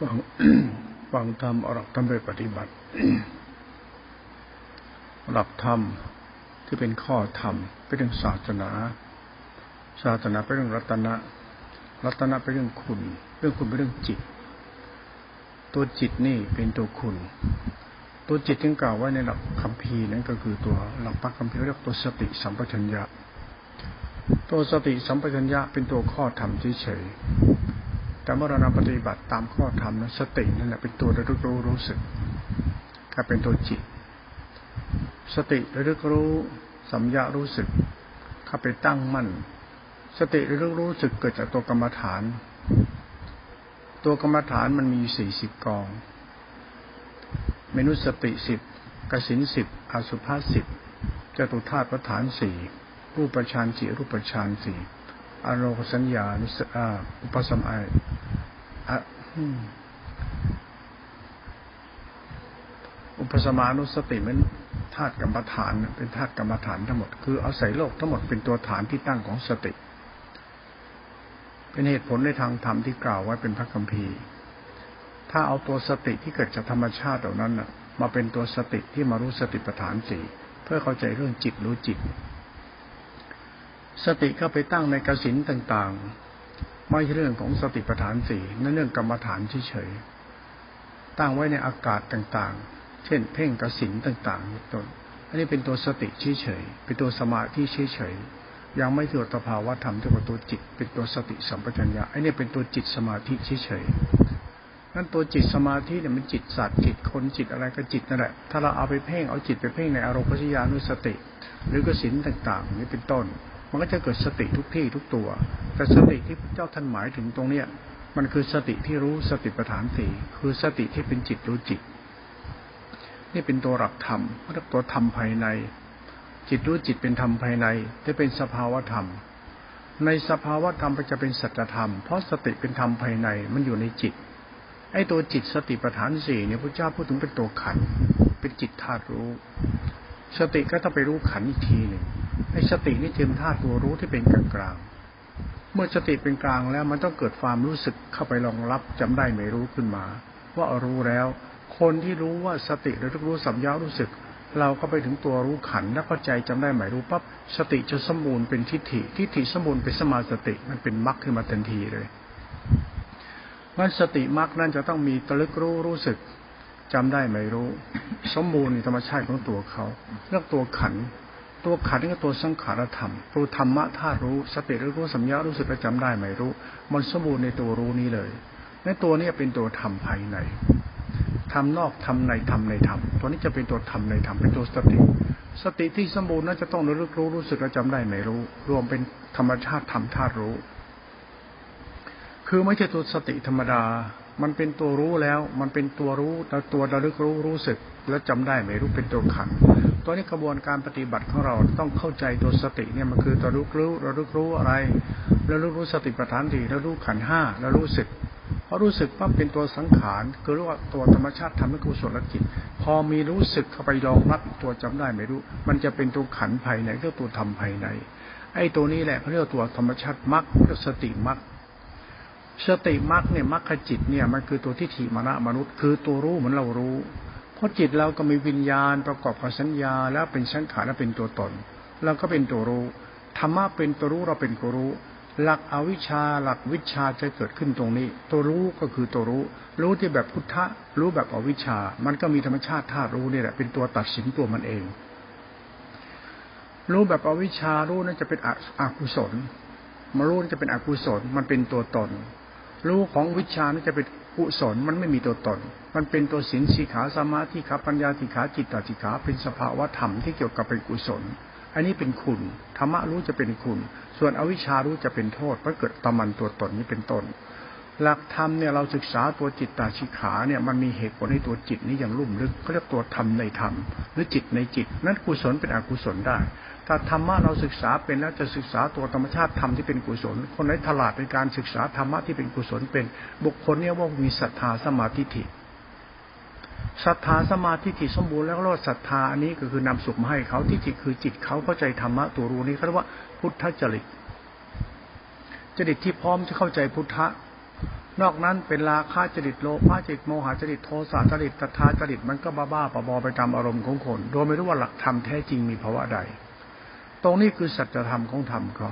ฟังฟังธรรมอรักธรรมไปปฏิบัติหลักธรรมที่เป็นข้อธรรมเป็นเรื่องศาสนา ศาสนาเป็นเรื่องรัตนะ รัตนะเป็นเรื่องคุณ เรื่องคุณเป็นเรื่องจิต ตัวจิตนี่เป็นตัวคุณ ตัวจิตที่กล่าวไว้ในหลักคำพีนั่นก็คือตัวหลักปักคำพีเรียกตัวสติสัมปชัญญะ ตัวสติสัมปชัญญะเป็นตัวข้อธรรมเฉยแต่เมื่อเรานำปฏิบัติตามข้อธรรมนะสตินั่นแหละเป็นตัวระลึกรู้รู้สึกก็เป็นตัวจิต สติระลึกรู้สัมยารู้สึกเข้าไปตั้งมั่น สติระลึกรู้สึกเกิดจากตัวกรรมฐาน ตัวกรรมฐานมันมีสี่สิบกอง เมนุสติสิบกสินสิบอสุภาสิบจตุธาตุประฐานสี่ รูปฌานสี่รูปฌานสี่อารมณ์สัญญานุสอาอุปสมัยอุปสมานุสติมันธาตุกรรมฐานเป็นธาตุกรรมฐานทั้งหมดคืออาศัยโลกทั้งหมดเป็นตัวฐานที่ตั้งของสติ เป็นเหตุผลในทางธรรมที่กล่าวไว้เป็นพระคัมภีร์ ถ้าเอาตัวสติที่เกิดจากธรรมชาติเหล่านั้นมาเป็นตัวสติที่มารู้สติปัฏฐานสี่เพื่อเข้าใจเรื่องจิตรู้จิต สติเข้าไปตั้งในกสินต่างๆ ไม่ใช่เรื่องของสติปัฏฐานสี่นั่นเรื่องกรรมฐานเฉยๆตั้งไว้ในอากาศต่างๆ เช่น เพ่งกสินต่างๆต้นอันนี้เป็นตัวสติเฉยๆเป็นตัวสมาธิเฉยๆยังไม่ถือตภาวะธรรมที่ว่าตัวจิต เป็นตัวสติสัมปชัญญะอันนี้เป็นตัวจิตสมาธิเฉยๆนั่นตัวจิตสมาธิเนี่ยมันจิตสัตว์จิตคนจิตอะไรก็จิตนั่นแหละถ้าเราเอาไปเพ่งเอาจิตไปเพ่งในอารมณ์ปัญญานุสติ หรือกสินต่างๆ นี่เป็นต้น มันก็จะเกิดสติทุกที่ทุกตัว แต่สติที่พระเจ้าท่านหมายถึงตรงเนี้ย มันคือสติที่รู้สติปัฏฐานสี่คือสติที่เป็นจิตรู้จิต นี่เป็นตัวหลักธรรมเรียกตัวธรรมภายใน จิตรู้จิตเป็นธรรมภายในที่เป็นสภาวธรรม ในสภาวธรรมจะเป็นสัจธรรม เพราะสติเป็นธรรมภายในมันอยู่ในจิตไอ้ตัวจิตสติปัฏฐานสี่เนี่ยพระเจ้าพูดถึงเป็นตัวขันเป็นจิตธาตุรู้ สติก็ต้องไปรู้ขันอีกทีหนึ่ง ไอ้สตินี่จึงธาตุตัวรู้ที่เป็นกลางกลางเมื่อสติเป็นกลางแล้วมันต้องเกิดความรู้สึกเข้าไปรองรับจำได้ไม่รู้ขึ้นมา ว่ารู้แล้ว คนที่รู้ว่าสติเราต้อรู้สัมยารู้สึก เราก็ไปถึงตัวรู้ขันแล้วก็ใจจำได้หมายรู้ปั๊บสติจะสมบูรณ์เป็นทิฏฐิทิฏฐิสมบูรณ์เป็นสมาสติมันเป็นมรรคขึ้นมาทันทีเลยงั้นสติมรรคนั้นจะต้องมีตะลึกรู้รู้สึกจำได้ไม่รู้ สมบูรณ์ในธรรมชาติของตัวเขาเรียกตัวขัน ตัวขันนี่ก็ตัวสังขารธรรมตัวธรรมะธาตุรู้สติรู้สัญญารู้สึกประจำได้ไม่รู้ มันสมบูรณ์ในตัวรู้นี้เลยในตัวนี้เป็นตัวธรรมภายในธรรมนอกธรรมในธรรมในธรรมตัวนี้จะเป็นตัวธรรมในธรรมเป็นตัวสติ สติที่สมบูรณ์นั้นจะต้องรู้รู้รู้สึกประจำได้ไม่รู้ รวมเป็นธรรมชาติธรรมธาตุรู้ คือไม่ใช่ตัวสติธรรมดา มันเป็นตัวรู้แล้ว มันเป็นตัวรู้แล้วตัวระลึกรู้รู้สึก แล้วจำได้ไม่รู้เป็นตัวขัน ตัวนี้กระบวนการปฏิบัติของเราต้องเข้าใจตัวสติเนี่ยมันคือตัวรู้รู้เรารู้รู้อะไรแล้วรู้รู้สติปัฏฐานสี่แล้วรู้ขันห้าแล้วรู้สึกพอรู้สึกปั๊บเป็นตัวสังขารคือรู้ว่าตัวธรรมชาติทำให้กุศลจิตพอมีรู้สึกเข้าไปรองรับตัวจำได้ไม่รู้ มันจะเป็นตัวขันภายในเรียกตัวธรรมภายใน ไอ้ตัวนี้แหละเขาเรียกตัวธรรมชาติมรรคเรียกสติมรรคสติมรรคเนี่ยมรรคจิตเนี่ยมันคือตัวทิฏฐิมรณะมนุษย์ คือตัวรู้เหมือนเรารู้ เพราะจิตเราก็มีวิญญาณประกอบกับสัญญา แล้วเป็นสังขารและเป็นตัวตน เราก็เป็นตัวรู้ธรรมะเป็นตัวรู้เราเป็นตัวรู้ หลักอวิชชาหลักวิชาจะเกิดขึ้นตรงนี้ ตัวรู้ก็คือตัวรู้ รู้ที่แบบพุทธะรู้แบบอวิชชา มันก็มีธรรมชาติธาตุรู้นี่แหละเป็นตัวตัดสินตัวมันเอง รู้แบบอวิชชารู้นั่นจะเป็นอกุศลมารู้นั่นจะเป็นอกุศลมันเป็นตัวตน รู้ของวิชานั่นจะเป็นกุศลมันไม่มีตัวตน มันเป็นตัวสินสีขาสมาธิขาปัญญาติขาจิตตติขาเป็นสภาวะธรรมที่เกี่ยวกับเป็นกุศล อันนี้เป็นคุณธรรมะรู้จะเป็นคุณ ส่วนอวิชารู้จะเป็นโทษเพราะเกิดตมันตัวตนนี้เป็นต้นหลักธรรมเนี่ยเราศึกษาตัวจิตตาชิขาเนี่ยมันมีเหตุผลในตัวจิตนี้อย่างลุ่มลึกเขาเรียกตัวธรรมในธรรมหรือจิตในจิต นั้นกุศลเป็นอกุศลได้ถ้าธรรมะเราศึกษาเป็นแล้วจะศึกษาตัวธรรมชาติธรรมที่เป็นกุศล คนไหนฉลาดในการศึกษาธรรมะที่เป็นกุศลเป็นบุคคลเนี่ยว่ามีศรัทธาสมาธิิ ศรัทธาสมาธิิสมบูรณ์แล้วก็ศรัทธาอันนี้ก็คือนำสุขมาให้เขาที่จิตคือจิตเขาเข้าใจธรรมะตัวรู้นี้เขาเรียกว่าพุทธจริตจจริตที่พร้อมจะเข้าใจพุทธะนอกนั้นเป็นราคะจริตโลภะจริตโมหะจริตโทสะจริตตถาจริตมันก็บ้าบ้าปบอไปตามอารมณ์ของคน โดยไม่รู้ว่าหลักธรรมแท้จริงมีภาวะใด ตรงนี้คือสัจธรรมของธรรมเขา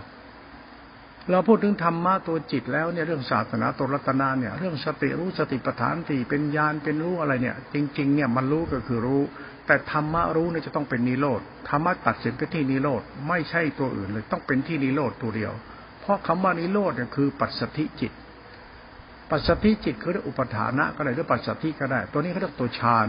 เราพูดถึงธรรมะตัวจิตแล้วเนี่ยเรื่องศาสนาตัวรัตนาเนี่ย เรื่องสติรู้สติปัฏฐานสี่เป็นญาณเป็นรู้อะไรเนี่ย จริง ๆ เนี่ยมันรู้ก็คือรู้ แต่ธรรมะรู้เนี่ยจะต้องเป็นนิโรธธรรมะตัดสินไปที่นิโรธไม่ใช่ตัวอื่นเลยต้องเป็นที่นิโรธตัวเดียว เพราะคำว่านิโรธเนี่ยคือปัจสถิจิต ปัจสถิจิตคืออุปทานะก็ได้หรือปัจสถิก็ได้ ตัวนี้เขาเรียกตัวฌาน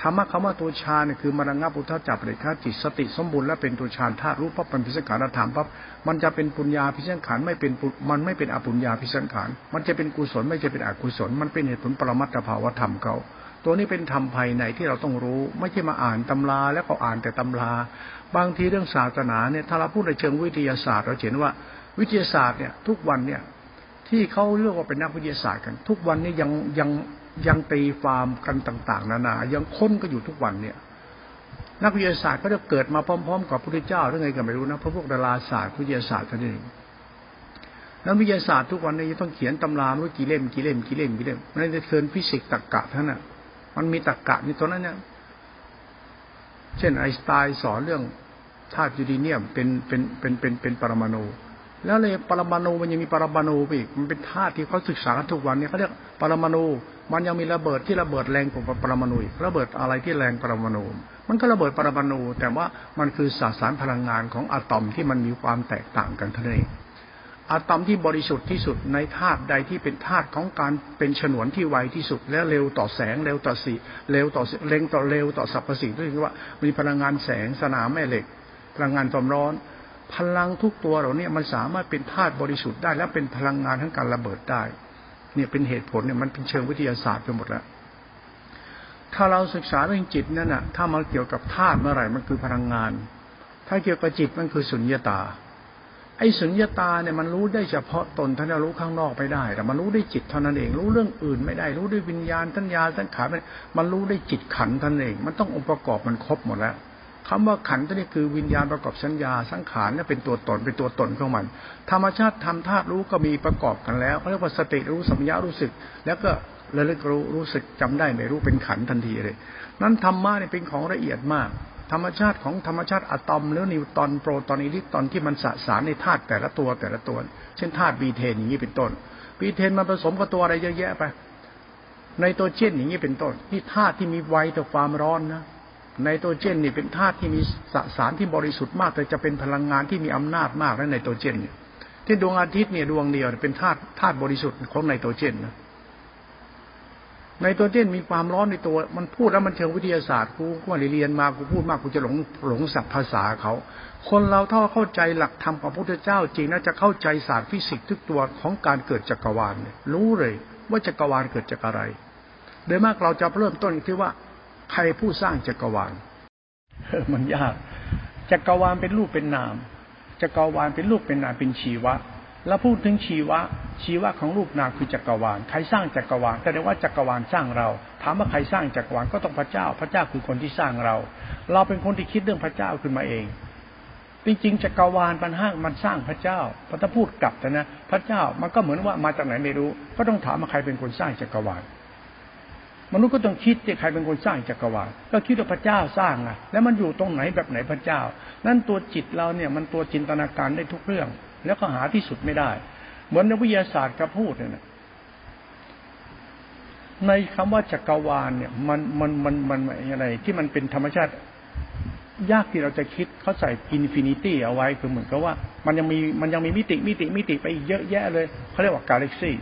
ธรรมะคำว่าตัวฌานเนี่ยคือมรณะพุทธจับเลยค่าจิตสติสมบูรณ์และเป็นตัวฌานธาตุรู้ปั๊บเป็นพิสังขารธรรมปั๊บมันจะเป็นปุญญาพิสังขารไม่เป็นมันไม่เป็นอปุญญาพิสังขารมันจะเป็นกุศลไม่จะเป็นอกุศล มันเป็นเหตุผลปรมัตถภาวธรรมเขาตัวนี้เป็นธรรมภายในที่เราต้องรู้ ไม่ใช่มาอ่านตำราแล้วก็อ่านแต่ตำรา บางทีเรื่องศาสนาเนี่ยถ้าเราพูดในเชิงวิทยาศาสตร์เราเห็นว่าวิทยาศาสตร์เนี่ยทุกวันเนี่ยที่เขาเรียกว่าเป็นนักวิทยาศาสตร์กัน ทุกวันนี้ยังยัง ยังตีความกันต่าง ๆ นานา ยังค้นกันอยู่ทุกวันเนี่ย นักวิทยาศาสตร์ก็จะเกิดมาพร้อม ๆ กับพระพุทธเจ้าหรือไงก็ไม่รู้นะเพราะพวกดาราศาสตร์วิทยาศาสตร์ท่านเองนักวิทยาศาสตร์ทุกวันนี้ต้องเขียนตำราไม่รู้กี่เล่มกี่เล่มกี่เล่มกี่เล่มมันจะเชิงฟิสิกส์ตรรกะท่านน่ะ มันมีตรรกะในตัวนั้นเนี่ยเช่นไอน์สไตน์สอนเรื่องธาตุยูเรเนียมเป็นเป็นเป็นเป็นเป็นปรมาณู แล้วเลยปรมาณูมันยังมีปรมาณูอีก มันเป็นธาตุที่เขาศึกษาทุกวันเนี่ยเขาเรียกปรมาณูมันยังมีระเบิดที่ระเบิดแรงกว่าปรมาณูอีกระเบิดอะไรที่แรงปรมาณูมันก็ระเบิดปรมาณูแต่ว่ามันคือสสารพลังงานของอะตอมที่มันมีความแตกต่างกันเท่านั้นเองอะตอมที่บริสุทธิ์ที่สุดในธาตุใดที่เป็นธาตุของการเป็นฉนวนที่ไวที่สุด และเร็วต่อแสงเร็วต่อสีเร็วต่อเร็งต่อเร็วต่อสรรพสิ่งที่เรียกว่ามีพลังงานแสงสนามแม่เหล็ก พลังงานความร้อน พลังทุกตัวเหล่านี้มันสามารถเป็นธาตุบริสุทธิ์ได้ และเป็นพลังงานทั้งการระเบิดได้ เนี่ยเป็นเหตุผลเนี่ยมันเป็นเชิงวิทยาศาสตร์ไปหมดแล้วถ้าเราศึกษาเรื่องจิตนั่นน่ะ ถ้ามาเกี่ยวกับธาตุเมื่อไหร่มันคือพลังงาน ถ้าเกี่ยวกับจิตมันคือสุญญตา ไอ้สุญญตาเนี่ยมันรู้ได้เฉพาะตนท่านรู้ข้างนอกไม่ได้ แต่มันรู้ได้จิตเท่านั้นเอง รู้เรื่องอื่นไม่ได้ รู้ด้วยวิญญาณทัญญาทัญขามันรู้ได้จิตขันท่านเอง มันต้ององค์ประกอบมันครบหมดแล้ว คำว่าขันตัวนี้คือวิญญาณประกอบสัญญาสังขารนี่เป็นตัวตนเป็นตัวตนของมัน ธรรมชาติธรรมธาตุรู้ก็มีประกอบกันแล้วเขาเรียกว่าสติรู้สัมยารู้สึก แล้วก็ระลึกรู้รู้สึกจำได้ไม่รู้เป็นขันทันทีเลย นั้นธรรมะเนี่ยเป็นของละเอียดมาก ธรรมชาติของธรรมชาติอะตอมหรือนิวตอนโปรตอนอิเล็กตรอนที่มันสสารในธาตุแต่ละตัวแต่ละตัว เช่นธาตุบีเทนอย่างนี้เป็นต้นบีเทนมันผสมกับตัวอะไรเยอะแยะไปในตัวเช่นอย่างนี้เป็นต้นที่ธาตุที่มีไวต่อความร้อนนะ ไนโตรเจนนี่เป็นธาตุที่มีสสารที่บริสุทธิ์มาก แต่จะเป็นพลังงานที่มีอำนาจมากและไนโตรเจนเนี่ยที่ดวงอาทิตย์เนี่ยดวงเดียวเป็นธาตุธาตุบริสุทธิ์ของไนโตรเจนนะไนโตรเจนมีความร้อนในตัว มันพูดแล้วมันเชิงวิทยาศาสตร์กูกูเรียนมากูพูดมากกูจะหลงหลงศัพท์ภาษาเขา คนเราถ้าเข้าใจหลักธรรมของพระพุทธเจ้าจริงน่าจะเข้าใจศาสตร์ฟิสิกส์ทุกตัวของการเกิดจักรวาลเนี่ยรู้เลยว่าจักรวาลเกิดจากอะไร โดยมากเราจะเริ่มต้นที่ว่า ใครผู้สร้างจักรวาลมันยาก จักรวาลเป็นรูปเป็นนาม จักรวาลเป็นรูปเป็นนามเป็นชีวะ แล้วพูดถึงชีวะ ชีวะของรูปนามคือจักรวาล ใครสร้างจักรวาลแสดงว่าจักรวาลสร้างเรา ถามว่าใครสร้างจักรวาลก็ต้องพระเจ้า พระเจ้าคือคนที่สร้างเรา เราเป็นคนที่คิดเรื่องพระเจ้าขึ้นมาเอง จริงๆจักรวาลมันห้างมันสร้างพระเจ้าพระถ้าพูดกลับนะ พระเจ้ามันก็เหมือนว่ามาจากไหนไม่รู้ ก็ต้องถามว่าใครเป็นคนสร้างจักรวาล มนุษย์ก็ต้องคิดจะใครเป็นคนสร้างจักรวาลก็คิดว่าพระเจ้าสร้างอะแล้วมันอยู่ตรงไหนแบบไหนพระเจ้า นั่นตัวจิตเราเนี่ยมันตัวจินตนาการได้ทุกเรื่อง แล้วก็หาที่สุดไม่ได้ เหมือนนักวิทยาศาสตร์ก็พูดเนี่ยในคำว่าจักรวาลเนี่ย มันมันมันมันอะไร ที่มันเป็นธรรมชาติ ยากที่เราจะคิดเขาใส่ infinity เอาไว้คือเหมือนกับว่า มันยังมีมันยังมีมิติมิติมิติไปเยอะแยะเลยเขาเรียกว่ากาแล็กซี่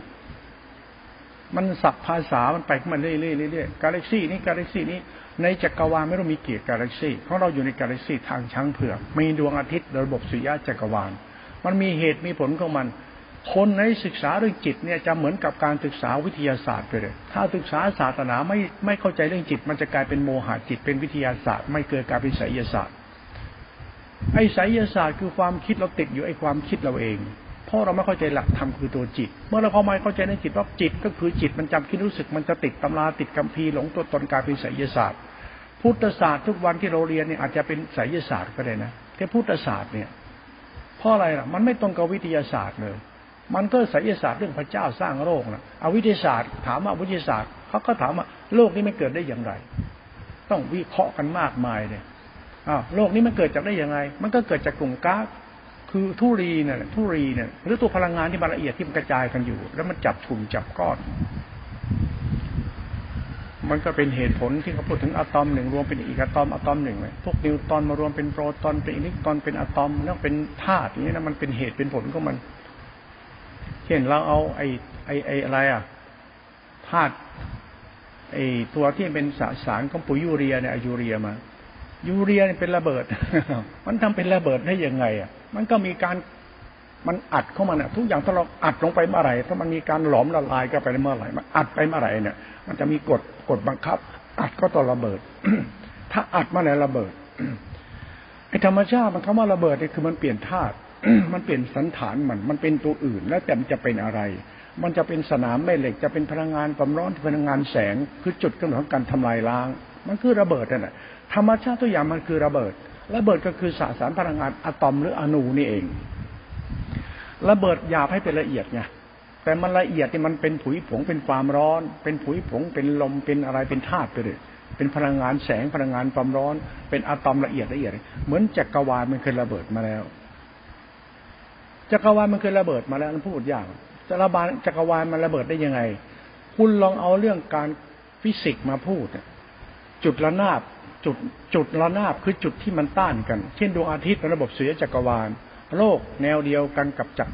มันศัพท์ภาษา มันไปมันเรื่อยๆเรื่อยๆกาแล็กซี่นี้กาแล็กซี่นี้ ในจักรวาลไม่ต้องมีเกียรติกาแล็กซี่เพราะเราอยู่ในกาแล็กซี่ทางช้างเผือก มีดวงอาทิตย์ระบบสุริยะจักรวาล มันมีเหตุมีผลของมัน คนในศึกษาเรื่องจิตเนี่ยจะเหมือนกับการศึกษาวิทยาศาสตร์ไปเลย ถ้าศึกษาศาสนาไม่ไม่เข้าใจเรื่องจิต มันจะกลายเป็นโมหะจิตเป็นวิทยาศาสตร์ ไม่เกิดการเป็นไสยศาสตร์ ไอ้ไสยศาสตร์คือความคิดเราติดอยู่ไอ้ความคิดเราเอง เพราะเราไม่เข้าใจหลักธรรมคือตัวจิต เมื่อเราเข้ามาเข้าใจในจิตว่าจิตก็คือจิตมันจำคิดรู้สึกมันจะติดตำราติดกัมพีหลงตัวตนกลายเป็นไสยศาสตร์ พุทธศาสตร์ทุกวันที่เราเรียนเนี่ยอาจจะเป็นไสยศาสตร์ก็ได้นะแต่พุทธศาสตร์เนี่ยเพราะอะไรล่ะ มันไม่ตรงกับวิทยาศาสตร์เลย มันก็ไสยศาสตร์เรื่องพระเจ้าสร้างโลกนะเอาวิทยาศาสตร์ ถามว่าวิทยาศาสตร์เขาก็ถามว่าโลกนี้มันเกิดได้อย่างไร ต้องวิเคราะห์กันมากมายเนี่ยอ้าวโลกนี้มันเกิดจากได้ยังไง มันก็เกิดจากกลุ่มก๊าซ คือทุรีเนี่ยทุรีเนี่ยหรือตัวพลังงานที่มันละเอียดที่มันกระจายกันอยู่ แล้วมันจับกลุ่มจับก้อน มันก็เป็นเหตุผลที่เขาพูดถึงอะตอมหนึ่งรวมเป็นอีกอะตอมอะตอมหนึ่งเลยพวกนิวตรอนมารวมเป็นโปรตอนเป็นอิเล็กตรอนเป็นอะตอมแล้วเป็นธาตุอย่างนี้นะมันเป็นเหตุเป็นผลของมัน เช่นเราเอาไอ้ไอ้ไอ้อะไรอะธาตุไอ้ตัวที่เป็นสสารของปุ๋ยยูเรียเนี่ยยูเรียมา ยูเรียเป็นระเบิด มันทำเป็นระเบิดได้ยังไงอะ มันก็มีการมันอัดเข้ามาเนี่ยทุกอย่างถ้าเราอัดลงไปเมื่อไหร่ถ้ามันมีการหลอมละลายก็ไปเมื่อไหร่มันอัดไปเมื่อไหร่เนี่ย มันจะมีกฎกฎบังคับ อัดก็ต้องระเบิด ถ้าอัดมาไหนระเบิดไอ้ธรรมชาติมันคำว่าระเบิดเนี่ยคือมันเปลี่ยนธาตุมันเปลี่ยนสันฐานมัน มันเป็นตัวอื่น แล้วแต่มันจะเป็นอะไร มันจะเป็นสนามแม่เหล็กจะเป็นพลังงานความร้อนพลังงานแสงคือจุดกำเนิดของการทำลายล้าง มันคือระเบิดนั่นแหละ ธรรมชาติตัวอย่างมันคือระเบิด ระเบิดก็คือสสารพลังงานอะตอมหรืออนูนี่เอง ระเบิดหยาบให้เป็นละเอียดไงแต่มันละเอียดที่มันเป็นผุยผงเป็นความร้อน เป็นผุยผงเป็นลมเป็นอะไรเป็นธาตุไปเลยเป็นพลังงานแสงพลังงานความร้อน เป็นอะตอมละเอียดละเอียด เหมือนจักรวาลมันเคยระเบิดมาแล้วจักรวาลมันเคยระเบิดมาแล้วนั่นพูดยากจักรวาลจักรวาลมันระเบิดได้ยังไง คุณลองเอาเรื่องการฟิสิกส์มาพูดจุดระนาบ จุดจุดระนาบคือจุดที่มันต้านกัน เช่นดวงอาทิตย์เป็นระบบเสียจักรวาล โลกแนวเดียวกันกับจักร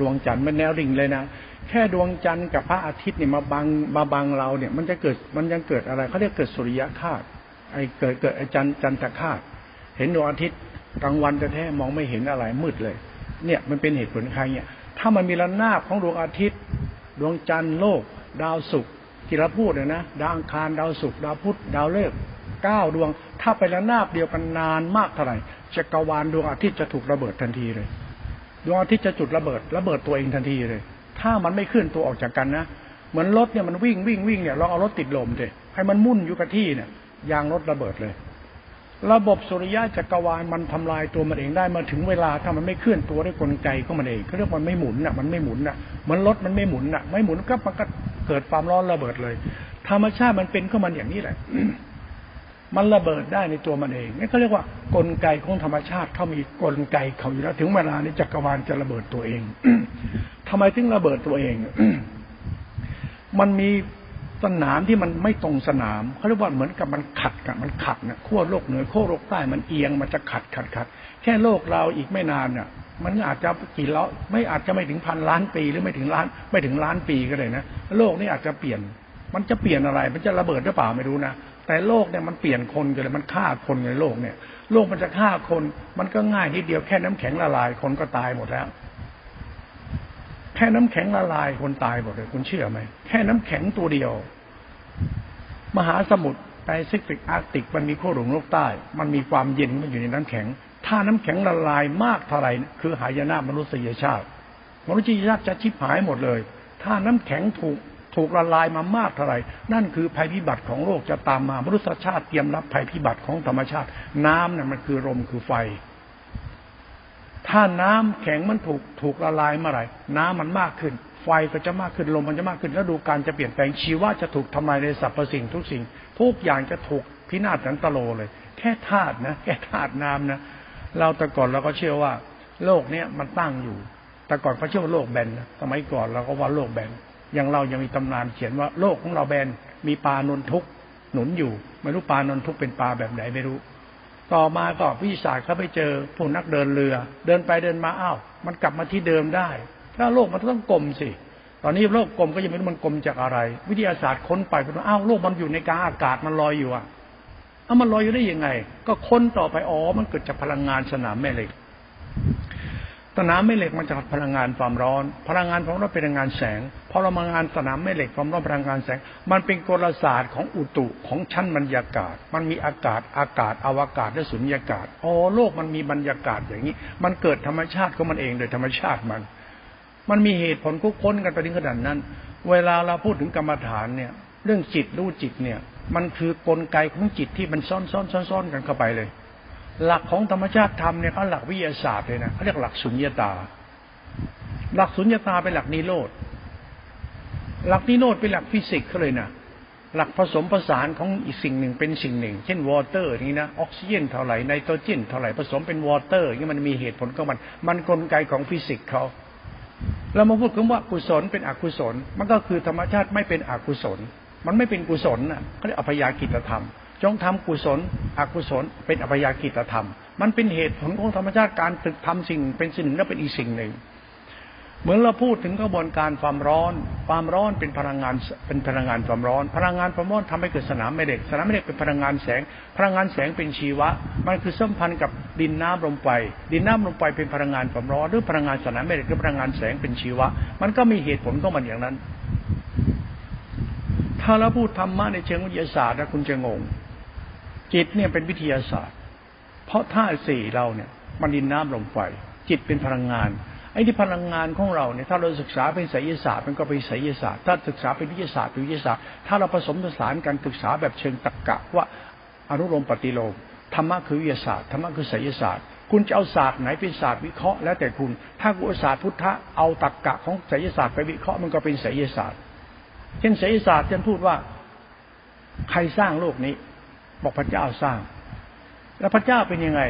ดวงจันทร์มันแนวดิ่งเลยนะแค่ดวงจันทร์กับพระอาทิตย์เนี่ยมาบังมาบังเราเนี่ย มันจะเกิดมันยังเกิดอะไรเขาเรียกเกิดสุริยคาตไอ้เกิดเกิดไอจันจันทคาตเห็นดวงอาทิตย์กลางวันแต่แท้มองไม่เห็นอะไรมืดเลย เนี่ยมันเป็นเหตุผลใครเนี่ย ถ้ามันมีระนาบของดวงอาทิตย์ ดวงจันทร์โลก ดาวศุกร์ที่เราพูดเนี่ยนะดาวอังคารดาวศุกร์ดาวพุธดาวฤกษ์ เก้าดวง ถ้าไประนาบเดียวกันนานมากเท่าไหร่จักรวาลดวงอาทิตย์จะถูกระเบิดทันทีเลย ดวงอาทิตย์จะจุดระเบิด ระเบิดตัวเองทันทีเลย ถ้ามันไม่เคลื่อนตัวออกจากกันนะเหมือนรถเนี่ยมันวิ่งวิ่งวิ่งเนี่ยลองเอารถติดลมเลยให้มันมุ่นอยู่กับที่เนี่ยยางรถระเบิดเลย ระบบสุริยะจักรวาลมันทำลายตัวมันเองได้มาถึงเวลาถ้ามันไม่เคลื่อนตัวด้วยกลไกของมันเองเขาเรียกมันไม่หมุนน่ะมันไม่หมุนน่ะมือนรถมันไม่หมุนน่ะ ไม่หมุนก็มันก็เกิดความร้อนระเบิดเลย ธรรมชาติมันเป็นก็มันอย่างนี้แหละ มันระเบิดได้ในตัวมันเองนี่เขาเรียกว่ากลไกของธรรมชาติเขามีกลไกเขาอยู่แล้วถึงเวลานี้จักรวาลจะระเบิดตัวเองทำไมถึงระเบิดตัวเองมันมีสนามที่มันไม่ตรงสนามเขาเรียกว่าเหมือนกับมันขัดกันมันขัดนะขั้วโลกเหนือขั้วโลกใต้มันเอียงมันจะขัดขัดขัดแค่โลกเราอีกไม่นานเนี่ยมันอาจจะกี่ล้อไม่อาจจะไม่ถึงพันล้านปีหรือไม่ถึงล้าน ไม่ถึงล้านปีก็เลยนะโลกนี้อาจจะเปลี่ยน มันจะเปลี่ยนอะไร มันจะระเบิดหรือเปล่าไม่รู้นะ แต่โลกเนี่ยมันเปลี่ยนคนกันเลยมันฆ่าคนในโลกเนี่ย โลกมันจะฆ่าคน มันก็ง่ายนิดเดียวแค่น้ำแข็งละลายคนก็ตายหมดแล้ว แค่น้ำแข็งละลายคนตายหมดเลยคุณเชื่อไหมแค่น้ำแข็งตัวเดียว มหาสมุทรแปซิฟิกอาร์กติกมันมีขั้วโลกโลกใต้ มันมีความเย็นมันอยู่ในน้ำแข็ง ถ้าน้ำแข็งละลายมากเท่าไหร่คือหายนะมนุษยชาติ มนุษยชาติจะชิบหายหมดเลย ถ้าน้ำแข็งถูก ถูกละลายมามากเท่าไหร่ นั่นคือภัยพิบัติของโลกจะตามมามนุษยชาติเตรียมรับภัยพิบัติของธรรมชาติ น้ำเนี่ยมันคือลมคือไฟ ถ้าน้ำแข็งมันถูกถูกละลายเมื่อไหร่ น้ำมันมากขึ้น ไฟก็จะมากขึ้นลมมันจะมากขึ้นแล้วดูการจะเปลี่ยนแปลงชีวะจะถูกทำลายในสรรพสิ่งทุกสิ่ง ทุกอย่างจะถูกพินาศสันตโลเลย แค่ธาตุนะแค่ธาตุน้ำนะเราแต่ก่อนเราก็เชื่อว่า โลกเนี้ยมันตั้งอยู่ แต่ก่อนเขาเชื่อว่าโลกแบนนะสมัยก่อนเราก็ว่าโลกแบน อย่างเรายังมีตำนานเขียนว่าโลกของเราแบนมีปลานนทุกหนุนอยู่ ไม่รู้ปลานนทุกเป็นปลาแบบไหนไม่รู้ ต่อมาก็วิชาเขาไปเจอผู้นักเดินเรือ เดินไปเดินมาอ้าวมันกลับมาที่เดิมได้ ถ้าโลกมันต้องกลมสิ ตอนนี้โลกกลมก็ยังไม่รู้มันกลมจากอะไร วิทยาศาสตร์ค้นไปเป็อ้าวโลกมันอยู่ในกลางอากาศมันลอยอยู่อะเอามันลอยอยู่ได้ยังไง ก็ค้นต่อไปอ๋อมันเกิดจากพลังงานสนามแม่เหล็ก สนามแม่เหล็กมันจะพลังงานความร้อน พลังงานความร้อนเป็นพลังงานแสงพลังงานสนามแม่เหล็กความร้อนพลังงานแสง มันเป็นกลศาสตร์ของอุตุของชั้นบรรยากาศ มันมีอากาศอากาศอวกาศและสุญญากาศอ๋อโลกมันมีบรรยากาศอย่างนี้ มันเกิดธรรมชาติของมันเองโดยธรรมชาติมัน มันมีเหตุผลคุกค้นกันไปถึงขนาดนั้น เวลาเราพูดถึงกรรมฐานเนี่ย เรื่องจิตรู้จิตเนี่ย มันคือกลไกของจิตที่มันซ้อนซ้อนซ้อนซ้อนกันเข้าไปเลย หลักของธรรมชาติธรรมเนี่ยเขาหลักวิทยาศาสตร์เลยนะเขาเรียกหลักสุญญตา หลักสุญญตาเป็นหลักนิโรธหลักนิโรธเป็นหลักฟิสิกส์เขาเลยนะหลักผสมผสานของอีกสิ่งหนึ่งเป็นสิ่งหนึ่ง เช่น water นี่นะออกซิเจนเท่าไหร่ไนโตรเจนเท่าไหร่ผสมเป็น water นี่มันมีเหตุผลของมัน มันกลไกของฟิสิกส์เขาเรามาพูดคำว่ากุศลเป็นอกุศล มันก็คือธรรมชาติไม่เป็นอกุศล มันไม่เป็นกุศลน่ะเขาเรียกอภยากิตธรรม จงทำกุศล อกุศล เป็นอภยากิตธรรม มันเป็นเหตุผลของธรรมชาติการตึกทำสิ่งเป็นสิ่งหนึ่งแล้วเป็นอีกสิ่งหนึ่ง เหมือนเราพูดถึงกระบวนการความร้อน ความร้อนเป็นพลังงานเป็นพลังงานความร้อน พลังงานความร้อนทำให้เกิดสนามแม่เหล็ก สนามแม่เหล็กเป็นพลังงานแสง พลังงานแสงเป็นชีวะ มันคือสัมพันธ์กับดินน้ำลมไฟ ดินน้ำลมไฟเป็นพลังงานความร้อน หรือพลังงานสนามแม่เหล็กหรือพลังงานแสงเป็นชีวะ มันก็มีเหตุผลของมันอย่างนั้น ถ้าเราพูดธรรมะในเชิงวิทยาศาสตร์นะคุณจะงง จิตเนี่ยเป็นวิทยาศาสตร์ เพราะธาตุสี่เราเนี่ย มันดินน้ำลมไฟจิตเป็นพลังงานไอ้ที่พลังงานของเราเนี่ยถ้าเราศึกษาเป็นไสยศาสตร์มันก็เป็นไสยศาสตร์ ถ้าศึกษาเป็นวิทยาศาสตร์เป็นวิทยาศาสตร์ ถ้าเราผสมผสานกันศึกษาแบบเชิงตรรกะว่าอนุโลมปฏิโลมธรรมะคือวิทยาศาสตร์ธรรมะคือไสยศาสตร์ คุณจะเอาศาสตร์ไหนเป็นศาสตร์วิเคราะห์แล้วแต่คุณ ถ้ากุศาสตร์พุทธะเอาตรรกะของไสยศาสตร์ไปวิเคราะห์มันก็เป็นไสยศาสตร์ เช่นไสยศาสตร์ฉันพูดว่า ใครสร้างโลกนี้ บอกพระเจ้าสร้าง แล้วพระเจ้าเป็นยังไง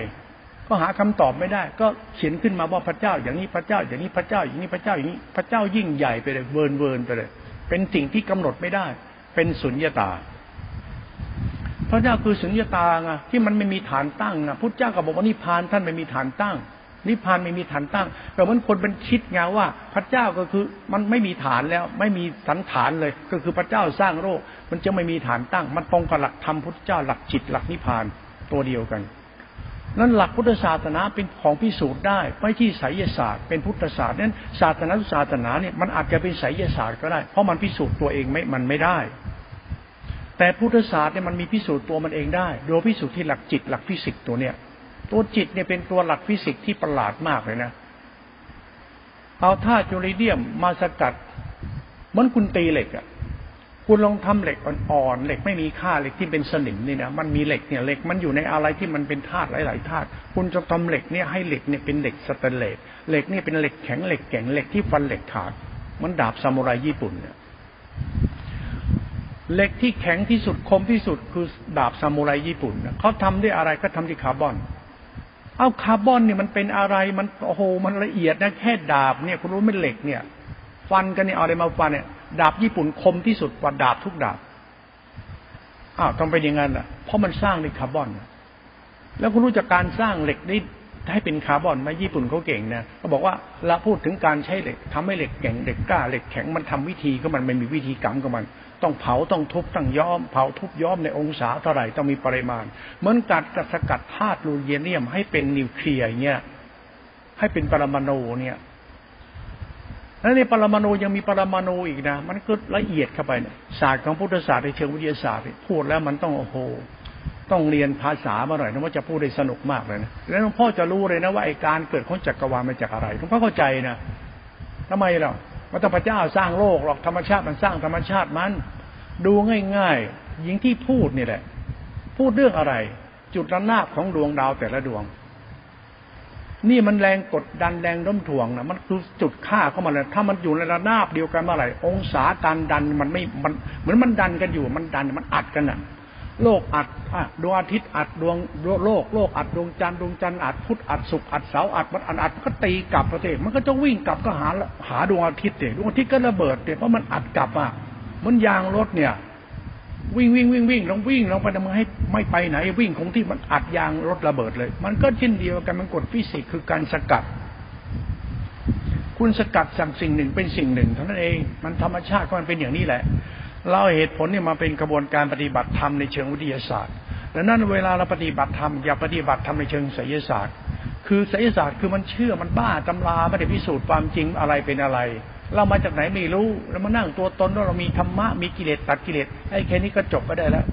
ก็หาคำตอบไม่ได้ ก็เขียนขึ้นมาว่าพระเจ้า อย่างนี้พระเจ้า อย่างนี้พระเจ้า อย่างนี้พระเจ้าอย่างนี้พระเจ้ายิ่งใหญ่ไปเลยเวินเวินไปเลย เป็นสิ่งที่กำหนดไม่ได้ เป็นสุญญตา พระเจ้าคือสุญญตาไงที่มันไม่มีฐานตั้งนะพุทธเจ้าก็บอกว่านิพพานท่านไม่มีฐานตั้ง นิพพานไม่มีฐานตั้งแต่มันคนเป็นคิดไงว่า พระเจ้าก็คือมันไม่มีฐานแล้ว ไม่มีสันฐานเลย ก็คือพระเจ้าสร้างโลกมันจะไม่มีฐานตั้ง มันตรงกับหลักธรรมพุทธเจ้าหลักจิตหลักนิพพานตัวเดียวกันนั้นหลักพุทธศาสนาเป็นของพิสูจน์ได้ไม่ที่ไสยศาสตร์ เป็นพุทธศาสตร์นั้นศาสนาศาสนาเนี่ยมันอาจจะเป็นไสยศาสตร์ก็ได้ เพราะมันพิสูจน์ตัวเองไม่มันไม่ได้ แต่พุทธศาสตร์เนี่ยมันมีพิสูจน์ตัวมันเองได้ โดยพิสูจน์ที่หลักจิตหลักฟิสิกส์ตัวเนี้ย ตัวจิตเนี่ยเป็นตัวหลักฟิสิกส์ที่ประหลาดมากเลยนะ เอาธาตุจูริเดียมมาสกัดเหมือนคุณตีเหล็กอะคุณลองทำเหล็กอ่อนๆเหล็กไม่มีค่าเหล็กที่เป็นสนิมนี่นะมันมีเหล็กเนี่ยเหล็กมันอยู่ในอะไรที่มันเป็นธาตุหลายๆธาตุคุณจะทำเหล็กเนี่ยให้เหล็กเนี่ยเป็นเหล็กสแตนเลสเหล็กเนี่ยเป็นเหล็กแข็งเหล็กแข็งเหล็กที่ฟันเหล็กขาดมันดาบซามูไรญี่ปุ่นเนี่ยเหล็กที่แข็งที่สุดคมที่สุดคือดาบซามูไรญี่ปุ่นเขาทำด้วยอะไรก็ทำที่คาร์บอน เอาคาร์บอนเนี่ยมันเป็นอะไรมันโอ้โหมันละเอียดนะแค่ดาบเนี่ยคุณรู้ไม่เหล็กเนี่ย ฟันกันเนี่ยเอาอะไรมาฟันเนี่ย ดาบญี่ปุ่นคมที่สุดกว่าดาบทุกดาบอ้าวทำไปอย่างนั้นอะ เพราะมันสร้างด้วยคาร์บอนแล้วคุณรู้จักการสร้างเหล็กได้ให้เป็นคาร์บอนไหมญี่ปุ่นเขาเก่งนะเขาบอกว่าเราพูดถึงการใช้เหล็กทำให้เหล็กแข็งเหล็กกล้าเหล็กแข็งมันทำวิธีก็มันไม่มีวิธีกรรมก็มัน ต้องเผาต้องทุบต้องย้อม เผาทุบย้อมในองศาเท่าไหร่ต้องมีปริมาณ เหมือนกัดกับสกัดธาตุลูเยเนียม ให้เป็นนิวเคลียร์เงี้ยให้เป็นปรมาณูเนี่ยแล้วในปรมาณูยังมีปรมาณูอีกนะ มันก็ละเอียดเข้าไปเนี่ยศาสตร์ของพุทธศาสตร์ในเชิงวิทยาศาสตร์พูดแล้วมันต้องโอ้โหต้องเรียนภาษามาหน่อยนะว่าจะพูดได้สนุกมากเลยนะแล้วหลวงพ่อจะรู้เลยนะว่าไอการเกิดของจักรวาลมาจากอะไรหลวงพ่อเข้าใจนะทำไมล่ะ ว่ต้องพระเจ้าสร้างโลกหรอกธรรมชาติมันสร้างธรรมชาติมัน ดูง่ายๆยิงที่พูดนี่แหละ พูดเรื่องอะไร จุดระนาบของดวงดาวแต่ละดวง นี่มันแรงกดดันแรงน้มถ่วงนะมันคือจุดค่าเข้ามาเลยถ้ามันอยู่ในระนาบเดียวกันเมื่อไหร่องศาการดันมันไม่มันเหมือนมันดันกันอยู่มันดันมันอัดกันอะ โลกอัดอะดวงอาทิตย์อัดดวงโลกโลกอัดดวงจันทร์ดวงจันทร์อัดพุธอัดศุกร์อัดเสาร์อัดมันอัดอัดก็ตีกลับประเทศมันก็จะวิ่งกลับก็หาหาดวงอาทิตย์เดดวงอาทิตย์ก็ระเบิดเดเพราะมันอัดกลับอะมันยางรถเนี่ย วิ่งวิ่งวิ่งวิ่งลองวิ่งลองไปทำให้ไม่ไปไหน วิ่งคงที่มันอัดยางรถระเบิดเลย มันก็เช่นเดียวกันมันกฎฟิสิกส์คือการสกัด คุณสกัดสั่งสิ่งหนึ่งเป็นสิ่งหนึ่งเท่านั้นเอง มันธรรมชาติก็มันเป็นอย่างนี้แหละ เราเหตุผลเนี่ยมาเป็นกระบวนการปฏิบัติธรรมในเชิงวิทยาศาสตร์ดังนั้นเวลาเราปฏิบัติธรรมอย่าปฏิบัติธรรมในเชิงไสยศาสตร์ คือไสยศาสตร์คือมันเชื่อมันบ้าตำราไม่ได้พิสูจน์ความจริงอะไรเป็นอะไร เรามาจากไหนไม่รู้เรามานั่งตัวตนว่าเรามีธรรมะมีกิเลสตัดกิเลสไอ้แค่นี้ก็จบก็ได้แล้ว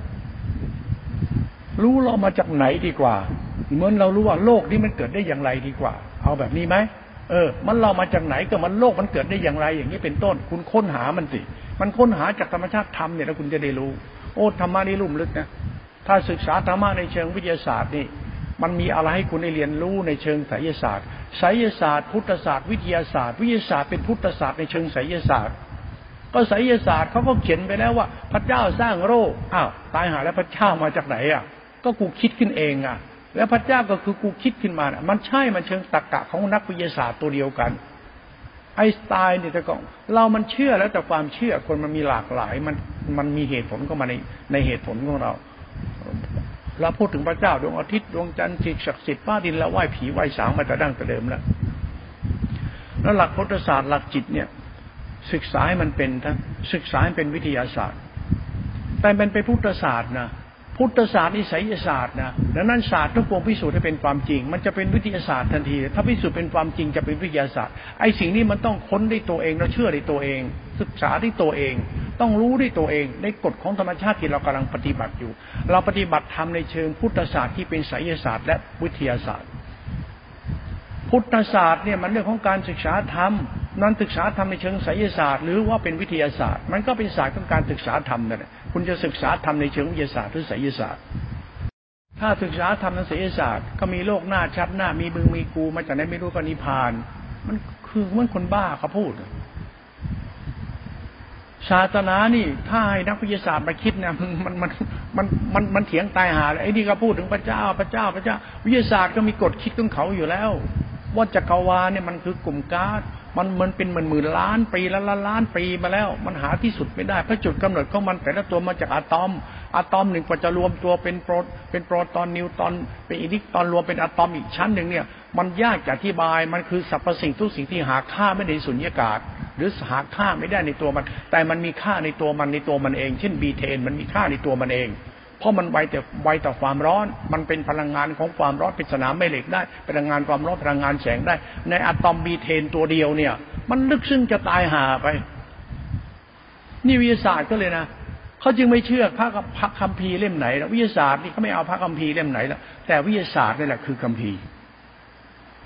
รู้เรามาจากไหนดีกว่า เหมือนเรารู้ว่าโลกนี้มันเกิดได้อย่างไรดีกว่า เอาแบบนี้ไหมเออ มันเรามาจากไหนก็มันโลกมันเกิดได้อย่างไรอย่างนี้เป็นต้น คุณค้นหามันสิ มันค้นหาจากธรรมชาติธรรมเนี่ยแล้วคุณจะได้รู้ โอ้ธรรมะนี่ลุ่มลึกนะถ้าศึกษาธรรมะในเชิงวิทยาศาสตร์นี่มันมีอะไรให้คุณได้เรียนรู้ในเชิงไสยศาสตร์ไสยศาสตร์ พุทธศาสตร์วิทยาศาสตร์ วิทยาศาสตร์เป็นพุทธศาสตร์ในเชิงไสยศาสตร์ ก็ไสยศาสตร์เขาก็เขียนไปแล้วว่า พระเจ้าสร้างโลกอ้าวตายหาแล้วพระเจ้ามาจากไหนอะ ก็กูคิดขึ้นเองอะ แล้วพระเจ้าก็คือกูคิดขึ้นมานะมันใช่มันเชิงตรรกะของนักวิทยาศาสตร์ตัวเดียวกัน ไอสไตน์เนี่ยแต่ก่อนเรามันเชื่อแล้วแต่ความเชื่อคนมันมีหลากหลาย มันมันมีเหตุผลก็มาในในเหตุผลของเราเราพูดถึงพระเจ้าดวงอาทิตย์ดวงจันทร์สิ่งศักดิ์สิทธิ์ฟ้าดินแล้วไหว้ผีไหว้สางมาแต่ดั้งแต่เดิมแล้วแล้วหลักพุทธศาสตร์หลักจิตเนี่ย ศึกษาให้มันเป็นทั้งศึกษาให้เป็นวิทยาศาสตร์ แต่มันเป็นพุทธศาสตร์นะ พุทธศาสตร์นิสัยศาสตร์นะดังนั้นศาสตร์ทุกปวงพิสูจน์ให้เป็นความจริง มันจะเป็นวิทยาศาสตร์ทันที ถ้าพิสูจน์เป็นความจริงจะเป็นวิทยาศาสตร์ไอ้สิ่งนี้มันต้องค้นด้วยตัวเองแล้วเชื่อด้วยตัวเอง ศึกษาด้วยตัวเอง ต้องรู้ด้วยตัวเองในกฎของธรรมชาติที่เรากำลังปฏิบัติอยู่ เราปฏิบัติทำในเชิงพุทธศาสตร์ที่เป็นไสยศาสตร์และวิทยาศาสตร์ พุทธศาสตร์เนี่ยมันเรื่องของการศึกษาธรรมนั้นศึกษาธรรมในเชิงไสยศาสตร์ หรือว่าเป็นวิทยาศาสตร์ มันก็เป็นศาสตร์ของการศึกษาธรรมนั่นแหละ คุณจะศึกษาธรรมในเชิงวิทยาศาสตร์หรือไสยศาสตร์ ถ้าศึกษาธรรมทางศิลศาสตร์ ก็มีโลกหน้าชัดหน้ามีบึงมีกูมาจากไหนไม่รู้ก็นิพาน มันคือเหมือนคนบ้าเขาพูดศาสนานี่ ถ้าให้นักวิทยาศาสตร์มาคิดเนี่ยมันมันมันมันมันมันเถียงตายหาไอ้นี่ก็พูดถึงพระเจ้าพระเจ้าพระเจ้า วิทยาศาสตร์ก็มีกฎคิดของเขาอยู่แล้ว ว่าจักรวาลเนี่ยมันคือกลุ่มก๊าซ มันมันเป็นหมื่นหมื่นล้านปีละล้านล้านปีมาแล้ว มันหาที่สุดไม่ได้เพราะจุดกำเนิดของมันแต่ละตัวมาจากอะตอมอะตอมหนึ่งกว่าจะรวมตัวเป็นโปรเป็นโปรตอนนิวตอนเป็นอิเลิกตรอนรวมเป็นอะตอมอีกชั้นหนึ่งเนี่ย มันยากจะอธิบายมันคือสรรพสิ่งทุกสิ่งที่หาค่าไม่ได้ในสุญญากาศ หรือหาค่าไม่ได้ในตัวมัน แต่มันมีค่าในตัวมันในตัวมันเอง เช่นบีเทน มันมีค่าในตัวมันเอง เพราะมันไวแต่ไวต่อความร้อน มันเป็นพลังงานของความร้อนเป็นสนามแม่เหล็กได้ พลังงานความร้อนพลังงานแสงได้ ในอะตอมบีเทนตัวเดียวเนี่ย มันลึกซึ้งจะตายหาไป นี่วิทยาศาสตร์ก็เลยนะเขาจึงไม่เชื่อพระพระคัมภีร์เล่มไหนแล้ววิทยาศาสตร์นี่เขาไม่เอาพระคัมภีร์เล่มไหนแล้วแต่วิทยาศาสตร์นี่แหละคือคัมภีร์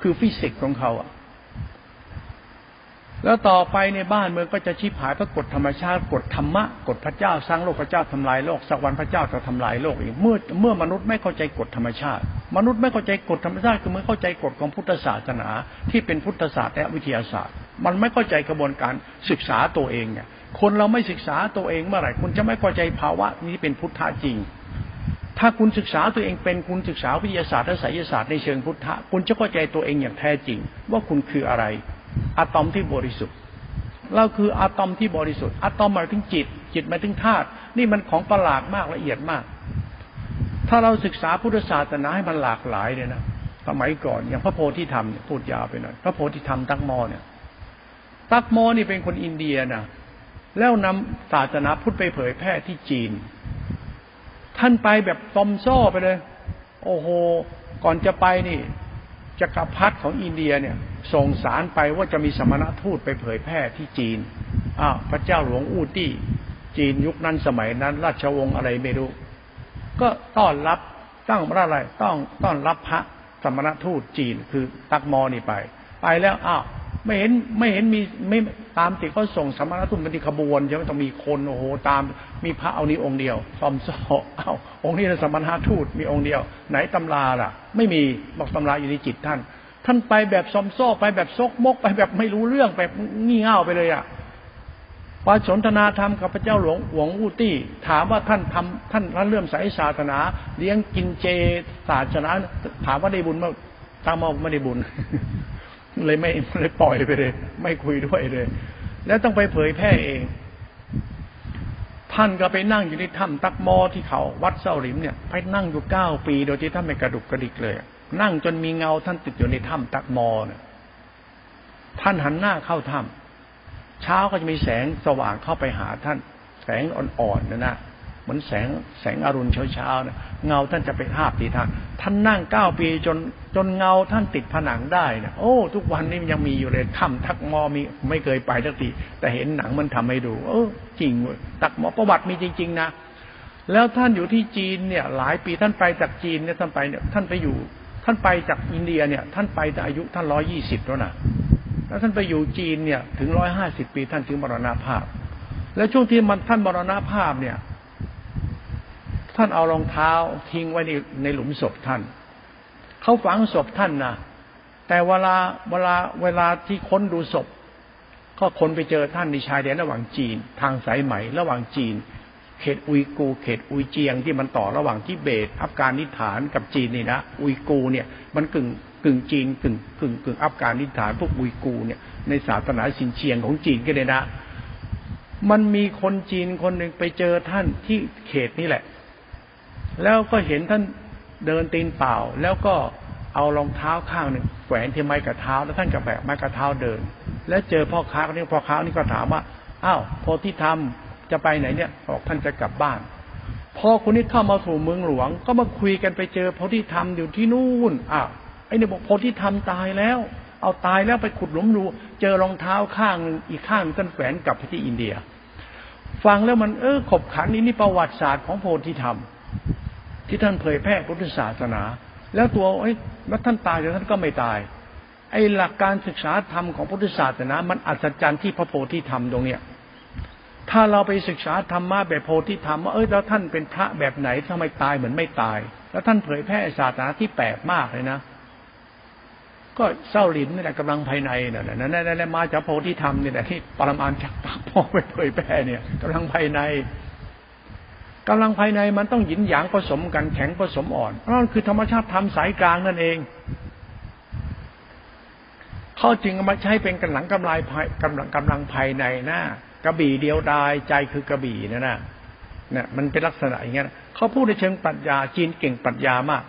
คือฟิสิกส์ของเขาอะ แล้วต่อไปในบ้านเมืองก็จะชิบหายเพราะกฎธรรมชาติกฎธรรมะกฎพระเจ้าสร้างโลกพระเจ้าทำลายโลกสักวันพระเจ้าจะทำลายโลกอีกเมื่อเมื่อมนุษย์ไม่เข้าใจกฎธรรมชาติ มนุษย์ไม่เข้าใจกฎธรรมชาติคือเมื่อเข้าใจกฎของพุทธศาสนา ที่เป็นพุทธศาสตร์และวิทยาศาสตร์ มันไม่เข้าใจกระบวนการศึกษาตัวเองเนี่ยคนเราไม่ศึกษาตัวเองเมื่อไหร่คุณจะไม่เข้าใจภาวะนี้เป็นพุทธะจริง ถ้าคุณศึกษาตัวเองเป็นคุณศึกษาวิทยาศาสตร์และไสยศาสตร์ในเชิงพุทธะคุณจะเข้าใจตัวเองอย่างแท้จริง ว่าคุณคืออะไร อะตอมที่บริสุทธิ์เราคืออะตอมที่บริสุทธิ์อะตอมหมายถึงจิต จิตหมายถึงธาตุนี่มันของประหลาดมากละเอียดมาก ถ้าเราศึกษาพุทธศาสนาให้มันหลากหลายเนี่ยนะสมัยก่อนอย่างพระโพธิธรรมเนี่ยพูดยาวไปหน่อยพระโพธิธรรมตักมอเนี่ยตักมอนี่เป็นคนอินเดียนะแล้วนำศาสนาพุทธไปเผยแพร่ที่จีน ท่านไปแบบซอมซ่อไปเลย โอ้โห ก่อนจะไปนี่จักรพรรดิของอินเดียเนี่ย ส่งสารไปว่าจะมีสมณทูตไปเผยแพร่ที่จีนอ้าวพระเจ้าหลวงอู้ตี้ จีนยุคนั้นสมัยนั้น ราชวงศ์อะไรไม่รู้ ก็ต้อนรับตั้งพระอะไรต้องต้อนรับพระสมณทูตจีนคือตักมอนี่ไป ไปแล้วอ้าวไม่เห็นไม่เห็นมีไม่ตามติเขาส่งสมณทูตมันที่ขบวนใช่ไหมต้องมีคนโอ้โหตามมีพระเอานี้องค์เดียวซอมโซอ้าวองค์นี้สมณทูตมีองค์เดียว ไหนตำราล่ะ ไม่มีบอกตำราอยู่ในจิตท่าน ท่านไปแบบซอมโซ่ไปแบบซกมก ไปแบบไม่รู้เรื่องแบบงี่เง่าไปเลยอะพอสนทนาธรรมกับพระเจ้าหลวงหวงอูตี้ ถามว่าท่านทำท่านท่านเลื่อมใสศาสนา เลี้ยงกินเจศาสนา ถามว่าได้บุญมั้งตามอกไม่ได้บุญ เลยไม่เลยปล่อยไปเลย ไม่คุยด้วยเลย แล้วต้องไปเผยแพร่เอง ท่านก็ไปนั่งอยู่ในถ้ำตักมอที่เขาวัดเส้าหลิมเนี่ย ไปนั่งอยู่เก้าปี โดยที่ท่านไม่กระดุกกระดิกเลย นั่งจนมีเงาท่านติดอยู่ในถ้ำตักมอเนี่ยท่านหันหน้าเข้าถ้ำเช้าก็จะมีแสงสว่างเข้าไปหาท่าน แสงอ่อนๆนะนะเหมือนแสงแสงอรุณเช้าๆนะเงาท่านจะไปภาพที่ท่านท่านนั่งเก้าปีจนจนเงาท่านติดผนังได้นะโอ้ ทุกวันนี้ยังมีอยู่เลยถ้ำทักมอมีไม่เคยไปสักทีแต่เห็นหนังมันทำให้ดู เออ จริงเว้ยตักมอประวัติมีจริง ๆ นะแล้วท่านอยู่ที่จีนเนี่ย หลายปีท่านไปจากจีนเนี่ยท่านไปเนี่ยท่านไปอยู่ ท่านไปจากอินเดียเนี่ย ท่านไปแต่อายุท่านร้อยี่สิบแล้วนะแล้วท่านไปอยู่จีนเนี่ยถึงร้อยห้าสิบปีท่านถึงมรณาภาพ แล้วช่วงที่มันท่านมรณาภาพเนี่ย ท่านเอารองเท้าทิ้งไว้ในในหลุมศพท่าน เขาฝังศพท่านนะแต่เวลาเวลาเวลาที่ค้นดูศพ ก็คนไปเจอท่านในชายแดนระหว่างจีน ทางสายไหมระหว่างจีน เขตอุยกู เขตอุยเจียงที่มันต่อระหว่างทิเบต อัฟกานิสถานกับจีนนี่นะอุยกูเนี่ยมันกึ่งกึ่งจีนกึ่งกึ่งกึ่งอัฟกานิสถานพวกอุยกูเนี่ยในศาสนาสินเชียงของจีนก็เลยนะ มันมีคนจีนคนหนึ่งไปเจอท่านที่เขตนี้แหละ แล้วก็เห็นท่านเดินตีนเปล่า แล้วก็เอารองเท้าข้างหนึ่งแขวนที่ไม้กระเท้า แล้วท่านก็แบกไม้กระเท้าเดิน แล้วเจอพ่อค้าคนนี้พ่อค้านี่ก็ถามว่าอ้าวโพธิธรรม จะไปไหนเนี่ยบอกท่านจะกลับบ้าน พอคนนี้เข้ามาสู่เมืองหลวง ก็มาคุยกันไปเจอโพธิธรรมอยู่ที่นู่นอ้าวไอ้เนี่ยบอกโพธิธรรมตายแล้ว เอาตายแล้วไปขุดหลุมดูเจอรองเท้าข้างอีกข้างท่านแขวนกลับไปที่อินเดีย ฟังแล้วมันเออขบขันนี่นี่ประวัติศาสตร์ของโพธิธรรม ที่ท่านเผยแพร่พุทธศาสนา แล้วตัวไอ้แล้วท่านตายแต่ท่านก็ไม่ตายไอ้หลักการศึกษาธรรมของพุทธศาสนา มันอัศจรรย์ที่พระโพธิธรรมตรงเนี้ย ถ้าเราไปศึกษาธรรมะแบบโพธิธรรมว่าเอ้ยแล้วท่านเป็นพระแบบไหนทำไมตายเหมือนไม่ตาย แล้วท่านเผยแพร่ศาสนาที่แปลกมากเลยนะ ก็เศร้าหลินนี่แหละกำลังภายในนั่นแหละนั่นแหละมาจากโพธิธรรมนี่แหละที่ปรมาณจากปากพ่อไปเผยแพร่เนี่ยกำลังภายในกำลังภายในมันต้องหยินหยางผสมกันแข็งผสมอ่อนนั่นคือธรรมชาติธรรมสายกลางนั่นเองเขาจึงมาใช้เป็นกำลังกำลายกำลังกำลังภายในนะ กระบี่เดียวดายใจคือกระบี่นั่นะเนี่ยมันเป็นลักษณะอย่างเงี้ยเขาพูดในเชิงปรัชญาจีนเก่งปรัชญามาก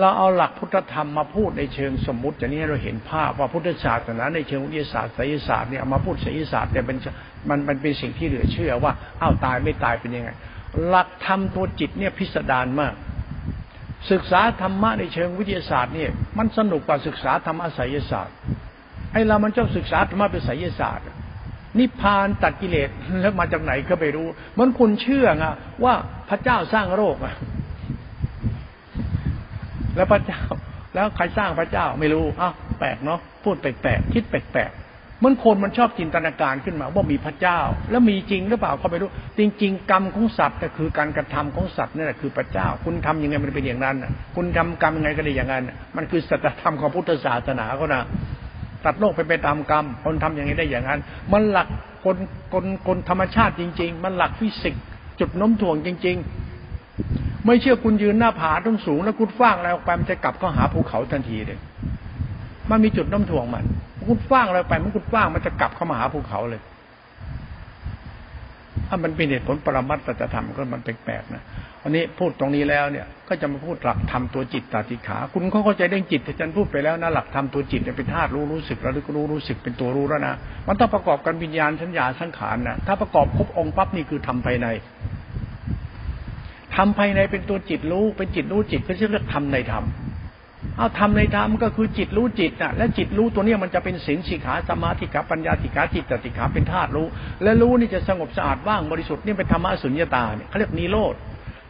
เราเอาหลักพุทธธรรมมาพูดในเชิงสมมุติอย่างนี้ให้เราเห็นภาพว่าพุทธศาสนาในเชิงวิทยาศาสตร์ไสยศาสตร์เนี่ยมาพูดไสยศาสตร์เนี่ยเป็นมันมันเป็นสิ่งที่เหลือเชื่อว่าอ้าวตายไม่ตายเป็นยังไง หลักธรรมตัวจิตเนี่ยพิสดารมาก ศึกษาธรรมะในเชิงวิทยาศาสตร์เนี่ยมันสนุกกว่าศึกษาธรรมะไสยศาสตร์ไอ้เรามันชอบศึกษาธรรมะเป็นไสยศาสตร์ นิพพานตัดกิเลสแล้วมาจากไหนก็ไม่รู้มันคุณเชื่อไงว่าพระเจ้าสร้างโลกอะแล้วพระเจ้า แล้วใครสร้างพระเจ้าไม่รู้อ้าวแปลกเนาะพูดแปลกๆคิดแปลกๆมันคนมันชอบจินตนาการขึ้นมา ว่ามีพระเจ้า แล้วมีจริงหรือเปล่าก็ไม่รู้ จริง ๆ กรรมของสัตว์ก็คือการกระทำของสัตว์นี่แหละคือพระเจ้า คุณทํำยังไงมันเป็นอย่างนั้นคุณทำกรรมยังไงก็ได้อย่างนั้นมันคือสัจธรรมของพุทธศาสนาก็นะ ตัดโลกไปไปตามกรรม คนทำอย่างนี้ได้อย่างนั้น มันหลักคนคนคนธรรมชาติจริง ๆ มันหลักฟิสิกส์จุดโน้มถ่วงจริง ๆ ไม่เชื่อคุณยืนหน้าผาต้องสูง แล้วคุณฟ้างอะไรออกไปมันจะกลับเข้าหาภูเขาทันทีเลย มันมีจุดน้มถ่วงมัน คุณฟ้างอะไรไป มันคุณฟ้างมันจะกลับเข้ามาหาภูเขาเลยถ้ามันเป็นเหตุผลปรมัตถธรรมก็มันแปลกๆนะ อันนี้พูดตรงนี้แล้วเนี่ย ก็จะมาพูดหลักธรรมตัวจิตตาติขา คุณเข้าใจเรื่องจิตที่ฉันพูดไปแล้วนะหลักธรรมตัวจิตเนี่ยเป็นธาตุรู้รู้สึกแล้วรู้รู้สึกเป็นตัวรู้แล้วนะมันต้องประกอบกันวิญญาณสัญญาสังขารนะถ้าประกอบครบองค์ปั๊บนี่คือทำภายในทำภายในเป็นตัวจิตรู้เป็นจิตรู้จิตก็ชื่อเรียกทำในธรรมเอาทำในธรรมก็คือจิตรู้จิตนะและจิตรู้ตัวนี้มันจะเป็นสิงสิขาสมาธิขาปัญญาติขาจิตติขาเป็นธาตุรู้ และรู้นี่จะสงบสะอาดว่างบริสุทธิ์นี่เป็นธรรมะสุญญตาเนี่ยเขาเรียกนิโรธ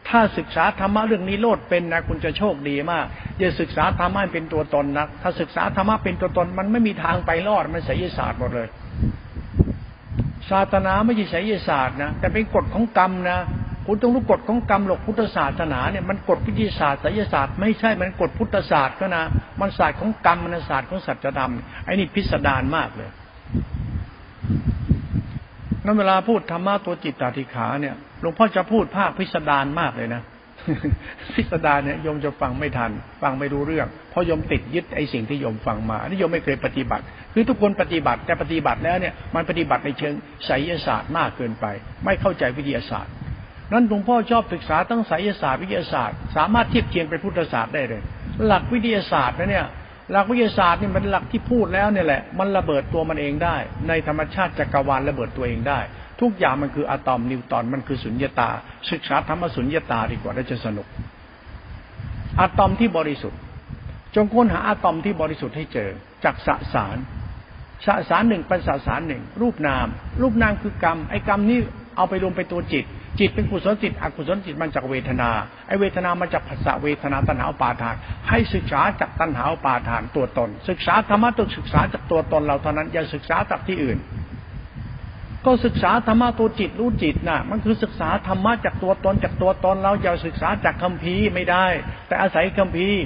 ถ้าศึกษาธรรมะเรื่องนิโรธเป็นนะคุณจะโชคดีมากอย่าศึกษาธรรมะเป็นตัวตนนะถ้าศึกษาธรรมะเป็นตัวตน มันไม่มีทางไปรอดมันไสยศาสตร์หมดเลยศาสนาไม่ใช่ไสยศาสตร์นะแต่เป็นกฎของกรรมนะคุณต้องรู้กฎของกรรมหลกพุทธศาสนาเนี่ยมันกฎวิทยาศาสตร์ไสยศาสตร์ไม่ใช่มันกฎพุทธศาสตร์ก็นะมันศาสตร์ของกรรมมันศาสตร์ของสัจธรรมไอ้นี่พิสดารมากเลย นั้นเวลาพูดธรรมะตัวจิตตติขาเนี่ยหลวงพ่อจะพูดภาคพิสดารมากเลยนะพิสดารเนี่ยโยมจะฟังไม่ทัน ฟังไม่รู้เรื่อง เพราะโยมติดยึดไอ้สิ่งที่โยมฟังมานี่โยมไม่เคยปฏิบัติ คือทุกคนปฏิบัติแต่ปฏิบัติแล้วเนี่ยมันปฏิบัติในเชิงไสยศาสตร์มากเกินไป ไม่เข้าใจวิทยาศาสตร์นั้นหลวงพ่อชอบศึกษาตั้งไสยศาสตร์วิทยาศาสตร์ สามารถเทียบเคียงเป็นพุทธศาสตร์ได้เลย หลักวิทยาศาสตร์นะเนี่ย หลักวิทยาศาสตร์นี่มันหลักที่พูดแล้วเนี่ยแหละ มันระเบิดตัวมันเองได้ ในธรรมชาติจักรวาลระเบิดตัวเองได้ ทุกอย่างมันคืออะตอมนิวตอนมันคือสุญญตา ศึกษาธรรมสุญญตาดีกว่าได้วจะสนุกอะตอมที่บริสุทธิ์ จงค้นหาอะตอมที่บริสุทธิ์ให้เจอจากสสารสสารหนึ่งเป็นสสารหนึ่งรูปนาม รูปนามคือกรรมไอ้กรรมนี้เอาไปรวมไปตัวจิต จิตเป็นกุศลจิตอกุศลจิตมันจากเวทนาไอเวทนามาจากภาษาเวทนาตัณหาปาทาน ให้ศึกษาจากตัณหาปาทานตัวตน ศึกษาธรรมะต้องศึกษาจากตัวตนเราเท่านั้นอย่าศึกษาจากที่อื่น ก็ศึกษาธรรมะตัวจิตรู้จิตน่ะ มันคือศึกษาธรรมะจากตัวตนจากตัวตนเราอย่าศึกษาจากคัมภีร์ไม่ได้ แต่อาศัยคัมภีร์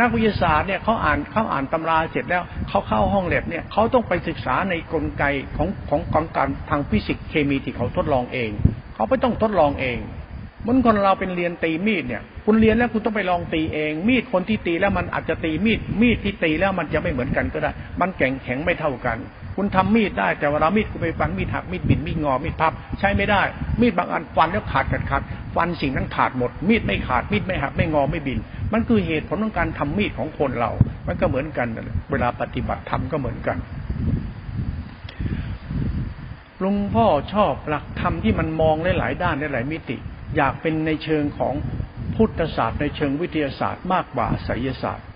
นักวิทยาศาสตร์เนี่ยเขาอ่านเขาอ่านตำราเสร็จแล้วเขาเข้าห้องแลบเนี่ยเขาต้องไปศึกษาในกลไกของของกองการทางฟิสิกส์เคมีที่เขาทดลองเอง เขาไม่ต้องทดลองเองเหมือนคนเราเป็นเรียนตีมีดเนี่ย คุณเรียนแล้วคุณต้องไปลองตีเอง มีดคนที่ตีแล้วมันอาจจะตีมีด มีดที่ตีแล้วมันจะไม่เหมือนกันก็ได้ มันแข็งแข็งไม่เท่ากัน คุณทำมีดได้ แต่เวลามีดคุณไปฟันมีดหักมีดบินมีดงอมีดพับ ใช้ไม่ได้ มีดบางอันฟันแล้วขาดขาดขาดฟันสิ่งนั้นขาดหมด มีดไม่ขาดมีดไม่หักไม่งอไม่บิน มันคือเหตุผลของการทำมีดของคนเรา มันก็เหมือนกัน เวลาปฏิบัติธรรมก็เหมือนกัน ลุงพ่อชอบหลักธรรมที่มันมองหลายๆด้านหลายมิติ อยากเป็นในเชิงของพุทธศาสตร์ในเชิงวิทยาศาสตร์มากกว่าไสยศาสตร์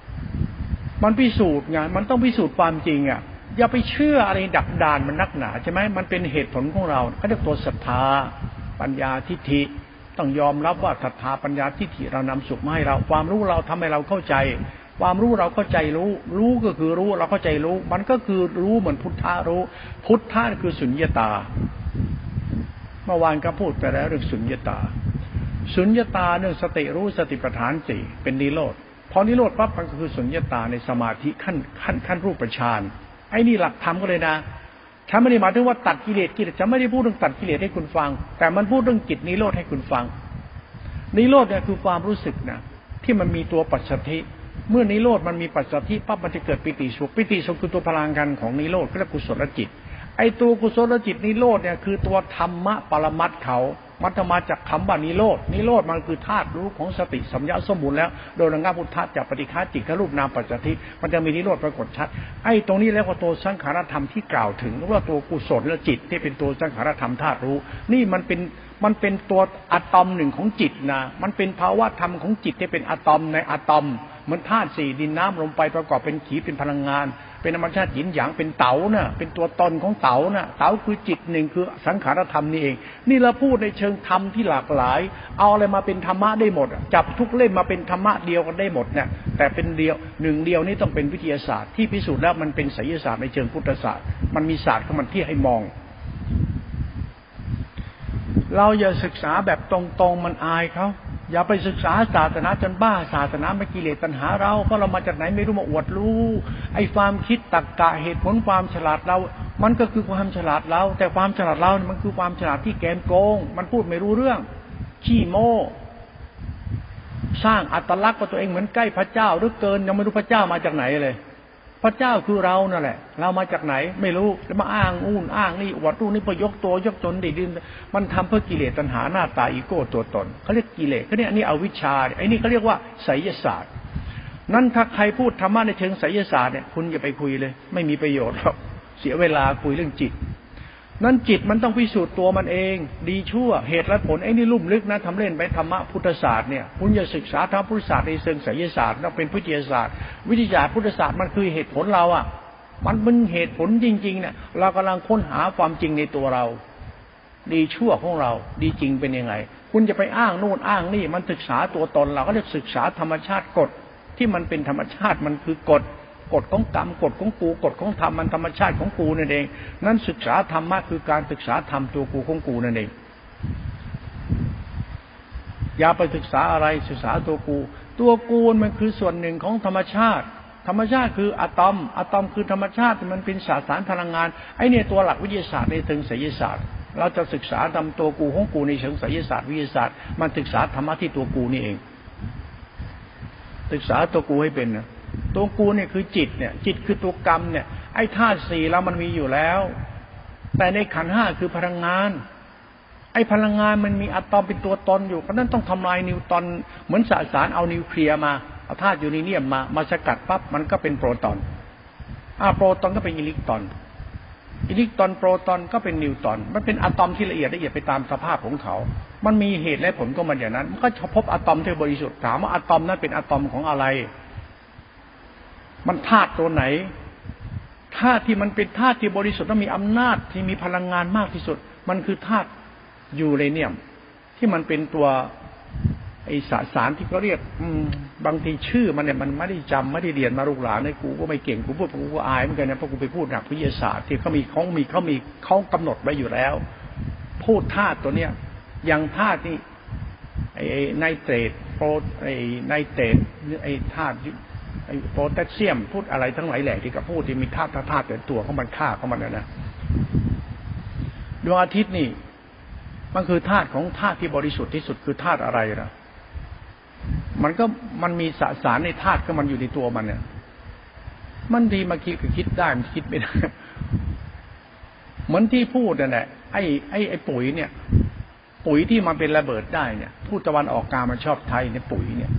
มันพิสูจน์ไงมันต้องพิสูจน์ความจริงอะ อย่าไปเชื่ออะไรดักดานมันนักหนาใช่ไหมมันเป็นเหตุผลของเราเขาเรียกตัวศรัทธา ปัญญาทิฏฐิต้องยอมรับว่าศรัทธาปัญญาทิฏฐิเรานำสุขมาให้เรา ความรู้เราทำให้เราเข้าใจ ความรู้เราเข้าใจรู้ รู้ก็คือรู้เราเข้าใจรู้ มันก็คือรู้เหมือนพุทธารู้ พุทธะคือสุญญตา เมื่อวานก็พูดไปแล้วเรื่องสุญญตา สุญญตาเนื่องสติรู้สติปัฏฐานสี่เป็นนิโรธพอนิโรธปั๊บมันก็คือสุญญตาในสมาธิขั้นขั้นขั้นรูปฌานไอ้นี่หลักธรรมก็เลยนะฉันไม่ได้หมายถึงว่าตัดกิเลสกิเลสจะไม่ได้พูดเรื่องตัดกิเลสให้คุณฟัง แต่มันพูดเรื่องจิตนิโรธให้คุณฟังนิโรธเนี่ยคือความรู้สึกนะที่มันมีตัวปัจจัิ เมื่อนิโรธมันมีปัจจัิปั๊บมันจะเกิดปิติสุขปิติสุขคือตัวพลังกันของนิโรธก็เรียกกุศลจิต ไอ้ตัวกุศลจิตนิโรธเนี่ยคือตัวธรรมะปรมัตเขามันจะมาจากคำว่านิโรดนิโรธมันคือธาตุรู้ของสติสัมยาสมบูรณ์แล้วโดยระงับพุทธะจากปฏิฆาจิตกรูปนามปัจจทิมันจะมีนิโรธปรากฏชัดไอ้ตรงนี้แล้วก็ตัวสังขารธรรมที่กล่าวถึงว่าตัวกุศลและจิตที่เป็นตัวสังขารธรรมธาตุรู้ นี่มันเป็นมันเป็นตัวอะตอมหนึ่งของจิตนะมันเป็นภาวะธรรมของจิตที่เป็นอะตอมในอะตอม เหมือนธาตุสี่ดินน้ำลมไปประกอบเป็นขีเป็นพลังงาน เป็นธรรมชาติหินหยางเป็นเต๋าน่ะเป็นตัวตนของเต๋าน่ะเต๋าคือจิตหนึ่งคือสังขารธรรมนี่เอง นี่เราพูดในเชิงธรรมที่หลากหลาย เอาอะไรมาเป็นธรรมะได้หมด จับทุกเล่มมาเป็นธรรมะเดียวกันได้หมดเนี่ยแต่เป็นเดียวหนึ่งเดียวนี่ต้องเป็นวิทยาศาสตร์ที่พิสูจน์แล้วมันเป็นไสยศาสตร์ในเชิงพุทธศาสตร์ มันมีศาสตร์ของมันที่ให้มองเราอย่าศึกษาแบบตรงๆ มันอายเขา อย่าไปศึกษาศาสนาจนบ้าศาสนาไม่กิเลสตัณหาเราก็เรามาจากไหนไม่รู้มาอวดรู้ ไอ้ความคิดตรรกกะเหตุผลความฉลาดเรา มันก็คือความฉลาดเรา แต่ความฉลาดเรา มันคือความฉลาดที่แกมโกง มันพูดไม่รู้เรื่อง ขี้โม้สร้างอัตลักษณ์ว่าตัวเองเหมือนใกล้พระเจ้าหรือเกินยังไม่รู้พระเจ้ามาจากไหนเลย พระเจ้าคือเรานั่นแหละ เรามาจากไหนไม่รู้แล้วมาอ้างอู้นอ้างนี่วัดรู้นี่พยกตัวยกตนดิดิน มันทำเพื่อกิเลสตัณหาหน้าตาอีโก้ตัวตนเขาเรียกกิเลสเขาเนี่ยนี่เอาวิชาไอ้นี่เขาเรียกว่าไสยศาสตร์ นั้นถ้าใครพูดธรรมะในเชิงไสยศาสตร์เนี่ยคุณอย่าไปคุยเลย ไม่มีประโยชน์หรอกเสียเวลาคุยเรื่องจิต นั้นจิตมันต้องพิสูจน์ตัวมันเอง ดีชั่วเหตุและผลไอ้นี่ลุ่มลึกนะทำเล่นไปธรรมะพุทธศาสตร์เนี่ยคุณอย่าศึกษาธรรมพุทธศาสตร์ในเชิงไสยศาสตร์ต้องเป็นวิทยาศาสตร์ วิทยาศาสตร์พุทธศาสตร์มันคือเหตุผลเราอะ มันเป็นเหตุผลจริงๆเนี่ยเรากำลังค้นหาความจริงในตัวเรา ดีชั่วของเรา ดีจริงเป็นยังไง คุณจะไปอ้างโน่นอ้างนี่มันศึกษาตัวตนเราก็เรียกศึกษาธรรมชาติกฎที่มันเป็นธรรมชาติมันคือกฎ กฎของกรรมกฎของกูกฎของธรรมมันธรรมชาติของกูนั่นเองนั้นศึกษาธรรมะคือการศึกษาธรรมตัวกูของกูนั่นเองอย่าไปศึกษาอะไรศึกษาตัวกู ตัวกูมันคือส่วนหนึ่งของธรรมชาติ ธรรมชาติคืออะตอมอะตอมคือธรรมชาติมันเป็นสาสารพลังงานไอเนี่ยตัวหลักวิทยาศาสตร์ในเชิงศิลศาสตร์ เราจะศึกษาทำตัวกูของกูในเชิงศิลศาสตร์วิทยาศาสตร์มันศึกษาธรรมะที่ตัวกูนี่เอง ศึกษาตัวกูให้เป็นนะ ตัวกูเนี่ยคือจิตเนี่ย จิตคือตัวกรรมเนี่ย ไอ้ธาตุสี่เรามันมีอยู่แล้ว แต่ในขันห้าคือพลังงาน ไอ้พลังงานมันมีอะตอมเป็นตัวตนอยู่เพราะนั้นต้องทำลายนิวตอน เหมือนสสารเอานิวเคลียร์มาเอาธาตุยูเรเนียมมามาสกัดปั๊บมันก็เป็นโปรตอนอ่าโปรตอนก็เป็นอิเล็กตรอนอิเล็กตรอนโปรตอนก็เป็นนิวตรอน มันเป็นอะตอมที่ละเอียดละเอียดไปตามสภาพของเขา มันมีเหตุและผลก็มันอย่างนั้น มันก็พบอะตอมที่บริสุทธิ์ถามว่าอะตอมนั้นเป็นอะตอมของอะไร มันธาตุตัวไหนธาตุที่มันเป็นธาตุที่บริสุทธิ์ต้องมีอำนาจที่มีพลังงานมากที่สุด มันคือธาตุยูเรเนียม ที่มันเป็นตัวไอสสารที่เขาเรียกบางทีชื่อมันเนี่ยมันไม่ได้จำไม่ได้เรียนมาลูกหลานในกูก็ไม่เก่งกูพูดกูก็อายเหมือนกันนะเพราะกูไปพูดหลักวิทยาศาสตร์ที่เขามีเขามีเขามีเขากำหนดไว้อยู่แล้ว พูดธาตุตัวเนี้ยอย่างธาตุนี่ไอไนเตรตโปรไอไนเตรตไอธาตุ โพแทสเซียมพูดอะไรทั้งหลายแหล่ที่กับพูดที่มีธาตุธาตุแต่ตัวของมันค่าของมันนะดวงอาทิตย์นี่มันคือธาตุของธาตุที่บริสุทธิ์ที่สุดคือธาตุอะไรนะมันก็มันมีสสารในธาตุก็มันอยู่ในตัวมันเนี่ย มันดีมาคิดก็คิดได้มันคิดไม่ได้เหมือนที่พูดนั่นแหละไอ้ไอ้ไอ้ปุ๋ยเนี่ย ปุ๋ยที่มันเป็นระเบิดได้เนี่ย ผู้ตะวันออกกามันชอบไทยในปุ๋ยเนี่ย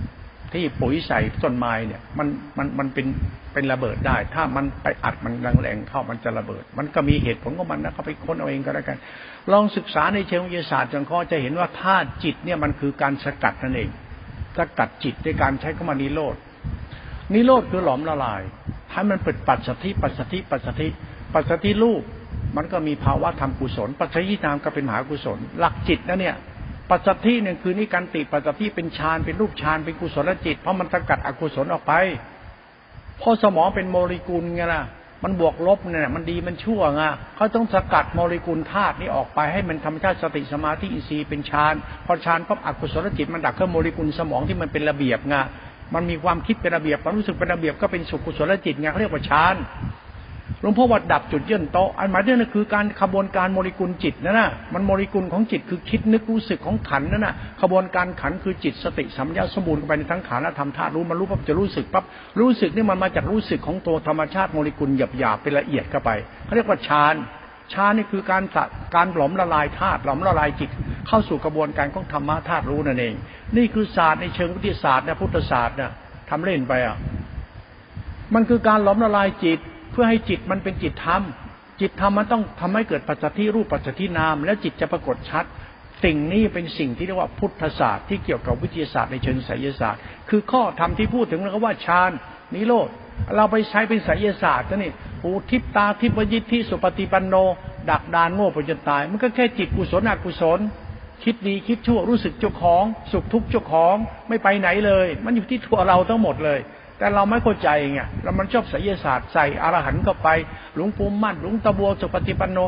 ที่ปุ๋ยใส่ต้นไม้เนี่ยมันมันมันเป็นเป็นระเบิดได้ ถ้ามันไปอัดมันแรงๆเข้ามันจะระเบิด มันก็มีเหตุผลของมันนะเขาไปค้นเอาเองก็แล้วกัน ลองศึกษาในเชิงวิทยาศาสตร์จังข้อจะเห็นว่าธาตุจิตเนี่ยมันคือการสกัดนั่นเองสกัดจิตด้วยการใช้คำว่านิโรธนิโรธคือหลอมละลายให้มันเปิดปัจสถิปัจสถิปัจสถิปัจสถิรูปมันก็มีภาวะธรรมกุศล ปัจจัยนามก็เป็นมหากุศล หลักจิตนะเนี่ย ปัจจัยเนี่ยคือนิการติปัจจัยเป็นฌานเป็นรูปฌานเป็นกุศลจิต เพราะมันสกัดอกุศลออกไปเพราะสมองเป็นโมเลกุลไงล่ะ มันบวกลบเนี่ยมันดีมันชั่วไงเขาต้องสกัดโมเลกุลธาตุนี้ออกไปให้มันธรรมชาติสติสมาธิอินทรีย์เป็นฌาน พอฌานปั๊บอกุศลจิตมันดักเครื่องโมเลกุลสมองที่มันเป็นระเบียบไง มันมีความคิดเป็นระเบียบความรู้สึกเป็นระเบียบก็เป็นสุขุศลจิตไงเขาเรียกว่าฌาน หลวงพ่อวัดดับจุดเยื่นโตอันหมายถึงนั่นคือการขบวนการโมเลกุลจิตนั่นน่ะมันโมเลกุลของจิตคือคิดนึกรู้สึกของขันนั่นน่ะขบวนการขันคือจิตสติสัมยาสมบูรณ์ไปในทั้งขันและทำธาตุรู้มันรู้ปั๊บจะรู้สึกปั๊บรู้สึกนี่มันมาจากรู้สึกของตัวธรรมชาติโมเลกุลหยาบหยาบเป็นละเอียดเข้าไปเขาเรียกว่าฌานฌานนี่คือการการหลอมละลายธาตุหลอมละลายจิต เข้าสู่กระบวนการของธรรมะธาตุรู้นั่นเอง นี่คือศาสตร์ในเชิงวิทยาศาสตร์นะพุทธศาสตร์นะทำเล่นไปอะมันคือการหลอมละลายจิต เพื่อให้จิตมันเป็นจิตธรรม จิตธรรมมันต้องทำให้เกิดปัจจัยรูปปัจจัยนาม แล้วจิตจะปรากฏชัด สิ่งนี้เป็นสิ่งที่เรียกว่าพุทธศาสตร์ที่เกี่ยวกับวิทยาศาสตร์ในเชิงไสยศาสตร์ คือข้อธรรมที่พูดถึงแล้วก็ว่าฌานนิโรธเราไปใช้เป็นไสยศาสตร์นี่อูทิพตาทิพยิทธิสุปฏิปันโน ดักดานโง่ปจนตาย มันก็แค่จิตกุศลอกุศล คิดดีคิดชั่วรู้สึกเจ้าของ สุขทุกข์เจ้าของไม่ไปไหนเลย มันอยู่ที่ตัวเราทั้งหมดเลย แต่เราไม่เข้าใจไงเรามันชอบไสยศาสตร์ใส่อรหันต์เข้าไป หลวงปู่มั่นหลวงตะบัวสุปฏิปันโน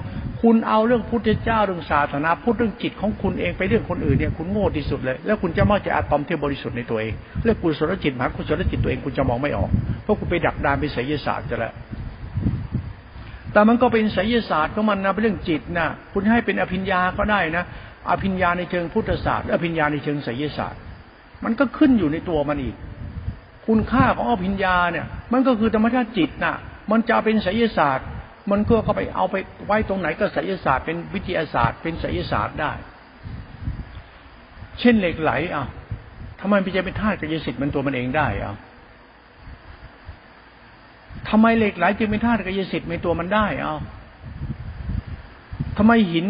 คุณเอาเรื่องพุทธเจ้าเรื่องศาสนาพูดเรื่องจิตของคุณเองไปเรื่องคนอื่นเนี่ยคุณโง่ที่สุดเลย แล้วคุณจะมองจะอะตอมที่บริสุทธิ์ในตัวเองเรื่องกุศลจิตมหากุศลจิตตัวเองคุณจะมองไม่ออกเพราะคุณไปดักดานไปไสยศาสตร์จะแล้วแต่มันก็เป็นไสยศาสตร์ของมันนะเป็นเรื่องจิตนะคุณให้เป็นอภิญญาก็ได้นะอภิญญาในเชิงพุทธศาสตร์อภิญญาในเชิงไสยศาสตร์ มันก็ขึ้นอยู่ในตัวมันอีก คุณค่าของอภิญญาเนี่ย มันก็คือธรรมชาติจิตน่ะ มันจะเป็นไสยศาสตร์ มันก็เข้าไปเอาไปไว้ตรงไหนก็ไสยศาสตร์เป็นวิทยาศาสตร์ เป็นไสยศาสตร์ได้ เช่นเหล็กไหลอะทำไมมันจะเป็นธาตุกายสิทธิ์มันตัวมันเองได้อะทำไมเหล็กไหลจึงเป็นธาตุกายสิทธิ์ในตัวมันได้อะทำไมหิน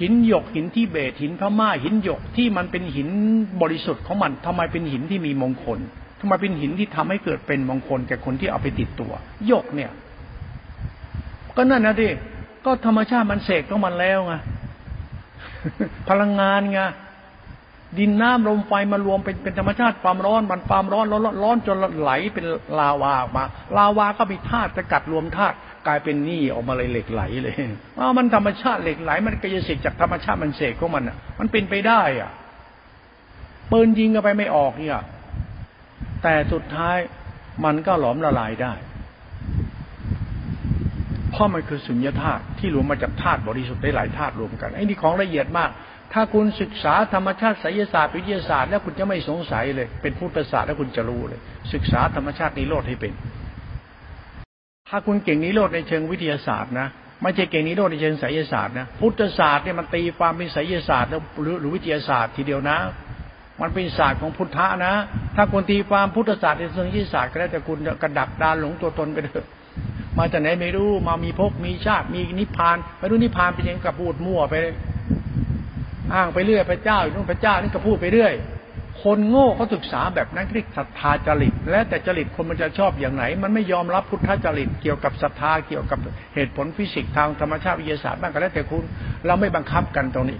หินหยกหินที่เบตหินพม่าหินหยกที่มันเป็นหินบริสุทธิ์ของมันทำไมเป็นหินที่มีมงคล ทำไมเป็นหินที่ทำให้เกิดเป็นมงคลแก่คนที่เอาไปติดตัวยกเนี่ย ก็นั่นนะดิก็ธรรมชาติมันเสกของมันแล้วไงพลังงานไงดินน้ำลมไฟมารวมเป็นเป็นธรรมชาติความร้อนมันความร้อนร้อนร้อนจนไหลเป็นลาวาออกมา ลาวาก็มีธาตุจะกัดรวมธาตุกลายเป็นนี่ออกมาเลยเหล็กไหลเลยว่ามันธรรมชาติเหล็กไหล มันกายสิทธิ์จากธรรมชาติมันเสกของมันอะ มันเป็นไปได้อะปืนยิงกันไปไม่ออกเนี่ย แต่สุดท้ายมันก็หลอมละลายได้ เพราะมันคือสุญญาธาตุที่รวมมาจากธาตุบริสุทธิ์ได้หลายธาตุรวมกันไอ้นี่ของละเอียดมาก ถ้าคุณศึกษาธรรมชาติไสยศาสตร์วิทยาศาสตร์แล้วคุณจะไม่สงสัยเลย เป็นพุทธศาสตร์แล้วคุณจะรู้เลย ศึกษาธรรมชาตินิโรธให้เป็น ถ้าคุณเก่งนิโรธในเชิงวิทยาศาสตร์นะไม่ใช่เก่งนิโรธในเชิงไสยศาสตร์นะพุทธศาสตร์เนี่ยมันตีความเป็นไสยศาสตร์หรือหรือวิทยาศาสตร์ทีเดียวนะ มันเป็นศาสตร์ของพุทธะนะ ถ้าคุณตีความพุทธศาสตร์ในเชิงที่ศาสตร์ก็แล้วแต่คุณกระดักดานหลงตัวตนไปเถอะมาจากไหนไม่รู้มามีภพมีชาติมีนิพพานไม่รู้นิพพานเป็นยังกับพูดมั่วไปอ้างไปเรื่อยพระเจ้าอยู่นู่นพระเจ้านี่ก็พูดไปเรื่อย คนโง่เขาศึกษาแบบนั้นเรียกศรัทธาจริต และแต่จริตคนมันจะชอบอย่างไหน มันไม่ยอมรับพุทธจริตเกี่ยวกับศรัทธาเกี่ยวกับเหตุผลฟิสิกส์ทางธรรมชาติวิทยาศาสตร์บ้างก็แล้วแต่คุณ เราไม่บังคับกันตรงนี้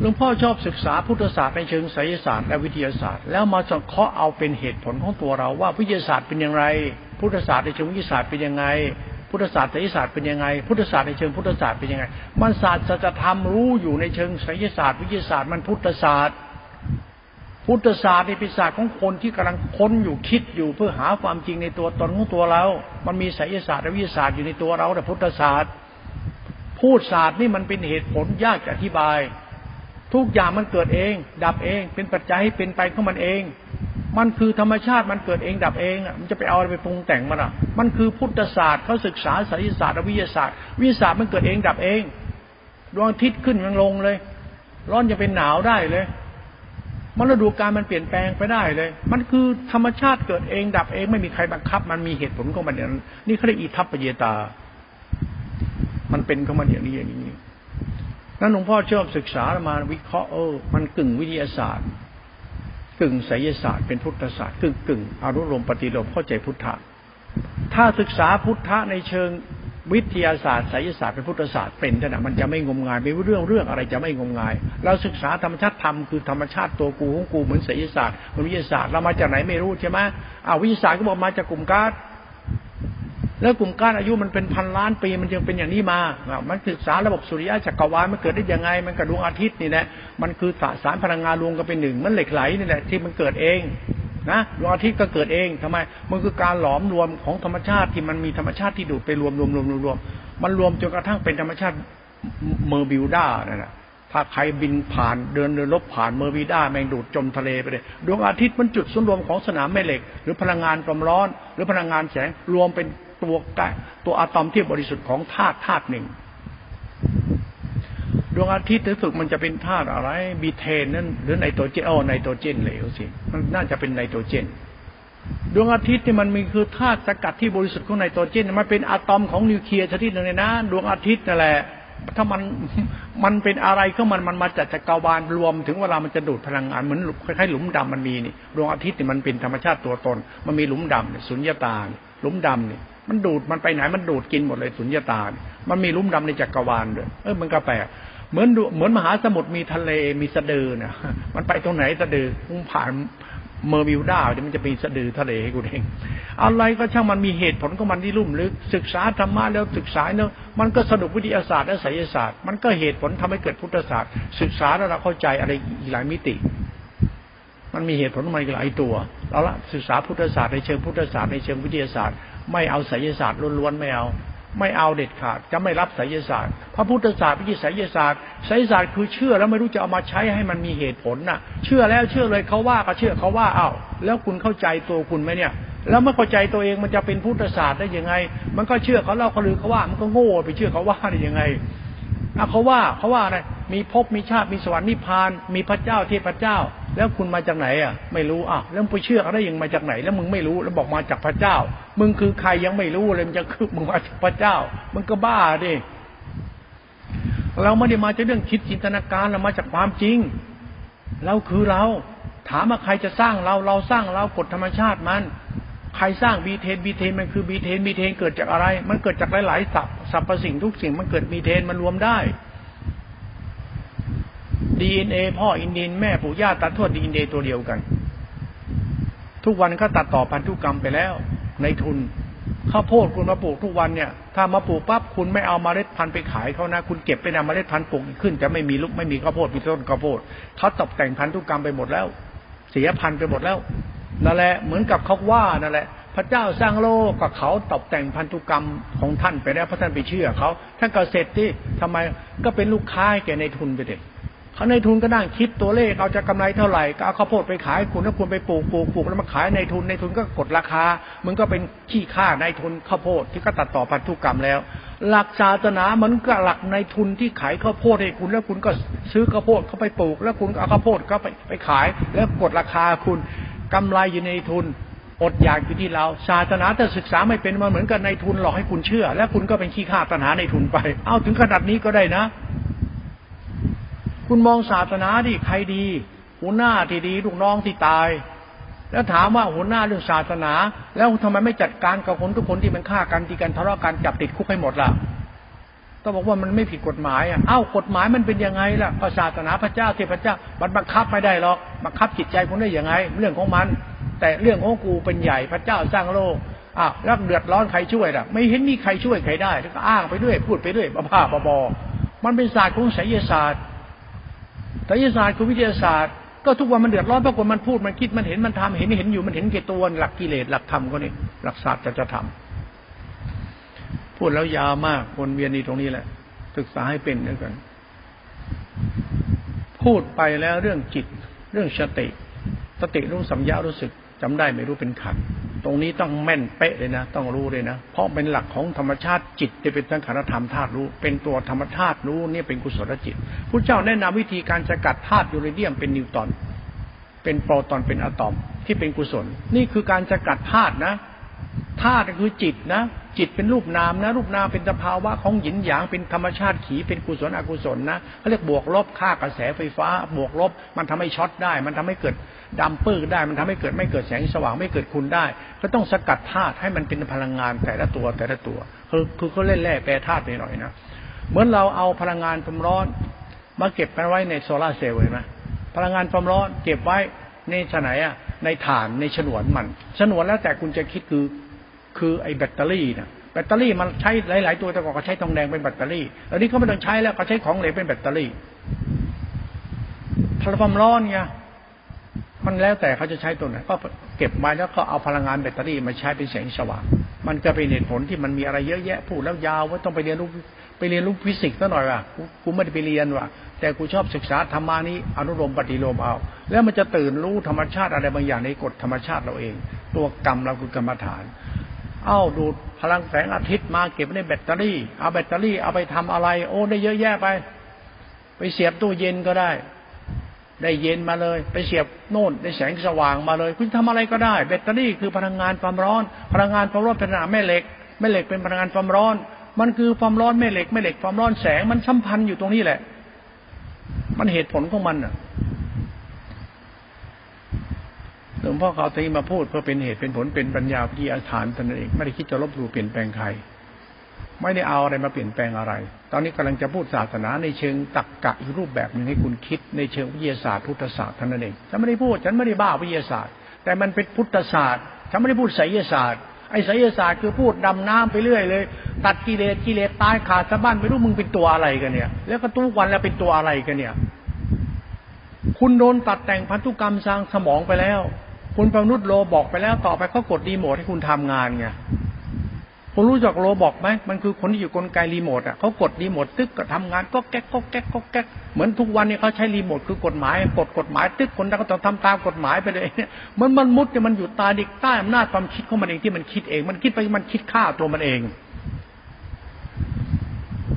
หลวงพ่อชอบศึกษาพุทธศาสตร์ในเชิงไสยศาสตร์และวิทยาศาสตร์ แล้วมาจเคาะเอาเป็นเหตุผลของตัวเราว่าวิทยาศาสตร์เป็นอย่างไร พุทธศาสตร์ในเชิงวิทยาศาสตร์เป็นยังไง พุทธศาสตร์ไสยศาสตร์เป็นยังไง พุทธศาสตร์ในเชิงพุทธศาสตร์เป็นยังไง มันศาสตร์จะทำรู้อยู่ในเชิงไสยศาสตร์วิทยาศาสตร์มันพุทธศาสตร์ พุทธศาสตร์ในป็นศาสตร์ของคนที่กำลังค้นอยู่คิดอยู่เพื่อหาความจริงในตัวตนของตัวเรา มันมีไสยศาสตร์และวิทยาศาสตร์อยู่ในตัวเราแต่พุทธศาสตร์ พูดศาสตร์นี่มันเป็นเหตุผลยากจะอธิบาย ทุกอย่างมันเกิดเอง ดับเอง เป็นปัจจัยให้เป็นไปของมันเอง มันคือธรรมชาติมันเกิดเองดับเองอะมันจะไปเอาอะไรไปปรุงแต่งมันอะ มันคือพุทธศาสตร์เขาศึกษาไสยศาสตร์วิทยาศาสตร์วิทยาศาสตร์มันเกิดเองดับเองดวงอาทิตย์ขึ้นยังลงเลย ร้อนจะเป็นหนาวได้เลยมันฤดูกาลมันเปลี่ยนแปลงไปได้เลย มันคือธรรมชาติเกิดเองดับเองไม่มีใครบังคับ มันมีเหตุผลของมันอย่างนั้นนี่เขาเรียกอิทัปปเยตา มันเป็นของมันอย่างนี้อย่างนี้ นั้นหลวงพ่อชอบศึกษามาวิเคราะห์เออมันกึ่งวิทยาศาสตร์ กึ่งไสยศาสตร์เป็นพุทธศาสตร์กึ่งกึ่งอารมณ์ปฏิโลมเข้าใจพุทธะถ้าศึกษาพุทธะในเชิงวิทยาศาสตร์ไสยศาสตร์เป็นพุทธศาสตร์เป็นแต่มันจะไม่งมงายไม่เรื่องเรื่องอะไรจะไม่งมงาย เราศึกษาธรรมชาติธรรมคือธรรมชาติตัวกูของกูเหมือนไสยศาสตร์เหมือนวิทยาศาสตร์เรามาจากไหนไม่รู้ใช่ไหมอ้าววิทยาศาสตร์ก็บอกมาจากกลุ่มก๊าซ แล้วกลุ่มก๊าซอายุมันเป็นพันล้านปีมันยังเป็นอย่างนี้มา มันศึกษาระบบสุริยะจักรวาลมันเกิดได้ยังไง มันกระดวงอาทิตย์นี่แหละ มันคือสสารพลังงานรวมกันเป็นหนึ่ง มันเหล็กไหลนี่แหละที่มันเกิดเองนะดวงอาทิตย์ก็เกิดเองทำไม มันคือการหลอมรวมของธรรมชาติที่มันมีธรรมชาติที่ดูดไปรวมรวมรวมรวมรวมมันรวมจนกระทั่งเป็นธรรมชาติเบอร์มิวด้านั่นแหละถ้าใครบินผ่านเดินเดินลบผ่านเบอร์มิวด้ามันดูดจมทะเลไปเลยดวงอาทิตย์มันจุดศูนย์รวมของสนามแม่เหล็ก หรือพลังงานความร้อน หรือพลังงานแสงรวมเป็น ตัวกตัวอะตอมที่บริสุทธิ์ของธาตุธาตุหนึ่ง ดวงอาทิตย์รู้สึกมันจะเป็นธาตุอะไรบีเทนนั่นหรือไนโตรเจนโอไนโตรเจนเหลวสิมันน่าจะเป็นไนโตรเจน ดวงอาทิตย์ที่มันมีคือธาตุสกัดที่บริสุทธิ์ของไนโตรเจนมันเป็นอะตอมของนิวเคลียร์ชนิดหนึ่งเลยนะ ดวงอาทิตย์นั่นแหละถ้ามันมันเป็นอะไรก็มันมันมาจากจักรวาลรวมถึงเวลามันจะดูดพลังงานเหมือนคล้ายๆหลุมดำมันมีนี่ดวงอาทิตย์นี่มันเป็นธรรมชาติตัวตน มันมีหลุมดำเนี่ยสุญญตาหลุมดำนี่ มันดูดมันไปไหนมันดูดกินหมดเลยสุญญตา มันมีหลุมดำในจักรวาลด้วยเออมันก็แปลกเหมือนเหมือนมหาสมุทรมีทะเลมีสะดือเนี่ยมันไปตรงไหนสะดือมันผ่านเบอร์มิวด้าเดี๋ยวมันจะเป็นสะดือทะเลให้กูเองอะไรก็ช่างมันมีเหตุผลของมันที่ลุ่มลึก ศึกษาธรรมะแล้วศึกษาเนาะมันก็สนุกวิทยาศาสตร์และไสยศาสตร์ มันก็เหตุผลทำให้เกิดพุทธศาสตร์ ศึกษาแล้วเราเข้าใจอะไรอีกหลายมิติ มันมีเหตุผลมันอีกหลายตัวเราละศึกษาพุทธศาสตร์ในเชิงพุทธศาสตร์ในเชิงวิทยาศาสตร์ ไม่เอาไสยศาสตร์ล้วนๆไม่เอา ไม่เอาเด็ดขาดจะไม่รับไสยศาสตร์พระพุทธศาสตร์ไม่ใช่ไสยศาสตร์ไสยศาสตร์คือเชื่อแล้วไม่รู้จะเอามาใช้ให้มันมีเหตุผลน่ะ เชื่อแล้วเชื่อเลยเขาว่าก็เชื่อเขาว่าเอ้าแล้วคุณเข้าใจตัวคุณไหมเนี่ยแล้วไม่เข้าใจตัวเองมันจะเป็นพุทธศาสตร์ได้ยังไง มันก็เชื่อเขาเล่าเขาลือเขาว่ามันก็โง่ไปเชื่อเขาว่าได้ยังไงอะเขาว่าเขาว่าอะไร มีภพมีชาติมีสวรรค์นิพพาน มีพระเจ้าเทพเจ้า แล้วคุณมาจากไหนอะ ไม่รู้อะแล้วไปเชื่อเขาได้ยังมาจากไหน แล้วมึงไม่รู้แล้วบอกมาจากพระเจ้า มึงคือใครยังไม่รู้เลยมันจะคือมึงมาจากพระเจ้า มึงก็บ้าดิเราไม่ได้มาจากเรื่องคิดจินตนาการเรามาจากความจริงเราคือเรา ถามว่าใครจะสร้างเราเราสร้างเรากฎธรรมชาติมันใครสร้างบีเทนบีเทนมันคือบีเทนบีเทนเกิดจากอะไร มันเกิดจากหลายๆสับสรรพสิ่งทุกสิ่งมันเกิดบีเทนมันรวมได้ ดีเอ็นเอพ่ออินเดียนแม่ปู่ย่าตัดทวดดีเอ็นเอตัวเดียวกัน ทุกวันก็ตัดต่อพันธุกรรมไปแล้ว ในทุนข้าวโพดคุณมาปลูกทุกวันเนี่ย ถ้ามาปลูกปั๊บคุณไม่เอามาเมล็ดพันธุ์ไปขายเขานะ คุณเก็บไปนำเมล็ดพันธุ์ปลูกขึ้น จะไม่มีลูกไม่มีข้าวโพดมีต้นข้าวโพดเขาตกแต่งพันธุกรรมไปหมดแล้ว เสียพันธุ์ไปหมดแล้วนั่นแหละเหมือนกับเขาว่านั่นแหละ พระเจ้าสร้างโลกกับเขาตกแต่งพันธุกรรมของท่านไปแล้วพระท่านไปเชื่อเขาท่านก็เสร็จที่ทำไมก็เป็นลูกค้าแก่ในทุนไปเด็ด เขาในทุนก็นั่งคิดตัวเลขเอาจะกำไรเท่าไหร่ก็เอาข้าวโพดไปขายคุณถ้าคุณไปปลูกปลูกปลูกแล้วมาขายในทุนในทุนก็กดราคามึงก็เป็นขี้ค่าในทุนข้าวโพดที่ก็ตัดต่อพันธุกรรมแล้ว หลักศาสนามันก็หลักในทุนที่ขายข้าวโพดให้คุณแล้วคุณก็ซื้อข้าวโพดเข้าไปปลูก แล้วคุณเอาข้าวโพดก็ไปไปขาย แล้วกดราคาคุณกำไรอยู่ในทุนอดอยากอยู่ที่เราศาสนาแต่ศึกษาไม่เป็นมาเหมือนกันในทุนหลอกให้คุณเชื่อ แล้วคุณก็เป็นขี้ข้าตัณหาในทุนไป เอาถึงขนาดนี้ก็ได้นะ คุณมองศาสนาดิใครดี หัวหน้าที่ดีลูกน้องที่ตาย แล้วถามว่าหัวหน้าเรื่องศาสนา แล้วทำไมไม่จัดการกับคนทุกคนที่มันฆ่ากันตีกันทะเลาะกันจับติดคุกให้หมดล่ะต้องบอกว่ามันไม่ผิดกฎหมายอะเอ้ากฎหมายมันเป็นยังไงล่ะศาสนาพระเจ้าเทพเจ้ามันบังคับไม่ได้หรอกบังคับจิตใจคุณได้ยังไง เรื่องของมัน แต่เรื่องของกูเป็นใหญ่พระเจ้าสร้างโลกอ้าวแล้วเดือดร้อนใครช่วยล่ะ ไม่เห็นมีใครช่วยใครได้ก็อ้างไปด้วยพูดไปด้วยบ้าๆบอๆมันเป็นศาสตร์ของไสยศาสตร์ ไสยศาสตร์คือวิทยาศาสตร์ก็ทุกวันมันเดือดร้อนเพราะคนมันพูดมันคิดมันเห็นมันทำเห็นเห็นอยู่มันเห็นเก่ตัวหลักกิเลสหลักธรรมก็นี่หลักศาสตร์จะจะทำพูดแล้วยาวมากวนเวียนในตรงนี้แหละ ศึกษาให้เป็นด้วยกัน พูดไปแล้วเรื่องจิต เรื่องสติ สติรู้สัมยารู้สึกจำได้ไม่รู้เป็นขัน ตรงนี้ต้องแม่นเป๊ะเลยนะ ต้องรู้เลยนะ เพราะเป็นหลักของธรรมชาติจิตจะเป็นสังขารธรรมธาตุรู้ เป็นตัวธรรมธาตุรู้นี่เป็นกุศลจิตพระเจ้าแนะนำวิธีการสกัดธาตุยูเรเนียมเป็นนิวตอน เป็นโปรตอนเป็นอะตอมที่เป็นกุศล นี่คือการสกัดธาตุนะธาตุคือจิตนะ จิตเป็นรูปนามนะ รูปนามเป็นสภาวะของหยินหยางเป็นธรรมชาติขีเป็นกุศลอกุศลนะเขาเรียกบวกลบค่ากระแสไฟฟ้า บวกลบ มันทำให้ช็อตได้ มันทำให้เกิดดำปื้อได้ มันทำให้เกิดไม่เกิดแสงสว่างไม่เกิดคุณได้ ก็ต้องสกัดธาตุให้มันเป็นพลังงานแต่ละตัวแต่ละตัว คือคือเขาเล่นแร่แปรธาตุไปหน่อยนะเหมือนเราเอาพลังงานความร้อน มาเก็บกันไว้ในโซลาเซลล์เห็นไหมพลังงานความร้อนเก็บไว้ในฉไหนอะในฐานในฉนวนมันฉนวนแล้วแต่คุณจะคิดคือ คือไอ้แบตเตอรี่นะแบตเตอรี่มันใช้หลาย ๆ ตัวแต่ก่อนก็ใช้ทองแดงเป็นแบตเตอรี่อันนี้เขาไม่ต้องใช้แล้วเขาใช้ของเหลวเป็นแบตเตอรี่พลังความร้อนไงมันแล้วแต่เขาจะใช้ตัวไหนก็เก็บไว้แล้วก็เอาพลังงานแบตเตอรี่มาใช้เป็นแสงสว่าง มันก็เป็นเหตุผลที่มันมีอะไรเยอะแยะพูดแล้วยาวว่าต้องไปเรียนรู้ไปเรียนรู้ฟิสิกส์ซะหน่อยว่ะกูไม่ได้ไปเรียนว่ะ แต่กูชอบศึกษาธรรมานี้อนุโลมปฏิโลมเอา แล้วมันจะตื่นรู้ธรรมชาติอะไรบางอย่างในกฎธรรมชาติเราเอง ตัวกรรมเราคือกรรมฐาน เอ้าดูดพลังแสงอาทิตย์มาเก็บในแบตเตอรี่ เอาแบตเตอรี่เอาไปทำอะไร โอ้ได้เยอะแยะไป ไปเสียบตู้เย็นก็ได้ ได้เย็นมาเลย ไปเสียบโน่นได้แสงสว่างมาเลย คุณทำอะไรก็ได้ แบตเตอรี่คือพลังงานความร้อน พลังงานความร้อนเป็นแม่เหล็กแม่เหล็กเป็นพลังงานความร้อน มันคือความร้อนแม่เหล็กแม่เหล็กความร้อนแสงมันสัมพันธ์อยู่ตรงนี้แหละ มันเหตุผลของมันอะ หลวงพ่อเขาตีมาพูดเพื่อเป็นเหตุเป็นผลเป็นปัญญาวิทยาฐานตนเองไม่ได้คิดจะลบหลู่เปลี่ยนแปลงใครไม่ได้เอาอะไรมาเปลี่ยนแปลงอะไร ตอนนี้กำลังจะพูดศาสนาในเชิงตักกะอีกรูปแบบหนึ่งให้คุณคิดในเชิงวิทยาศาสตร์พุทธศาสตร์ท่านนั่นเองฉันไม่ได้พูดฉันไม่ได้บ้าวิทยาศาสตร์ แต่มันเป็นพุทธศาสตร์ฉันไม่ได้พูดไสยศาสตร์ไอ้ไสยศาสตร์คือพูดดำน้ำไปเรื่อยเลย ตัดกิเลสกิเลสตายขาดสะบั้นไม่รู้มึงเป็นตัวอะไรกันเนี่ย แล้วก็ทุกวันแล้วเป็นตัวอะไรกันเนี่ย คุณโดนตัดแต่งพันธุกรรมสร้างสมองไปแล้ว คุณเป็นมนุษย์ robot ไปแล้วต่อไปเขากดรีโมทให้คุณทำงานไงคุณรู้จัก robot ไหมมันคือคนที่อยู่กลไกรีโมทอะเขากดรีโมทตึกก็ทำงานก็แก๊กก็แก๊กก็แก๊กเหมือนทุกวันนี้เขาใช้รีโมทคือกฎหมายกดกฎหมายตึกคนนั้นก็ต้องทำตามกฎหมายไปเลยมันมันมุดเนี่ยมันอยู่ตาดิกใต้อำนาจความคิดของมันเองที่มันคิดเอง มันคิดไปมันคิดฆ่าตัวมันเอง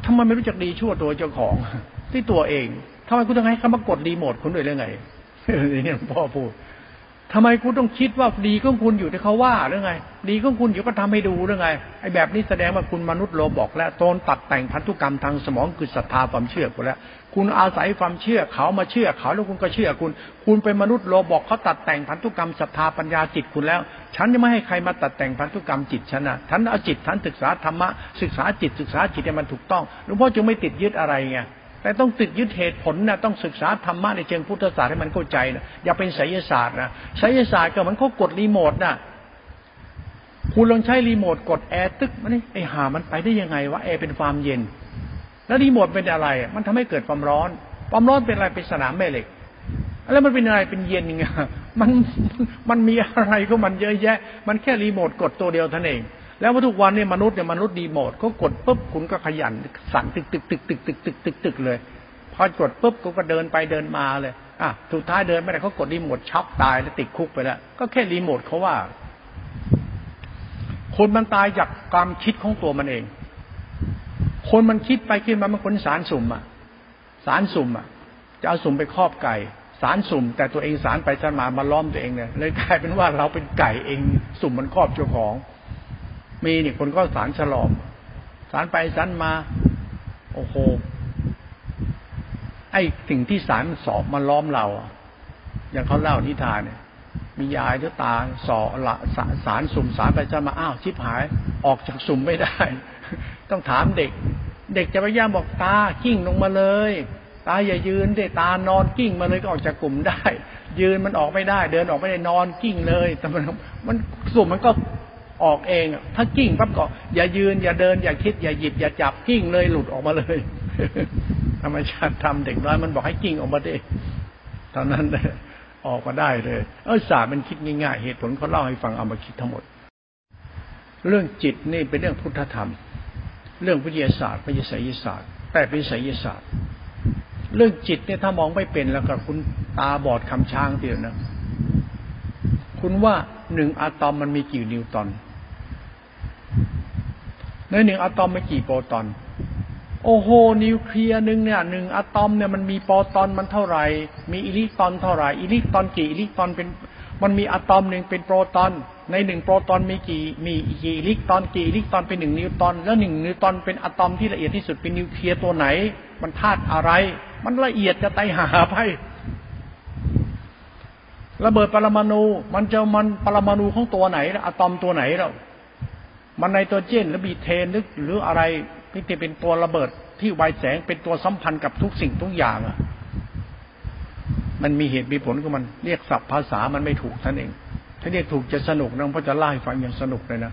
ทำไมไม่รู้จักดีชั่วตัวเจ้าของที่ตัวเองทำไมคุณต้องให้เขามากดรีโมทคุณด้วยเรื่องไงนี่พ่อพูด ทำไมคุณต้องคิดว่าดีของคุณอยู่ที่เขาว่าหรือไง ดีของคุณอยู่ก็ทำให้ดูหรือไงไอ้แบบนี้แสดงว่าคุณมนุษย์โลบอกแล้วโตนตัดแต่งพันธุกรรมทางสมองคือศรัทธาความเชื่อคุณแล้ว คุณอาศัยความเชื่อเขามาเชื่อเขาแล้วคุณก็เชื่อคุณ คุณเป็นมนุษย์โลบอกเขาตัดแต่งพันธุกรรมศรัทธาปัญญาจิตคุณแล้ว ฉันจะไม่ให้ใครมาตัดแต่งพันธุกรรมจิตฉันนะฉันเอาจิตฉันศึกษาธรรมะศึกษาจิตศึกษาจิตให้มันถูกต้องหลวงพ่อจึงไม่ติดยึดอะไรไง แต่ต้องติดยึดเหตุผลนะต้องศึกษาธรรมะในเชิงพุทธศาสตร์ให้มันเข้าใจนะอย่าเป็นไสยศาสตร์นะไสยศาสตร์ก็มันเขากดรีโมทนะคุณลองใช้รีโมทกดแอร์ตึกมันนี่ไอหามันไปได้ยังไงวะแอร์เป็นความเย็น แล้วรีโมทเป็นอะไร มันทำให้เกิดความร้อน ความร้อนเป็นอะไรเป็นสนามแม่เหล็ก แล้วมันเป็นอะไรเป็นเย็นยังไงมันมันมีอะไรก็มันเยอะแยะ มันแค่รีโมทกดตัวเดียวเท่านั้นเอง แล้วว่าทุกวันเนี่ยมนุษย์เนี่ยมนุษย์ดีหมดเขากดปุ๊บคุณก็ขยันสั่นตึกตึกตึกตึกตึกตึกตึกตึกเลย พอกดปุ๊บก็เดินไปเดินมาเลยอะสุดท้ายเดินไม่ได้เขากดรีโมทช็อกตายแล้วติดคุกไปแล้ว ก็แค่รีโมทเขาว่า คนมันตายจากความคิดของตัวมันเอง คนมันคิดไปคิดมามันคนสารสุ่มอะ สารสุ่มอะ จะเอาสุ่มไปครอบไก่สารสุ่ม แต่ตัวเองสารไปสารมามาล้อมตัวเองเนี่ยเลยกลายเป็นว่าเราเป็นไก่เอง สุ่มมันครอบเจ้าของ มีนี่คนก็สารฉลอม สารไปสารมา โอ้โห ไอ้สิ่งที่สารสอบมาล้อมเรา อย่างเขาเล่านิทานเนี่ย มียายที่ตาสอละสสารสุ่มสารไปจะมา อ้าวชิบหาย ออกจากสุ่มไม่ได้ ต้องถามเด็ก เด็กจะพยายามบอกตากิ้งลงมาเลยตาอย่ายืนเด้ตานอนกิ้งมาเลยก็ออกจากกลุ่มได้ ยืนมันออกไม่ได้ เดินออกไม่ได้นอนกิ้งเลยแต่มันมันสุ่มมันก็ ออกเอง ถ้ากิ้งปั๊บก็อย่ายืน อย่าเดิน อย่าคิด อย่าหยิบ อย่าจับกิ้งเลยหลุดออกมาเลยธรรมชาติทำเด็กน้อยมันบอกให้กิ้งออกมาดิตอนนั้นออกมาได้เลย เออศาสตร์มันคิดง่ายๆเหตุผลเขาเล่าให้ฟังเอามาคิดทั้งหมด เรื่องจิตนี่เป็นเรื่องพุทธธรรม เรื่องวิทยาศาสตร์ไม่ใช่ไสยศาสตร์แต่เป็นไสยศาสตร์ เรื่องจิตเนี่ยถ้ามองไม่เป็นแล้วก็คุณตาบอดคลำช้างเดียวนะ คุณว่าหนึ่งอะตอมมันมีกี่นิวตรอน ในหนึ่งอะตอมมีกี่โปรตอน โอ้โห นิวเคลียร์หนึ่งเนี่ยหนึ่งอะตอมเนี่ยมันมีโปรตอนมันเท่าไหร่ มีอิเล็กตรอนเท่าไหร่อิเล็กตรอนกี่อิเล็กตรอนเป็น มันมีอะตอมหนึ่งเป็นโปรตอน ในหนึ่งโปรตอนมีกี่มีกี่อิเล็กตรอนกี่อิเล็กตรอนเป็นหนึ่งนิวตรอน แล้วหนึ่งนิวตรอนเป็นอะตอมที่ละเอียดที่สุดเป็นนิวเคลียร์ตัวไหน มันธาตุอะไร มันละเอียดจะไตหาไประเบิดปรมาณูมันจะมันปรมาณูของตัวไหนอะตอมตัวไหนเรา มันในตัวเจนหรือบีเทนหรือหรืออะไรที่เป็นตัวระเบิดที่ไวแสงเป็นตัวสัมพันธ์กับทุกสิ่งทุกอย่างอะ มันมีเหตุมีผลของมันเรียกศัพท์ภาษามันไม่ถูกท่านเอง ถ้าเรียกถูกจะสนุกนะเพราะจะไล่ฟังอย่างสนุกเลยนะ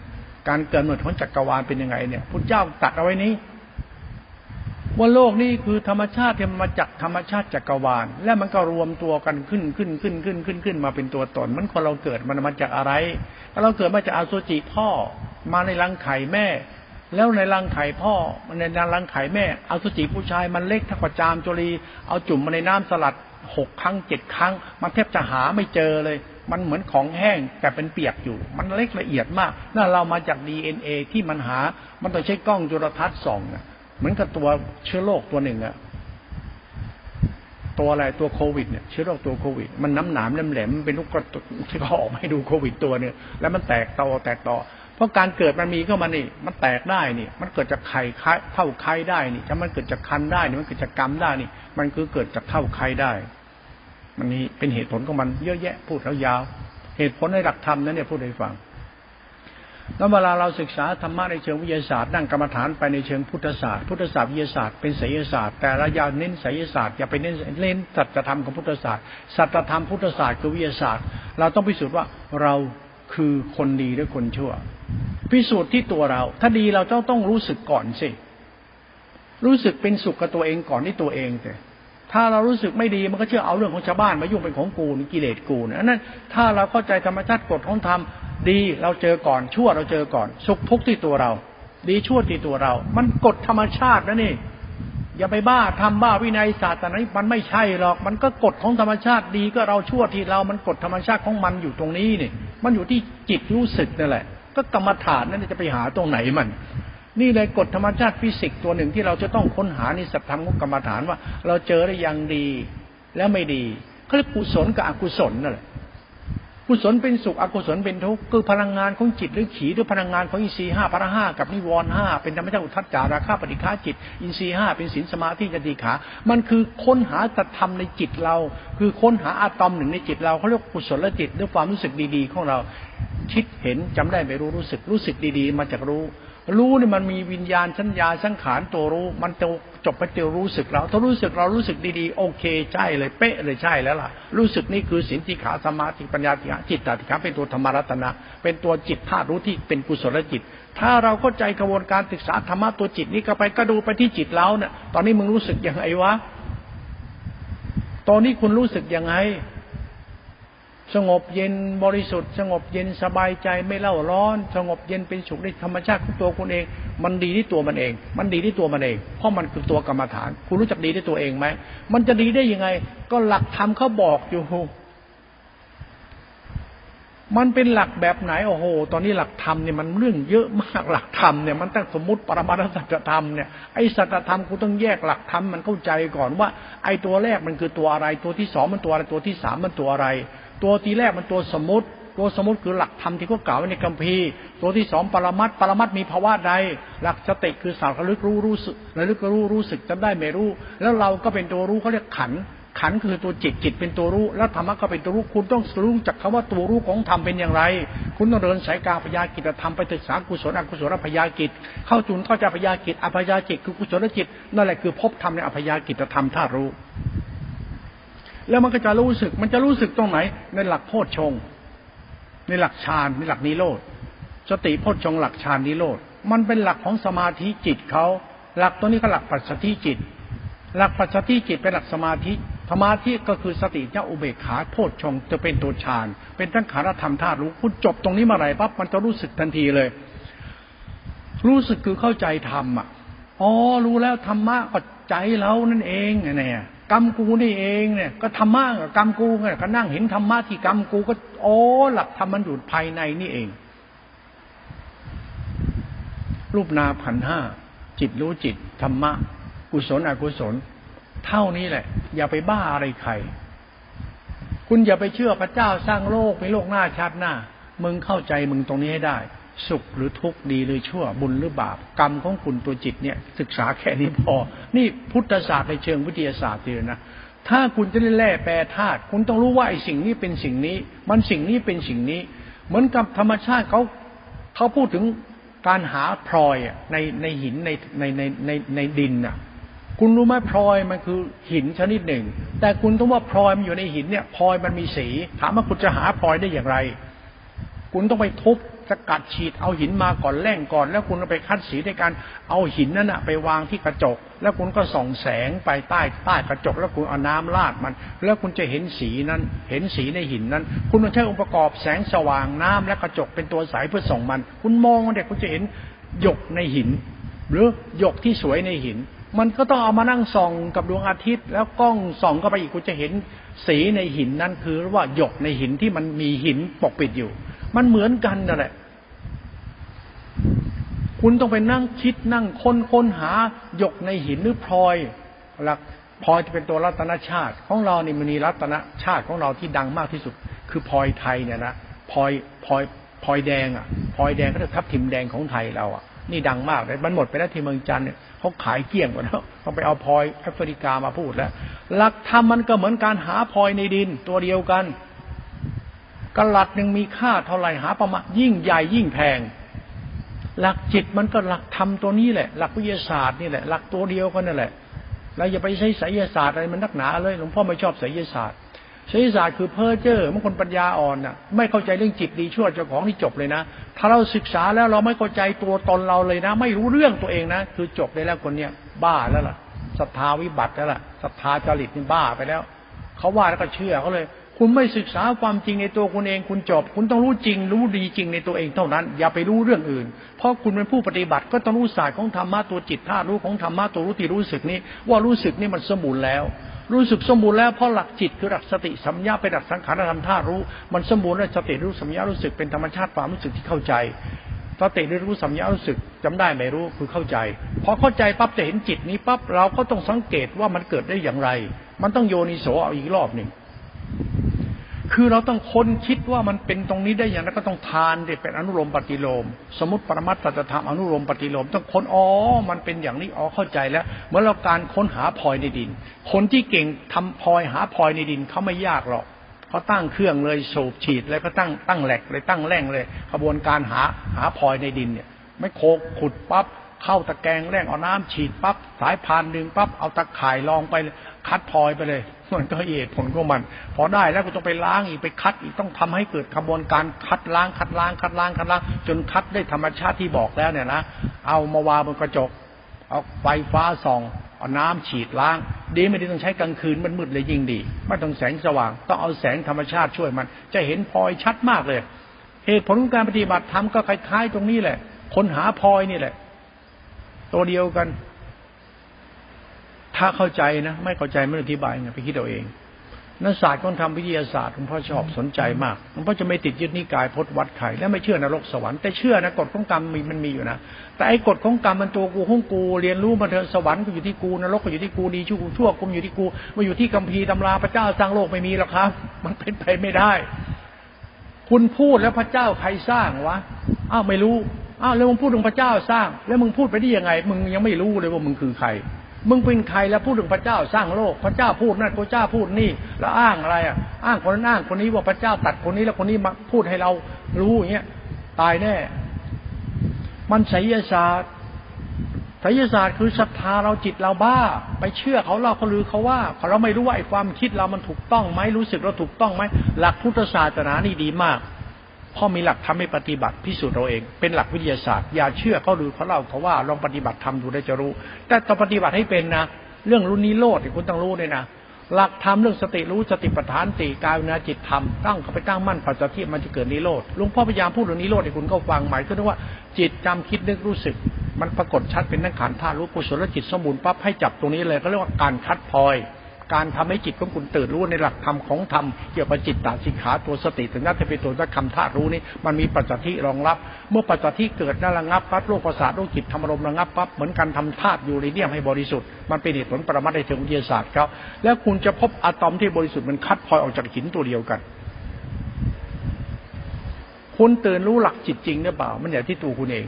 การเกิดหมดของจักรวาลเป็นยังไงเนี่ยพุทธเจ้าตัดเอาไว้นี้ ว่าโลกนี้คือธรรมชาติที่มันมาจากธรรมชาติจักรวาล และมันก็รวมตัวกันขึ้นขึ้นขึ้นขึ้นขึ้นขึ้นมาเป็นตัวตน มันคนเราเกิดมันมาจากอะไร เราเกิดมาจากอสุจิพ่อมาในรังไข่แม่ แล้วในรังไข่พ่อในรังไข่แม่อสุจิผู้ชายมันเล็กถ้ากว่าจามจุลีเอาจุ่มมาในน้ำสลัดหกครั้งเจ็ดครั้ง มันแทบจะหาไม่เจอเลย มันเหมือนของแห้งแต่เป็นเปียกอยู่ มันเล็กละเอียดมากนั่นเรามาจากดีเอ็นเอที่มันหา มันต้องใช้กล้องจุลทรรศน์ส่อง เหมือนกับตัวเชื้อโรคตัวหนึ่งอะตัวอะไรตัวโควิดเนี่ยเชื้อโรคตัวโควิด มันน้ำหนามแหลมๆเป็นลูกกระตุกที่เขาออกมาให้ดูโควิดตัวเนี่ยแล้วมันแตกต่อแตกต่อ เพราะการเกิดมันมีเข้ามานี่ มันแตกได้นี่ มันเกิดจากไข่เท่าไข่ได้นี่ถ้ามันเกิดจากคันได้นี่มันเกิดจากกรรมได้นี่ มันคือเกิดจากเท่าไข่ได้ มันนี่เป็นเหตุผลของมันเยอะแยะพูดแล้วยาว เหตุผลในหลักธรรมนั้นเนี่ยพูดให้ฟัง แล้วเวลาเราศึกษาธรรมะในเชิงวิทยาศาสตร์นั่งกรรมฐานไปในเชิงพุทธศาสตร์พุทธศาสตร์วิทยาศาสตร์เป็นไสยศาสตร์แต่ละยาเน้นไสยศาสตร์อย่าไปเน้นเน้นสัจธรรมของพุทธศาสตร์สัจธรรมพุทธศาสตร์คือวิทยาศาสตร์ เราต้องพิสูจน์ว่าเราคือคนดีหรือคนชั่ว พิสูจน์ที่ตัวเรา ถ้าดีเราต้องต้องรู้สึกก่อนสิรู้สึกเป็นสุขกับตัวเองก่อนที่ตัวเองแต่ ถ้าเรารู้สึกไม่ดีมันก็เชื่อเอาเรื่องของชาวบ้านมายุ่งเป็นของกูนกิเลสกูนนั้นถ้าเราเข้าใจธรรมชาติกฎของธรรมดีเราเจอก่อนชั่วเราเจอก่อน สุขทุกข์ที่ตัวเรา ดีชั่วที่ตัวเรา มันกฎธรรมชาตินะนี่ อย่าไปบ้าทำบ้าวินัยศาสตร์แต่นั้มันไม่ใช่หรอก มันก็กฎของธรรมชาติดีก็เราชั่วที่เรา มันกฎธรรมชาติของมันอยู่ตรงนี้นี่ มันอยู่ที่จิตรู้สึกนั่นแหละ ก็กรรมฐานนั่นจะไปหาตรงไหนมัน นี่เลยกฎธรรมชาติฟิสิกส์ตัวหนึ่งที่เราจะต้องค้นหาในสัพธรรมของกรรมฐานว่า เราเจอได้ยังดีแล้วไม่ดีเขาเรียกกุศลกับอกุศลนั่นแหละกุศลเป็นสุขอกุศลเป็นทุกข์คือพลังงานของจิตหรือขีด้วยพลังงานของอินทรีย์ห้าพระห้ากับนิวรณ์ห้าเป็นธรรมชาติอุทัศจาราคาปฏิฆาจิต อินทรีย์ห้าเป็นศีลสมาธิจติขา มันคือค้นหาตธรรมในจิตเรา คือค้นหาอะตอมหนึ่งในจิตเราเขาเรียกกุศลจิตด้วยความรู้สึกดีๆ ของเราคิดเห็นจำได้ไม่รู้รู้สึกรู้สึกดีๆ มาจากรู้ รู้นี่มันมีวิญญาณสัญญาสังขารตัวรู้ มันจะจบไปเตียวรู้สึกเรา ถ้ารู้สึกเรารู้สึกดีๆ โอเคใช่เลยเป๊ะเลยใช่แล้วล่ะ รู้สึกนี่คือสินติขาสมาธิปัญญาติขาจิตตติขาเป็นตัวธรรมรัตนะ เป็นตัวจิตธาตุรู้ที่เป็นกุศลจิต ถ้าเราเข้าใจกระบวนการศึกษาธรรมะตัวจิตนี้ก็ไปก็ดูไปที่จิตเราเนี่ยตอนนี้มึงรู้สึกยังไงวะตอนนี้คุณรู้สึกยังไง สงบเย็นบริสุทธิ์ สงบเย็นสบายใจไม่เล่าร้อน สงบเย็นเป็นสุขในธรรมชาติของตัวคุณเอง มันดีที่ตัวมันเอง มันดีที่ตัวมันเอง เพราะมันคือตัวกรรมฐาน คุณรู้จักดีที่ตัวเองไหมมันจะดีได้ยังไง ก็หลักธรรมเขาบอกอยู่มันเป็นหลักแบบไหนโอ้โห ตอนนี้หลักธรรมเนี่ยมันเรื่องเยอะมากหลักธรรมเนี่ยมันตั้งสมมติปรมาสัจธรรมเนี่ยไอ้สัจธรรมกูต้องแยกหลักธรรมมันเข้าใจก่อนว่า ไอ้ตัวแรกมันคือตัวอะไร ตัวที่สองมันตัวอะไรตัวที่สามมันตัวอะไร ตัวทีแรกมันตัวสมมติ ตัวสมมติคือหลักธรรมที่เขากล่าวไว้ในคัมภีร์ตัวที่สองปรมัตปรมัตมีภาวะใด หลักสติคือสารระลึกรู้รู้สึกระลึกรู้รู้สึกจำได้ไม่รู้ แล้วเราก็เป็นตัวรู้เขาเรียกขันขันคือตัวจิตจิตเป็นตัวรู้ แล้วธรรมะก็เป็นตัวรู้ คุณต้องรู้จักคำว่าตัวรู้ของธรรมเป็นอย่างไร คุณต้องเดินสายกางพยากิจธรรมไปศึกษากุศลอกุศลพยากิจ เข้าจุนเข้าใจพยากิจอภยาจิตคือกุศลจิตนั่นแหละคือพบธรรมในอภยากิจธรรมท่ารู้ แล้วมันก็จะรู้สึก มันจะรู้สึกตรงไหน ในหลักโพชฌงในหลักฌานในหลักนิโรธสติโพชฌงหลักฌานนิโรธมันเป็นหลักของสมาธิจิตเขาหลักตัวนี้ก็หลักปัจสติจิต หลักปัจสติจิตเป็นหลักสมาธิสมาธิก็คือสติเจ้าอุเบกขาโพชฌงจะเป็นตัวฌานเป็นทั้งขารธรรมธาตุรู้คุณจบตรงนี้มื่อไหรปั๊บมันจะรู้สึกทันทีเลย รู้สึกคือเข้าใจธรรมอะอ๋อรู้แล้วธรรมะก็ใจเรานั่นเองเนี่ย กรรมกูนี่เองเนี่ย ก็ธรรมะกับกรรมกูเนี่ยก็นั่งเห็นธรรมะที่กรรมกูก็โอ้หลักธรรมมันอยู่ภายในนี่เอง รูปนาพันห้าจิตรู้จิตธรรมะ กุศลอกุศล เท่านี้แหละ อย่าไปบ้าอะไรใคร คุณอย่าไปเชื่อพระเจ้าสร้างโลกในโลกหน้าชาติหน้า มึงเข้าใจมึงตรงนี้ให้ได้ สุขหรือทุกข์ดีหรือชั่วบุญหรือบาปกรรมของคุณตัวจิตเนี่ย ศึกษาแค่นี้พอ นี่พุทธศาสตร์ในเชิงวิทยาศาสตร์เลยนะถ้าคุณจะได้แล่แปรธาตุคุณต้องรู้ว่าไอ้สิ่งนี้เป็นสิ่งนี้ มันสิ่งนี้เป็นสิ่งนี้ เหมือนกับธรรมชาติเขาเขาพูดถึงการหาพลอยในในหินในในในในในดินน่ะ คุณรู้ไหมพลอยมันคือหินชนิดหนึ่ง แต่คุณต้องว่าพลอยมันอยู่ในหินเนี่ยพลอยมันมีสี ถามว่าคุณจะหาพลอยได้อย่างไร คุณต้องไปทุบ สกัดฉีดเอาหินมาก่อนแล่งก่อน แล้วคุณไปคัดสีในการเอาหินนั้นอะไปวางที่กระจก แล้วคุณก็ส่องแสงไปใต้ใต้กระจก แล้วคุณเอาน้ำราดมัน แล้วคุณจะเห็นสีนั้น เห็นสีในหินนั้น คุณต้องใช้องค์ประกอบแสงสว่างน้ำและกระจกเป็นตัวสายเพื่อส่องมัน คุณมองเด็กคุณจะเห็นหยกในหิน หรือหยกที่สวยในหินมันก็ต้องเอามานั่งส่องกับดวงอาทิตย์ แล้วกล้องส่องเข้าไปอีกคุณจะเห็นสีในหินนั้นคือว่าหยกในหินที่มันมีหินปกปิดอยู่ มันเหมือนกันนั่นแหละ คุณต้องไปนั่งคิดนั่งค้นค้นหาหยกในหินหรือพลอยหลักพลอยจะเป็นตัวรัตนชาติ ของเรานี่มันมีรัตนชาติของเราที่ดังมากที่สุด คือพลอยไทยเนี่ยนะพลอยพลอยพลอยแดงอะพลอยแดงก็จะทับทิมแดงของไทยเราอะนี่ดังมากเลยมันหมดไปแล้วที่เมืองจันเนี่ยเขาขายเกลี้ยงหมดแล้วเขาไปเอาพลอยแอฟริกามาพูดแล้ว หลักธรรมมันก็เหมือนการหาพลอยในดินตัวเดียวกัน กระหลัดหนึ่งมีค่าเท่าไหร่หาประมาณยิ่งใหญ่ยิ่งแพง หลักจิตมันก็หลักธรรมตัวนี้แหละ หลักวิทยาศาสตร์นี่แหละ หลักตัวเดียวกันนั่นแหละเราอย่าไปใช้ไสยศาสตร์อะไรมันนักหนาเลยหลวงพ่อไม่ชอบไสยศาสตร์ไสยศาสตร์คือเพ้อเจ้อบางคนปัญญาอ่อนน่ะ ไม่เข้าใจเรื่องจิตดีชั่วเจ้าของที่จบเลยนะ ถ้าเราศึกษาแล้วเราไม่เข้าใจตัวตนเราเลยนะ ไม่รู้เรื่องตัวเองนะ คือจบได้แล้วคนเนี้ยบ้าแล้วล่ะศรัทธาวิบัติแล้วล่ะศรัทธาจริตนี่บ้าไปแล้วเขาว่าแล้วก็เชื่อเขาเลย คุณไม่ศึกษาความจริงในตัวคุณเอง คุณจบ คุณต้องรู้จริง รู้ดีจริงในตัวเองเท่านั้น อย่าไปรู้เรื่องอื่น เพราะคุณเป็นผู้ปฏิบัติก็ต้องรู้ศาสตร์ของธรรมะตัวจิตธาตุรู้ของธรรมะตัวรู้ที่รู้สึกนี้ ว่ารู้สึกนี่มันสมบูรณ์แล้ว รู้สึกสมบูรณ์แล้วเพราะหลักจิตคือหลักสติสัมยาเป็นหลักสังขารธรรมธาตุรู้ มันสมบูรณ์แล้วสติรู้สัมยารู้สึกเป็นธรรมชาติความรู้สึกที่เข้าใจสติรู้สัมยารู้สึกจำได้ไม่รู้คือเข้าใจพอเข้าใจปั๊บจะเห็นจิตนี้ปั๊บเราก็ต้องสังเกตว่ามันเกิดได้อย่างไร มันต้องโยนิโสเอาอีกรอบหนึ่ง คือเราต้องค้นคิดว่ามันเป็นตรงนี้ได้อย่างนั้นก็ต้องทานเด็เป็นอนุโลมปฏิโลม สมมติปรมัตถธรรมอนุโลมปฏิโลม ต้องค้นอ๋อมันเป็นอย่างนี้อ๋อเข้าใจแล้วเมื่อเราการค้นหาพลอยในดิน คนที่เก่งทำพลอยหาพลอยในดินเขาไม่ยากหรอกเขาตั้งเครื่องเลยสูบฉีดแล้วก็ตั้งตั้งแหลกเลยตั้งแร่งเลยกระบวนการหาหาพลอยในดินเนี่ย ไม่โคกขุดปั๊บเข้าตะแกรงแร่งเอาน้ำฉีดปั๊บสายพานดึงปั๊บเอาตะข่ายลองไป คัดพลอยไปเลย มันก็เหตุผลของมัน พอได้แล้วก็ต้องไปล้างอีกไปคัดอีกต้องทำให้เกิดกระบวนการคัดล้างคัดล้างคัดล้างคัดล้าง จนคัดได้ธรรมชาติที่บอกแล้วเนี่ยนะเอามาวางบนกระจก เอาไฟฟ้าส่องเอาน้ำฉีดล้าง ดีไม่ได้ต้องใช้กลางคืนมันมืดเลยยิ่งดี ไม่ต้องแสงสว่าง ต้องเอาแสงธรรมชาติช่วยมัน จะเห็นพลอยชัดมากเลยเหตุผลของการปฏิบัติธรรมก็คล้ายๆ ตรงนี้แหละ คนหาพลอยนี่แหละ ตัวเดียวกัน ถ้าเข้าใจนะ ไม่เข้าใจไม่อธิบายไงไปคิดเอาเองนักศาสตร์ก็ทำวิทยาศาสตร์หลวงพ่อชอบสนใจมากหลวงพ่อจะไม่ติดยึดนิกายพจนวัดไข่และไม่เชื่อนรกสวรรค์แต่เชื่อนะกฎของกรรมมีมันมีอยู่นะแต่ไอ้กฎของกรรมมันตัวกูของกู เรียนรู้มาเถอะสวรรค์ก็อยู่ที่กูนรกก็อยู่ที่กูดีชั่วชั่วกูอยู่ที่กูมาอยู่ที่กัมพีตำราพระเจ้าสร้างโลกไม่มีหรอกครับ มันเป็นไปไม่ได้ คุณพูดแล้วพระเจ้าใครสร้างวะอ้าวไม่รู้อ้าวแล้วมึงพูดถึงพระเจ้าสร้าง แล้วมึงพูดไปได้ยังไง มึงยังไม่รู้เลยว่ามึงคือใคร มึงเป็นใครแล้วพูดถึงพระเจ้าสร้างโลก พระเจ้าพูดนั่นพระเจ้าพูดนี่ แล้วอ้างอะไรอะ อ้างคนนั้นอ้างคนนี้ว่าพระเจ้าตัดคนนี้แล้วคนนี้มาพูดให้เรารู้อย่างเงี้ยตายแน่ มันไสยศาสตร์ไสยศาสตร์คือศรัทธาเราจิตเราบ้า ไปเชื่อเขาเราเขาลือเขาว่าเราไม่รู้ว่าไอ้ความคิดเรามันถูกต้องไหมรู้สึกเราถูกต้องไหมหลักพุทธศาสนานี่ดีมาก พ่อมีหลักทำให้ปฏิบัติพิสูจน์เราเอง เป็นหลักวิทยาศาสตร์ อย่าเชื่อเขาหรือเขาเล่าเขาว่าลองปฏิบัติทำดูได้จะรู้ แต่ต้องปฏิบัติให้เป็นนะ เรื่องรุนนี้โลดคุณต้องรู้เลยนะหลักธรรมเรื่องสติรู้สติปัฏฐานติกายนาจิตธรรมตั้งเข้าไปตั้งมั่นปัจจัยมันจะเกิดนิโรธหลวงพ่อพยายามพูดเรื่องนิโรธให้คุณก็ฟังหมายถึงว่าจิตจำคิดนึกรู้สึก มันปรากฏชัดเป็นนักขันธาตุรู้กุศลจิตสมบูรณ์ปั๊บให้จับตรงนี้เลยก็เรียกว่าการคัดพลอย การทำให้จิตของคุณตื่นรู้ในหลักธรรมของธรรมเกี่ยวกับจิตตสิกขาตัวสติถึงนั้นจะเป็นตัวนักคำธาตุรู้นี่มันมีปัจจัยรองรับ เมื่อปัจจัยเกิดนั่นระงับปั๊บโลกประสาทโลกจิตธรรมรมระงับปั๊บเหมือนการทำธาตุยูเรเนียมให้บริสุทธิ์มันเป็นเหตุผลประมัตถ์ในเชิงวิทยาศาสตร์ครับแล้วคุณจะพบอะตอมที่บริสุทธิ์มันคัดพลอยออกจากหินตัวเดียวกันคุณตื่นรู้หลักจิตจริงหรือเปล่า มันอยู่ที่ตัวคุณเอง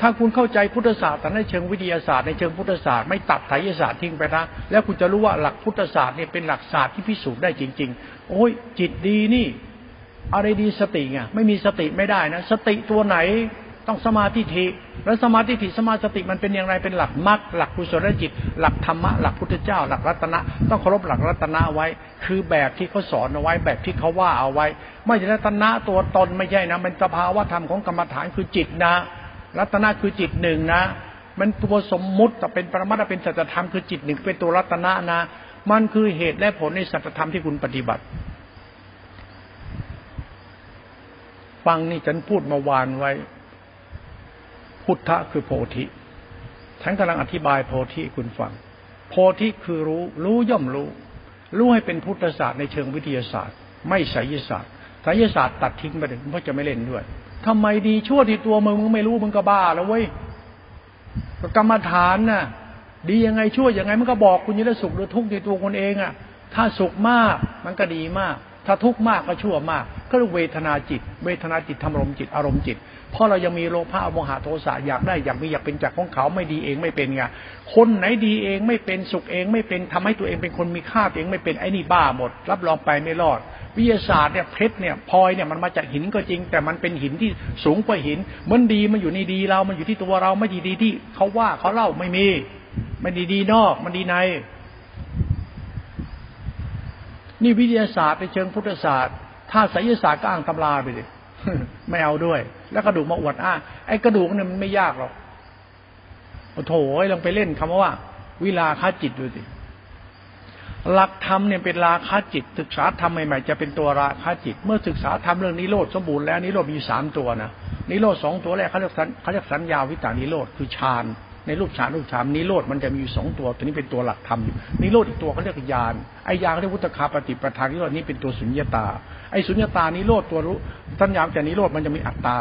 ถ้าคุณเข้าใจพุทธศาสตร์แต่ในเชิงวิทยาศาสตร์ในเชิงพุทธศาสตร์ไม่ตัดไสยศาสตร์ทิ้งไปนะ แล้วคุณจะรู้ว่าหลักพุทธศาสตร์เนี่ยเป็นหลักศาสตร์ที่พิสูจน์ได้จริง ๆ โอ้ยจิตดีนี่ อะไรดีสติไงไม่มีสติไม่ได้นะ สติตัวไหนต้องสมาธิทิแล้วสมาธิทิสมาสติมันเป็นอย่างไรเป็นหลักมรรคหลักกุศลจิต หลักธรรมะหลักพุทธเจ้า หลักรัตนะ ต้องเคารพหลักรัตนะไว้ คือแบบที่เขาสอนเอาไว้ แบบที่เขาว่าเอาไว้ ไม่ใช่รัตนะตัวตนไม่ใช่นะเป็นสภาวะธรรมของกรรมฐานคือจิตนะ รัตนะคือจิตหนึ่งนะ มันตัวสมมุติแต่เป็นปรมัตถเป็นสัจธรรมคือจิตหนึ่งเป็นตัวรัตนะนะ มันคือเหตุและผลในสัจธรรมที่คุณปฏิบัติ ฟังนี่ฉันพูดมาวานไว้ พุทธะคือโพธิฉันกำลังอธิบายโพธิคุณฟัง โพธิคือรู้ รู้ย่อมรู้ รู้ให้เป็นพุทธศาสตร์ในเชิงวิทยาศาสตร์ ไม่ไสยศาสตร์ไสยศาสตร์ตัดทิ้งไปเลยเพราะจะไม่เล่นด้วย ทำไมดีชั่วที่ตัวมึงมึงไม่รู้มึงก็บ้าแล้วเว้ยกรรมฐานน่ะ ดียังไงชั่วยังไงมันก็บอกคุณจะสุขหรือทุกข์ในตัวคนเองอะ ถ้าสุขมากมันก็ดีมาก ถ้าทุกข์มากก็ชั่วมาก ก็เรียกเวทนาจิต เวทนาจิตธรรมรมจิตอารมณ์จิต เพราะเรายังมีโลภะโมหะโทสะอยากได้อยากมีอยากเป็นจากของเขาไม่ดีเองไม่เป็นไงคนไหนดีเองไม่เป็นสุขเองไม่เป็นทำให้ตัวเองเป็นคนมีค่าตัวเองไม่เป็นไอ้นี่บ้าหมด รับรองไปไม่รอด วิทยาศาสตร์เนี่ยเพชรเนี่ยพลอยเนี่ยมันมาจากหินก็จริง แต่มันเป็นหินที่สูงกว่าหินเหมือนดีมันอยู่ในดีเรา มันอยู่ที่ตัวเราไม่ดีดีที่เขาว่าเขาเล่าไม่มีมันดีดีนอกมันดีใน นี่วิทยาศาสตร์ในเชิงพุทธศาสตร์ ถ้าไสยศาสตร์ก็อ้างตำราไปดิ ไม่เอาด้วย แล้วกระดูกมาอวดอ้างไอ้กระดูกเนี่ยมันไม่ยากหรอกโอ้โถลองไปเล่นคำว่า วิลาคาจิตดูสิหลักธรรมเนี่ยเป็นราคาจิต ศึกษาธรรมใหม่ๆจะเป็นตัวราคาจิต เมื่อศึกษาธรรมเรื่องนิโรธสมบูรณ์แล้วนิโรธมีสามตัวนะนิโรธสองตัวแรกเขาเรียกสัญเขาเรียกสัญญาวิตานิโรธคือฌาน ในรูปฌานรูปฌานนิโรธมันจะมีอยู่สองตัวตัวนี้เป็นตัวหลักธรรมอยู่นิโรธอีกตัวเขาเรียกญาณไอ้ญาณเขาเรียกวุตคาปฏิปทานนิโรธนี้เป็นตัวสุญญตาไอ้สุญญตานิโรธตัวรู้สัญญาจากนิโรธมันจะมีอัตตา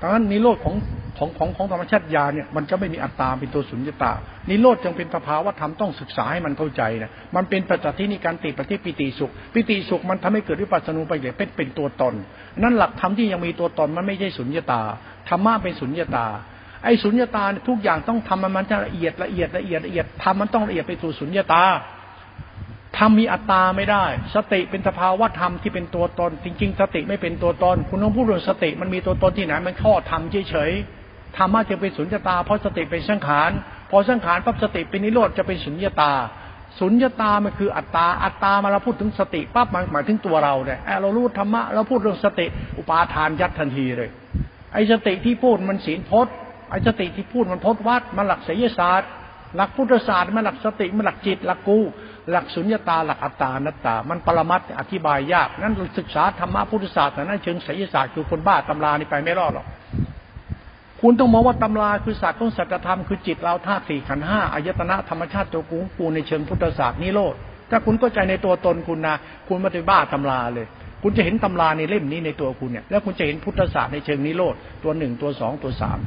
ดังนั้นนิโรธของของของของธรรมชาติญาเนี่ยมันจะไม่มีอัตตาเป็นตัวสุญญตานิโรธจึงเป็นสภาวะธรรมต้องศึกษาให้มันเข้าใจนะมันเป็นปัจจัยที่ในการติปฏิปิติสุข ปิติสุขมันทำให้เกิดวิปัสสนูไปเลยเป็นเป็นตัวตนนั่นหลักธรรมที่ยังมีตัวตนมันไม่ใช่สุญญตาธรรมะเป็นสุญญตา ไอ้สุญญตาทุกอย่างต้องทำมันมันจะละเอียดละเอียดละเอียดละเอียดทำมันต้องละเอียดไปสู่สุญญตาธรรมมีอัตตาไม่ได้ สติเป็นสภาวะธรรมที่เป็นตัวตน จริง ๆ สติไม่เป็นตัวตน คุณต้องพูดเรื่องสติมันมีตัวตนที่ไหนมันข้อธรรมเฉยๆธรรมะจะเป็นสุญญตา เพราะสติเป็นสังขารพอสังขารปั๊บสติเป็นนิโรธจะเป็นสุญญตาสุญญตามันคืออัตตา อัตตามาเราพูดถึงสติปั๊บมันหมายถึงตัวเราเนี่ยเรารู้ธรรมะเราพูดเรื่องสติ อุปาทานยัดทันทีเลย ไอ้สติที่พูดมันศีลพจน์ ไอ้สติที่พูดมันพจน์วัดมันหลักศิลศาสตร์ หลักพุทธศาสตร์มันหลักสติมันหลักจิต หลักกู หลักสุญญตาหลักอัตตานัตตา มันปรมัตอธิบายยากนั้นศึกษาธรรมะพุทธศาสตร์แต่นั้นเชิงไสยศาสตร์คือคนบ้าตำรานี่ไปไม่รอดหรอกคุณต้องมองว่าตำราคือศาสตร์ของสัจธรรมคือจิตเราธาตุสี่ขันห้าอายตนะธรรมชาติตัวกูกูในเชิงพุทธศาสตร์นิโรธถ้าคุณเข้าใจในตัวตนคุณนะคุณไม่ได้บ้าตำราเลย คุณจะเห็นตำราในเล่มนี้ในตัวคุณเนี่ยแล้วคุณจะเห็นพุทธศาสตร์ในเชิงนิโรธตัวหนึ่งตัวสองตัวสาม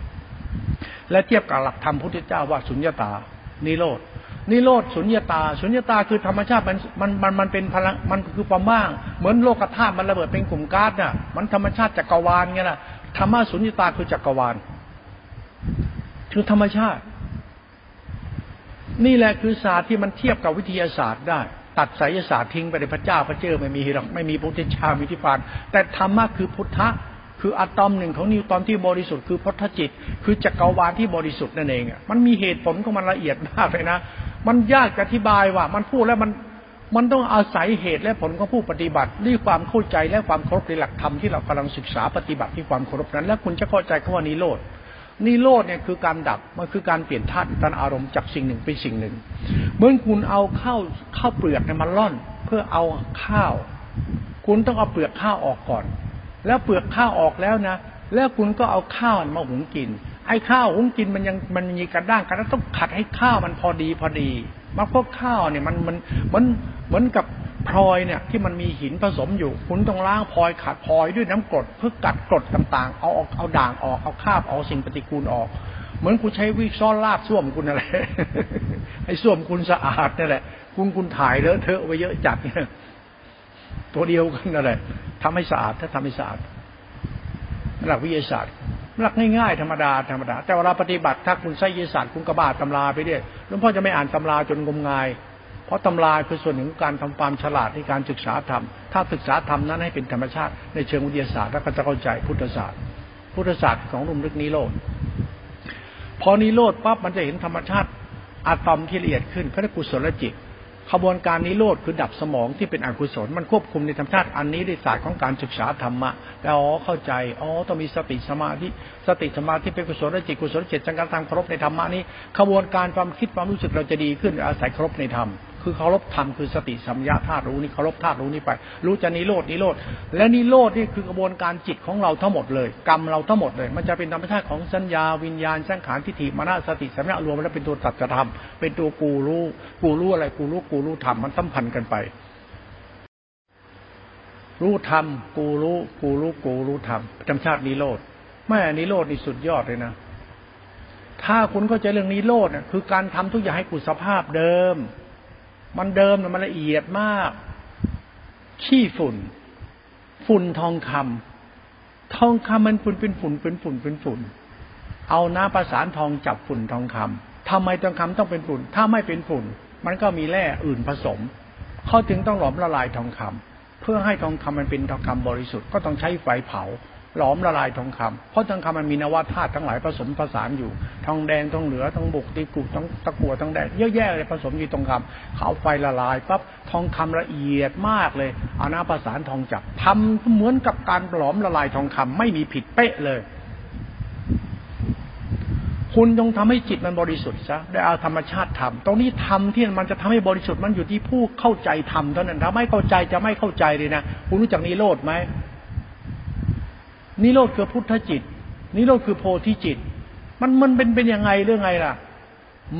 และเทียบกับหลักธรรมพุทธเจ้าว่าสุญญตา นิโรธนิโรธสุญญตา สุญญตาคือธรรมชาติมันมันมันมันเป็นพลังมันคือความว่าง เหมือนโลกธาตุมันระเบิดเป็นกลุ่มก๊าซน่ะมันธรรมชาติจักรวาลไงล่ะธรรมะสุญญตาคือจักรวาล คือธรรมชาติ นี่แหละคือศาสตร์ที่มันเทียบกับวิทยาศาสตร์ได้ ตัดไสยศาสตร์ทิ้งไปในพระเจ้าพระเจ้าไม่มีหรอกไม่มีพุทธเจ้ามีที่ฟานแต่ธรรมะคือพุทธะ คืออะตอมหนึ่งของนิวตอนที่บริสุทธิ์คือพุทธจิต คือจักรวาลที่บริสุทธิ์นั่นเองมันมีเหตุผลของมันละเอียดมากเลยนะ มันยากจะอธิบายว่า มันพูดแล้วมันมันต้องอาศัยเหตุและผลของผู้ปฏิบัติด้วยความเข้าใจและความเคารพในหลักธรรมที่เรากำลังศึกษาปฏิบัติที่ความเคารพนั้น แล้วคุณจะเข้าใจคำว่านิโรธนิโรธเนี่ยคือการดับมันคือการเปลี่ยนธาตุตันอารมณ์จากสิ่งหนึ่งไปสิ่งหนึ่ง เหมือนคุณเอาข้าวข้าวเปลือกเนี่ยมาล่อน เพื่อเอาข้าว คุณต้องเอาเปลือกข้าวออกก่อน แล้วเปลือกข้าวออกแล้วนะ แล้วคุณก็เอาข้าวมาหุงกิน ไอ้ข้าวหุงกินมันยังมันมีกระด้างกระด้างต้องขัดให้ข้าวมันพอดีพอดีมันพวกข้าวเนี่ยมันมันเหมือนเหมือนกับพลอยเนี่ยที่มันมีหินผสมอยู่ คุณต้องล้างพลอยขัดพลอยด้วยน้ำกรดเพื่อกัดกรดต่างๆ เอาเอาเอาด่างออกเอาคราบเอาสิ่งปฏิกูลออก เหมือนคุณใช้วิซ้อนลาบส้วมคุณอะไรให้ส้วมคุณสะอาดนั่แหละ คุณคุณถ่ายเลอะเทอะไว้เยอะจัดเนี่ย ตัวเดียวกันนั่นแหละทำให้สะอาดถ้าทำให้สะอาดหลักวิทยาศาสตร์หลักง่ายๆธรรมดาธรรมดา แต่เวลาปฏิบัติถ้าคุณใช้วิทยาศาสตร์คุณกระบาดตำราไปเรื่อยหลวงพ่อจะไม่อ่านตำราจนงมงาย เพราะตำราคือส่วนหนึ่งของการทำความฉลาดในการศึกษาธรรม ถ้าศึกษาธรรมนั้นให้เป็นธรรมชาติในเชิงวิทยาศาสตร์แล้วก็จะเข้าใจพุทธศาสตร์ พุทธศาสตร์ของรุ่มลึกนิโรธพอนิโรธปั๊บมันจะเห็นธรรมชาติอะตอมที่ละเอียดขึ้นเขาเรียกกุศลจิต ขบวนการนิโรธคือดับสมองที่เป็นอกุศลมันควบคุมในธรรมชาติอันนี้ในศาสตร์ของการศึกษาธรรมะแล้วอ๋อเข้าใจอ๋อต้องมีสติสมาธิสติสมาธิเป็นกุศลจิตกุศลจิตจังการทางครบในธรรมะนี้ขบวนการความคิดความรู้สึกเราจะดีขึ้นอาศัยครบในธรรม คือเคารพธรรมคือสติสัมยาธาตุรู้นี่เคารพธาตุรู้นี่ไป รู้จะนิโรดนิโรธและนิโรดนี่คือกระบวนการจิตของเราทั้งหมดเลย กรรมเราทั้งหมดเลย มันจะเป็นธรรมชาติของสัญญาวิญญาณสังขารทิฏฐิมรณสติสัมยารวมแล้วเป็นตัวตัดธรรมเป็นตัวกูรู้กูรู้อะไรกูรู้กูรู้ธรรมมันสัมพันธ์กันไป รู้ธรรมกูรู้กูรู้กูรู้ธรรมธรรมชาตินิโรธแม่นิโรธนี่สุดยอดเลยนะถ้าคุณเข้าใจเรื่องนิโรธคือการทำทุกอย่างให้กุสภาพเดิม มันเดิมมันละเอียดมาก ขี้ฝุ่น ฝุ่นทองคำทองคำมันฝุ่นเป็นฝุ่นเป็นฝุ่นเป็นฝุ่น เอาน้ำประสานทองจับฝุ่นทองคำทำไมทองคำต้องเป็นฝุ่น ถ้าไม่เป็นฝุ่น มันก็มีแร่อื่นผสม เขาจึงต้องหลอมละลายทองคำเพื่อให้ทองคำมันเป็นทองคำบริสุทธิ์ก็ต้องใช้ไฟเผา หลอมละลายทองคำเพราะทองคำมันมีนวัตธาตุทั้งหลายผสมผสานอยู่ ทองแดงทองเหลือทองบุกตีกุทองตะกัวทองแดงเยอะแยะเลยผสมอยู่ทองคำเขาไฟละลายปั๊บทองคำละเอียดมากเลยเอาน้ำประสานทองจับทำเหมือนกับการหลอมละลายทองคำไม่มีผิดเป๊ะเลย คุณจงทำให้จิตมันบริสุทธิ์ซะได้เอาธรรมชาติทำตรงนี้ทำที่มันจะทำให้บริสุทธิ์มันอยู่ที่ผู้เข้าใจทำเท่านั้นถ้าไม่เข้าใจจะไม่เข้าใจเลยนะคุณรู้จักนิโรธไหม นิโรธคือพุทธจิต นิโรธคือโพธิจิต มันมันเป็นเป็นยังไงเรื่องไงล่ะ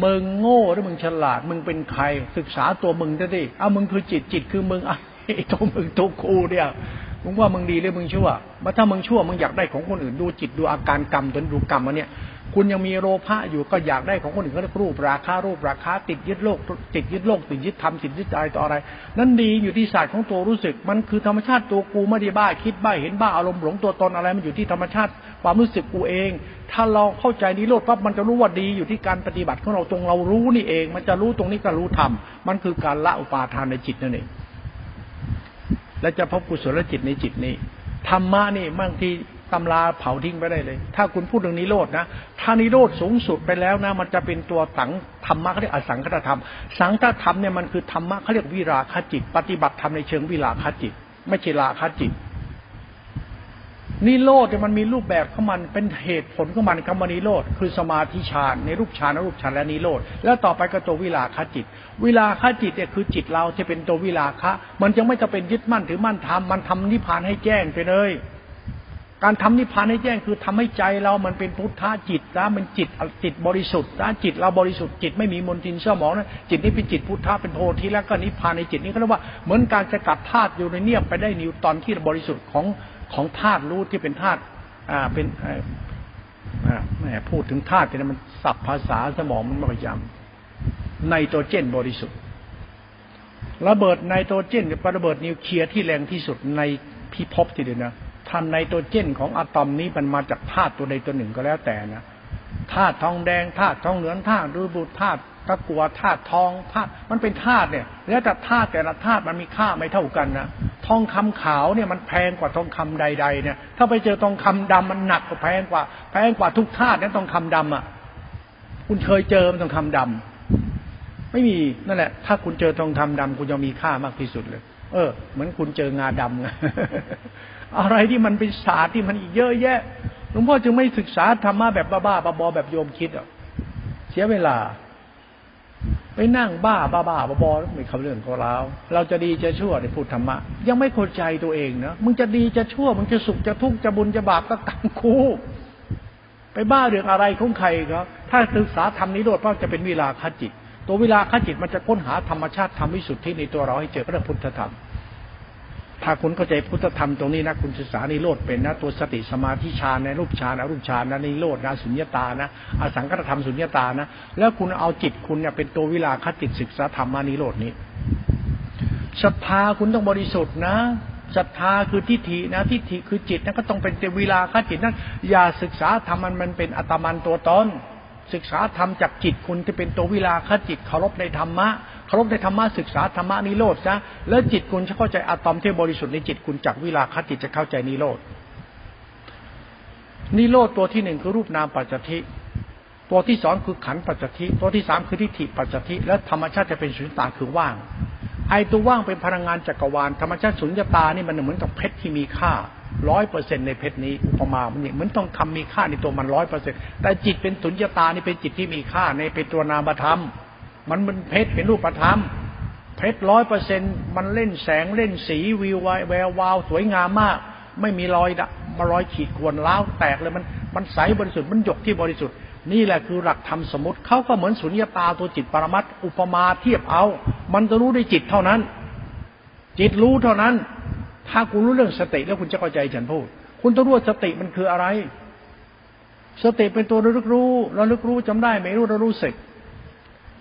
มึงโง่หรือมึงฉลาด มึงเป็นใคร ศึกษาตัวมึงได้ดิเอามึงคือจิตจิตคือมึงไอ้ตัวมึงตัวกูเนี่ยมึงว่ามึงดีหรือมึงชั่วมาถ้ามึงชั่วมึงอยากได้ของคนอื่นดูจิตดูอาการกรรมจนดูกรรมอันเนี่ย คุณยังมีโลภะอยู่ก็อยากได้ของคนอื่นเขาเรียกรูปราคารูปราคาติดยึดโลกติดยึดโลกติดยึดธรรมติดยึดอะไรต่ออะไร นั่นดีอยู่ที่ศาสตร์ของตัวรู้สึก มันคือธรรมชาติตัวกูไม่ได้บ้าคิดบ้าเห็นบ้าอารมณ์หลงตัวตนอะไรมันอยู่ที่ธรรมชาติความรู้สึกกูเอง ถ้าเราเข้าใจนิโรธปั๊บมันจะรู้ว่าดีอยู่ที่การปฏิบัติของเราตรงเรารู้นี่เอง มันจะรู้ตรงนี้ก็รู้ธรรมมันคือการละอุปาทานในจิตนั่นเองและจะพบกุศลจิตในจิตนี้ธรรมะนี่บางที ตำราเผาทิ้งไปได้เลย ถ้าคุณพูดเรื่องนิโรธนะ ถ้านิโรธสูงสุดไปแล้วนะ มันจะเป็นตัวสังธรรมะเขาเรียกอสังคตธรรม สังคตธรรมเนี่ยมันคือธรรมะเขาเรียกวิราคจิต ปฏิบัติธรรมในเชิงวิราคจิต ไม่ใช่ราคจิต นิโรธเนี่ยมันมีรูปแบบของมันเป็นเหตุผลของมันคำว่านิโรธคือสมาธิฌานในรูปฌานรูปฌานและนิโรธแล้วต่อไปก็ตัววิราคจิต วิราคจิตเนี่ยคือจิตเราที่เป็นตัววิราคะ มันจะไม่จะเป็นยึดมั่นถือมั่นทำมันทำนิพพานให้แจ้งไปเลย การทำนิพพานให้แจ้งคือทำให้ใจเรามันเป็นพุทธะจิตนะมันจิตจิตบริสุทธิ์นะจิตเราบริสุทธิ์จิตไม่มีมลทินเสื่อหมองนะจิตนี้เป็นจิตพุทธะเป็นโพธิแล้วก็นิพพานในจิตนี้เขาเรียกว่าเหมือนการจะกัดธาตุอยู่ในเนียบไปได้นิวตอนที่บริสุทธิ์ของของธาตุรู้ที่เป็นธาตุอ่าเป็นอ่าแม่พูดถึงธาตุเนี่ยมันสับภาษาสมองมันไม่ยำไนโตรเจนบริสุทธิ์ระเบิดไนโตรเจนเป็นระเบิดนิวเคลียร์ที่แรงที่สุดในพิภพทีเดียวนะ ท่านไนโตรเจนของอะตอมนี้มันมาจากธาตุตัวใดตัวหนึ่งก็แล้วแต่นะธาตุทองแดงธาตุทองเหลืองธาตุดูบุธาตุตะกัวธาตุทองธาตุมันเป็นธาตุเนี่ยแล้วแต่ธาตุแต่ละธาตุมันมีค่าไม่เท่ากันนะทองคำขาวเนี่ยมันแพงกว่าทองคำใด ๆ เนี่ย ถ้าไปเจอทองคำดำมันหนักกว่าแพงกว่า แพงกว่าทุกธาตุนั้นทองคำดำอะ คุณเคยเจอมันทองคำดำไม่มีนั่นแหละ ถ้าคุณเจอทองคำดำคุณจะมีค่ามากที่สุดเลย เออ เหมือนคุณเจองาดำไง อะไรที่มันเป็นศาสตร์ที่มันอีกเยอะแยะหลวงพ่อจึงไม่ศึกษาธรรมะแบบบ้าๆบอๆแบบโยมคิดอะเสียเวลา ไปนั่งบ้าบ้าบ้าบอๆไม่เข้าเรื่องของเราเราจะดีจะชั่วในพูดธรรมะ ยังไม่เข้าใจตัวเองนะมึงจะดีจะชั่วมึงจะสุขจะทุกข์จะบุญจะบาปก็กรรมคูไปบ้าเรื่องอะไรของใครครับถ้าศึกษาธรรมนี้โดดเพราจะเป็นเวลาคจิต ตัวเวลาคจิตมันจะค้นหาธรรมชาติธรรมวิสุทธิในตัวเราให้เจอพระพุทธธรรม ถ้าคุณเข้าใจพุทธธรรมตรงนี้นะคุณศึกษาในโลดเป็นนะตัวสติสมาธิฌานในรูปฌานอรูปฌานนะในโลดนะสุญญตานะอสังกัตธรรมสุญญตานะ แล้วคุณเอาจิตคุณเนี่ยเป็นตัววิลาคติศึกษาธรรมานิโรดนี้ศรัทธาคุณต้องบริสุทธิ์นะศรัทธาคือทิฏฐินะทิฏฐิคือจิตนะก็ต้องเป็นเตวิลาคจิตนั้นอย่าศึกษาธรรมมันมันเป็นอัตมันตัวตนศึกษาธรรมจากจิตคุณที่เป็นตัววิลาคจิตเคารพในธรรมะ เคารพในธรรมะศึกษาธรรมะนิโรธซะแล้วจิตคุณจะเข้าใจอะตอมที่บริสุทธิ์ในจิตคุณจากวิลาคติจะเข้าใจนิโรธนิโรธตัวที่หนึ่งคือรูปนามปัจจทิตัวที่สองคือขันปัจจทิตัวที่สามคือทิฏฐิปัจจทิและธรรมชาติจะเป็นสุญญตาคือว่าง ไอตัวว่างเป็นพลังงานจักรวาลธรรมชาติสุญญตานี่มันเหมือนกับเพชรที่มีค่าร้อยเปอร์เซ็นในเพชรนี้อุปมามันเหมือนต้องคำมีค่าในตัวมันร้อยเปอร์เซ็นแต่จิตเป็นสุญญตานี่เป็นจิตที่มีค่าในเป็นตัวนามธรรม มันมันเพชรเป็นรูปธรรม เพชรร้อยเปอร์เซ็นมันเล่นแสงเล่นสีวิวแวววาว สวยงามมาก ไม่มีรอยดะมารอยขีดข่วนล้าวแตกเลยมันมันใสบริสุทธิ์มันหยกที่บริสุทธิ์นี่แหละคือหลักธรรมสมมติเขาก็เหมือนสุญญตาตัวจิตปรมัตอุปมาเทียบเอา มันจะรู้ได้จิตเท่านั้น จิตรู้เท่านั้น ถ้าคุณรู้เรื่องสติแล้วคุณจะเข้าใจฉันพูด คุณต้องรู้ว่าสติมันคืออะไร สติเป็นตัวระลึกรู้ระลึกรู้จำได้ ไม่รู้ระรู้สึก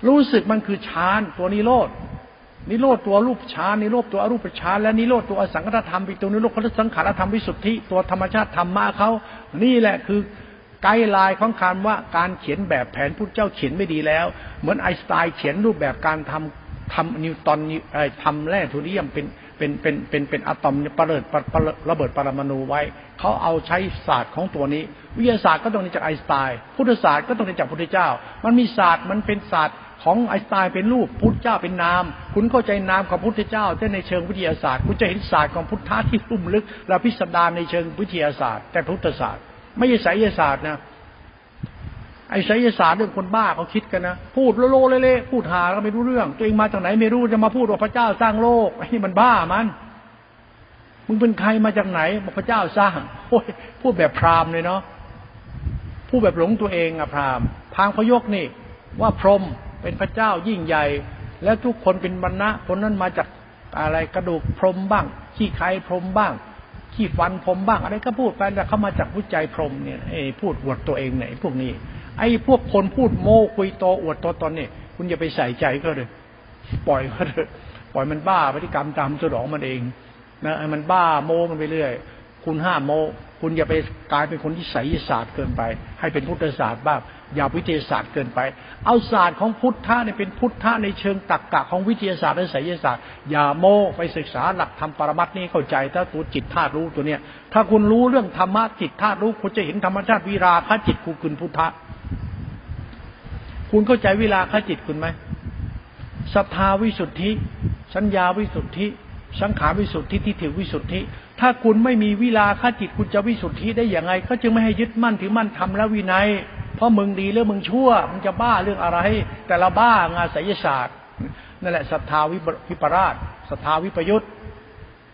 รู้สึกมันคือฌานตัวนิโรธนิโรธตัวรูปฌานนิโรธตัวอรูปฌานและนิโรธตัวอสังขตธรรมเป็นตัวนิโรธเขาสังขารธรรมวิสุทธิตัวธรรมชาติธรรมะเขานี่แหละคือไกด์ไลน์ของคำว่าการเขียนแบบแผนพุทธเจ้าเขียนไม่ดีแล้ว เหมือนไอน์สไตน์เขียนรูปแบบการทำทำนิวตรอนทำแร่ทูเรียมเป็นเป็นเป็นเป็นเป็นอะตอมประเบิดระเบิดปรมาณูไว้ เขาเอาใช้ศาสตร์ของตัวนี้ วิทยาศาสตร์ก็ต้องมาจากไอน์สไตน์พุทธศาสตร์ก็ต้องมาจากพุทธเจ้า มันมีศาสตร์มันเป็นศาสตร์ ของไอน์สไตน์เป็นรูปพุทธเจ้าเป็นนาม คุณเข้าใจนามของพุทธเจ้าแต่ในเชิงวิทยาศาสตร์ คุณจะเห็นศาสตร์ของพุทธะที่ลุ่มลึกและพิสดารในเชิงวิทยาศาสตร์ แต่พุทธศาสตร์ ไม่ใช่ไสยศาสตร์นะไอ้ไสยศาสตร์เรื่องคนบ้าเขาคิดกันนะ พูดโลโลเล่ๆพูดหาก็ไม่รู้เรื่อง ตัวเองมาจากไหนไม่รู้จะมาพูดว่าพระเจ้าสร้างโลกไอ้นี่มันบ้ามันมึงเป็นใครมาจากไหนบอกพระเจ้าสร้างโอ้ยพูดแบบพราหมณ์เลยเนาะพูดแบบหลงตัวเองอะพราหมณ์ทางพยกนี่ ว่าพรหม เป็นพระเจ้ายิ่งใหญ่ แล้วทุกคนเป็นบรรณะคนนั้นมาจากอะไรกระดูกพรมบ้าง ขี้ไคพรมบ้าง ขี้ฟันพรมบ้าง อะไรก็พูดไปแต่เขามาจากวิจัยพรมเนี่ยไอ้พูดอวดตัวเองเนี่ยพวกนี้ ไอ้พวกคนพูดโม้คุยโตอวดตัวตนเนี่ยคุณอย่าไปใส่ใจก็เลย ปล่อยก็เลยปล่อยมันบ้าพฤติกรรมตามสนองมันเองนะไอ้มันบ้าโม้มันไปเรื่อย คุณห้ามโม้ คุณอย่าไปกลายเป็นคนที่ไสยศาสตร์เกินไป ให้เป็นพุทธศาสตร์บ้างอย่าวิทยาศาสตร์เกินไป เอาศาสตร์ของพุทธะเนี่ยเป็นพุทธะในเชิงตรรกกะของวิทยาศาสตร์และไสยศาสตร์ อย่าโม้ไปศึกษาหลักธรรมปรมัตนี้เข้าใจถ้าตัวจิตธาตุรู้ตัวเนี้ยถ้าคุณรู้เรื่องธรรมะจิตธาตุรู้คุณจะเห็นธรรมชาติวิราคะจิตคุณคุณพุทธะคุณเข้าใจวิราคะจิตคุณไหมศรัทธาวิสุทธิ สัญญาวิสุทธิ สังขารวิสุทธิทิฏฐิวิสุทธิ ถ้าคุณไม่มีวิลาค่าจิตคุณจะวิสุทธิได้อย่างไงเขาจึงไม่ให้ยึดมั่นถือมั่นทำแล้ววินัย เพราะมึงดีหรือมึงชั่ว มึงจะบ้าเรื่องอะไร แต่ละบ้างานไสยศาสตร์นั่นแหละศรัทธาวิปราชศรัทธาวิปยุทธ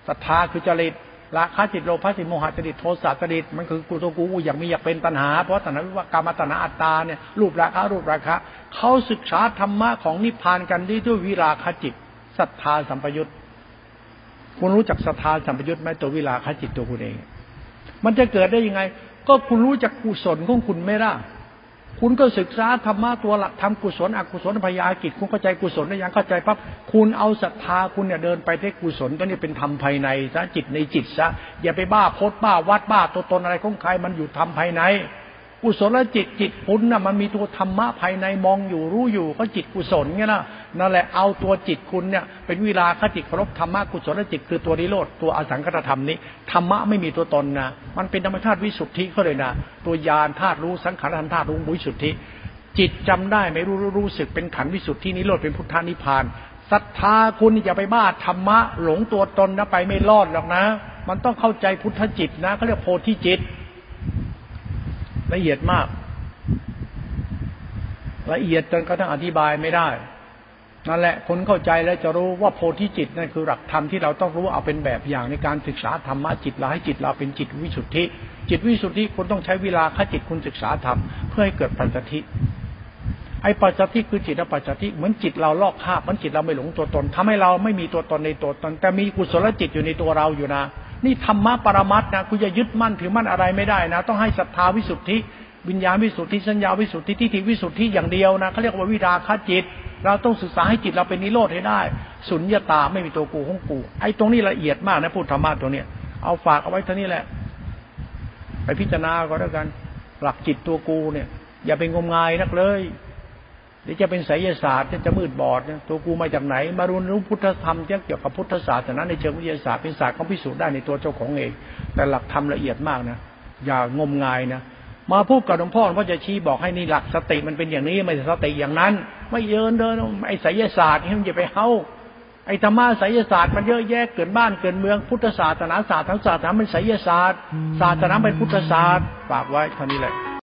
ศรัทธาคือจริตราคะจิตโลภะสิโมหะจริตโทสะจริตมันคือกูตัวกูอยากมีอยากเป็นตัณหา เพราะตัณหาวิวากรรมตัณหาอัตตาเนี่ยรูปราคะรูปราคะเขาศึกษาธรรมะของนิพพานกันด้วยวิราคะจิตศรัทธาสัมปยุทธ คุณรู้จักสถานสัมปยุทธ์ไหมตัววิลาคจิตตัวคุณเอง มันจะเกิดได้ยังไง ก็คุณรู้จักกุศลของคุณไม่ได้คุณก็ศึกษาธรรมะตัวหลักทำกุศลอกุศลพยากิจ คุณเข้าใจกุศลได้ยังเข้าใจปั๊บคุณเอาศรัทธาคุณเนี่ยเดินไปที่กุศลตัวนี้เป็นธรรมภายในซะจิตในจิตซะอย่าไปบ้าโพสบ้าวัดบ้าตัวตนอะไรของใครมันอยู่ธรรมภายใน กุศลจิตจิตคุณน่ะมันมีตัวธรรมะภายในมองอยู่รู้อยู่ก็จิตกุศลไงล่ะนั่นแหละเอาตัวจิตคุณเนี่ยเป็นเวลาขจิตครบธรรมะกุศลจิตคือตัวนิโรธตัวอสังคตธรรมนี้ธรรมะไม่มีตัวตนนะมันเป็นธรรมชาติวิสุทธิเขาเลยนะตัวยานธาตุรู้สังขารธรรมธาตุรู้วิสุทธิ จิตจำได้ไม่รู้รู้สึกเป็นขันวิสุทธินิโรธเป็นพุทธานิพานศรัทธาคุณอย่าไปบ้าธรรมะหลงตัวตนนะไปไม่รอดหรอกนะ มันต้องเข้าใจพุทธจิตนะเขาเรียกโพธิจิต ละเอียดมาก ละเอียดจนกระทั่งอธิบายไม่ได้นั่นแหละคนเข้าใจแล้วจะรู้ว่าโพธิจิตนั่นคือหลักธรรมที่เราต้องรู้เอาเป็นแบบอย่างในการศึกษาธรรมะจิตเราให้จิตเราเป็นจิตวิสุทธิ จิตวิสุทธิคุณต้องใช้เวลาค่จิตคุณศึกษาธรรมเพื่อให้เกิดปัญจทิไอ้ปัจจทิคือจิตปัจจทิเหมือนจิตเราลอกคาบมันจิตเราไม่หลงตัวตนทำให้เราไม่มีตัวตนในตัวตน แต่มีกุศลจิตอยู่ในตัวเราอยู่นะ นี่ธรรมะปรมัตนะคุณจะยึดมั่นถือมั่นอะไรไม่ได้นะ ต้องให้ศรัทธาวิสุทธิ วิญญาณวิสุทธิสัญญาวิสุทธิทิฏฐิวิสุทธิอย่างเดียวนะเขาเรียกว่าวิราคจิต เราต้องศึกษาให้จิตเราเป็นนิโรธให้ได้ สุญญตาไม่มีตัวกูของกู ไอ้ตรงนี้ละเอียดมากนะพูดธรรมะตรงเนี้ยเอาฝากเอาไว้เท่านี้แหละ ไปพิจารณาก็แล้วกัน หลักจิตตัวกูเนี่ย อย่าไปงมงายนักเลย เดี๋ยวจะเป็นไสยศาสตร์จะมืดบอดเนี่ยตัวกูมาจากไหน มารู้รู้พุทธธรรมเกี่ยวกับพุทธศาสนาในเชิงวิทยาศาสตร์เป็นศาสตร์เขาพิสูจน์ได้ในตัวเจ้าของเอง แต่หลักธรรมละเอียดมากนะอย่างมงายนะมาพูดกับหลวงพ่อหลวงพ่อจะชี้บอกให้นี่หลักสติมันเป็นอย่างนี้ไม่ใช่สติอย่างนั้น ไม่เยินเดินไอ้ไสยศาสตร์นี่มันจะไปเฮาไอ้ธรรมะไสยศาสตร์มันเยอะแยะเกิดบ้านเกิดเมืองพุทธศาสนาศาสตร์ทั้งศาสนาเป็นไสยศาสตร์ศาสนาเป็นพุทธศาสตร์ฝากไว้เท่านี้แหละ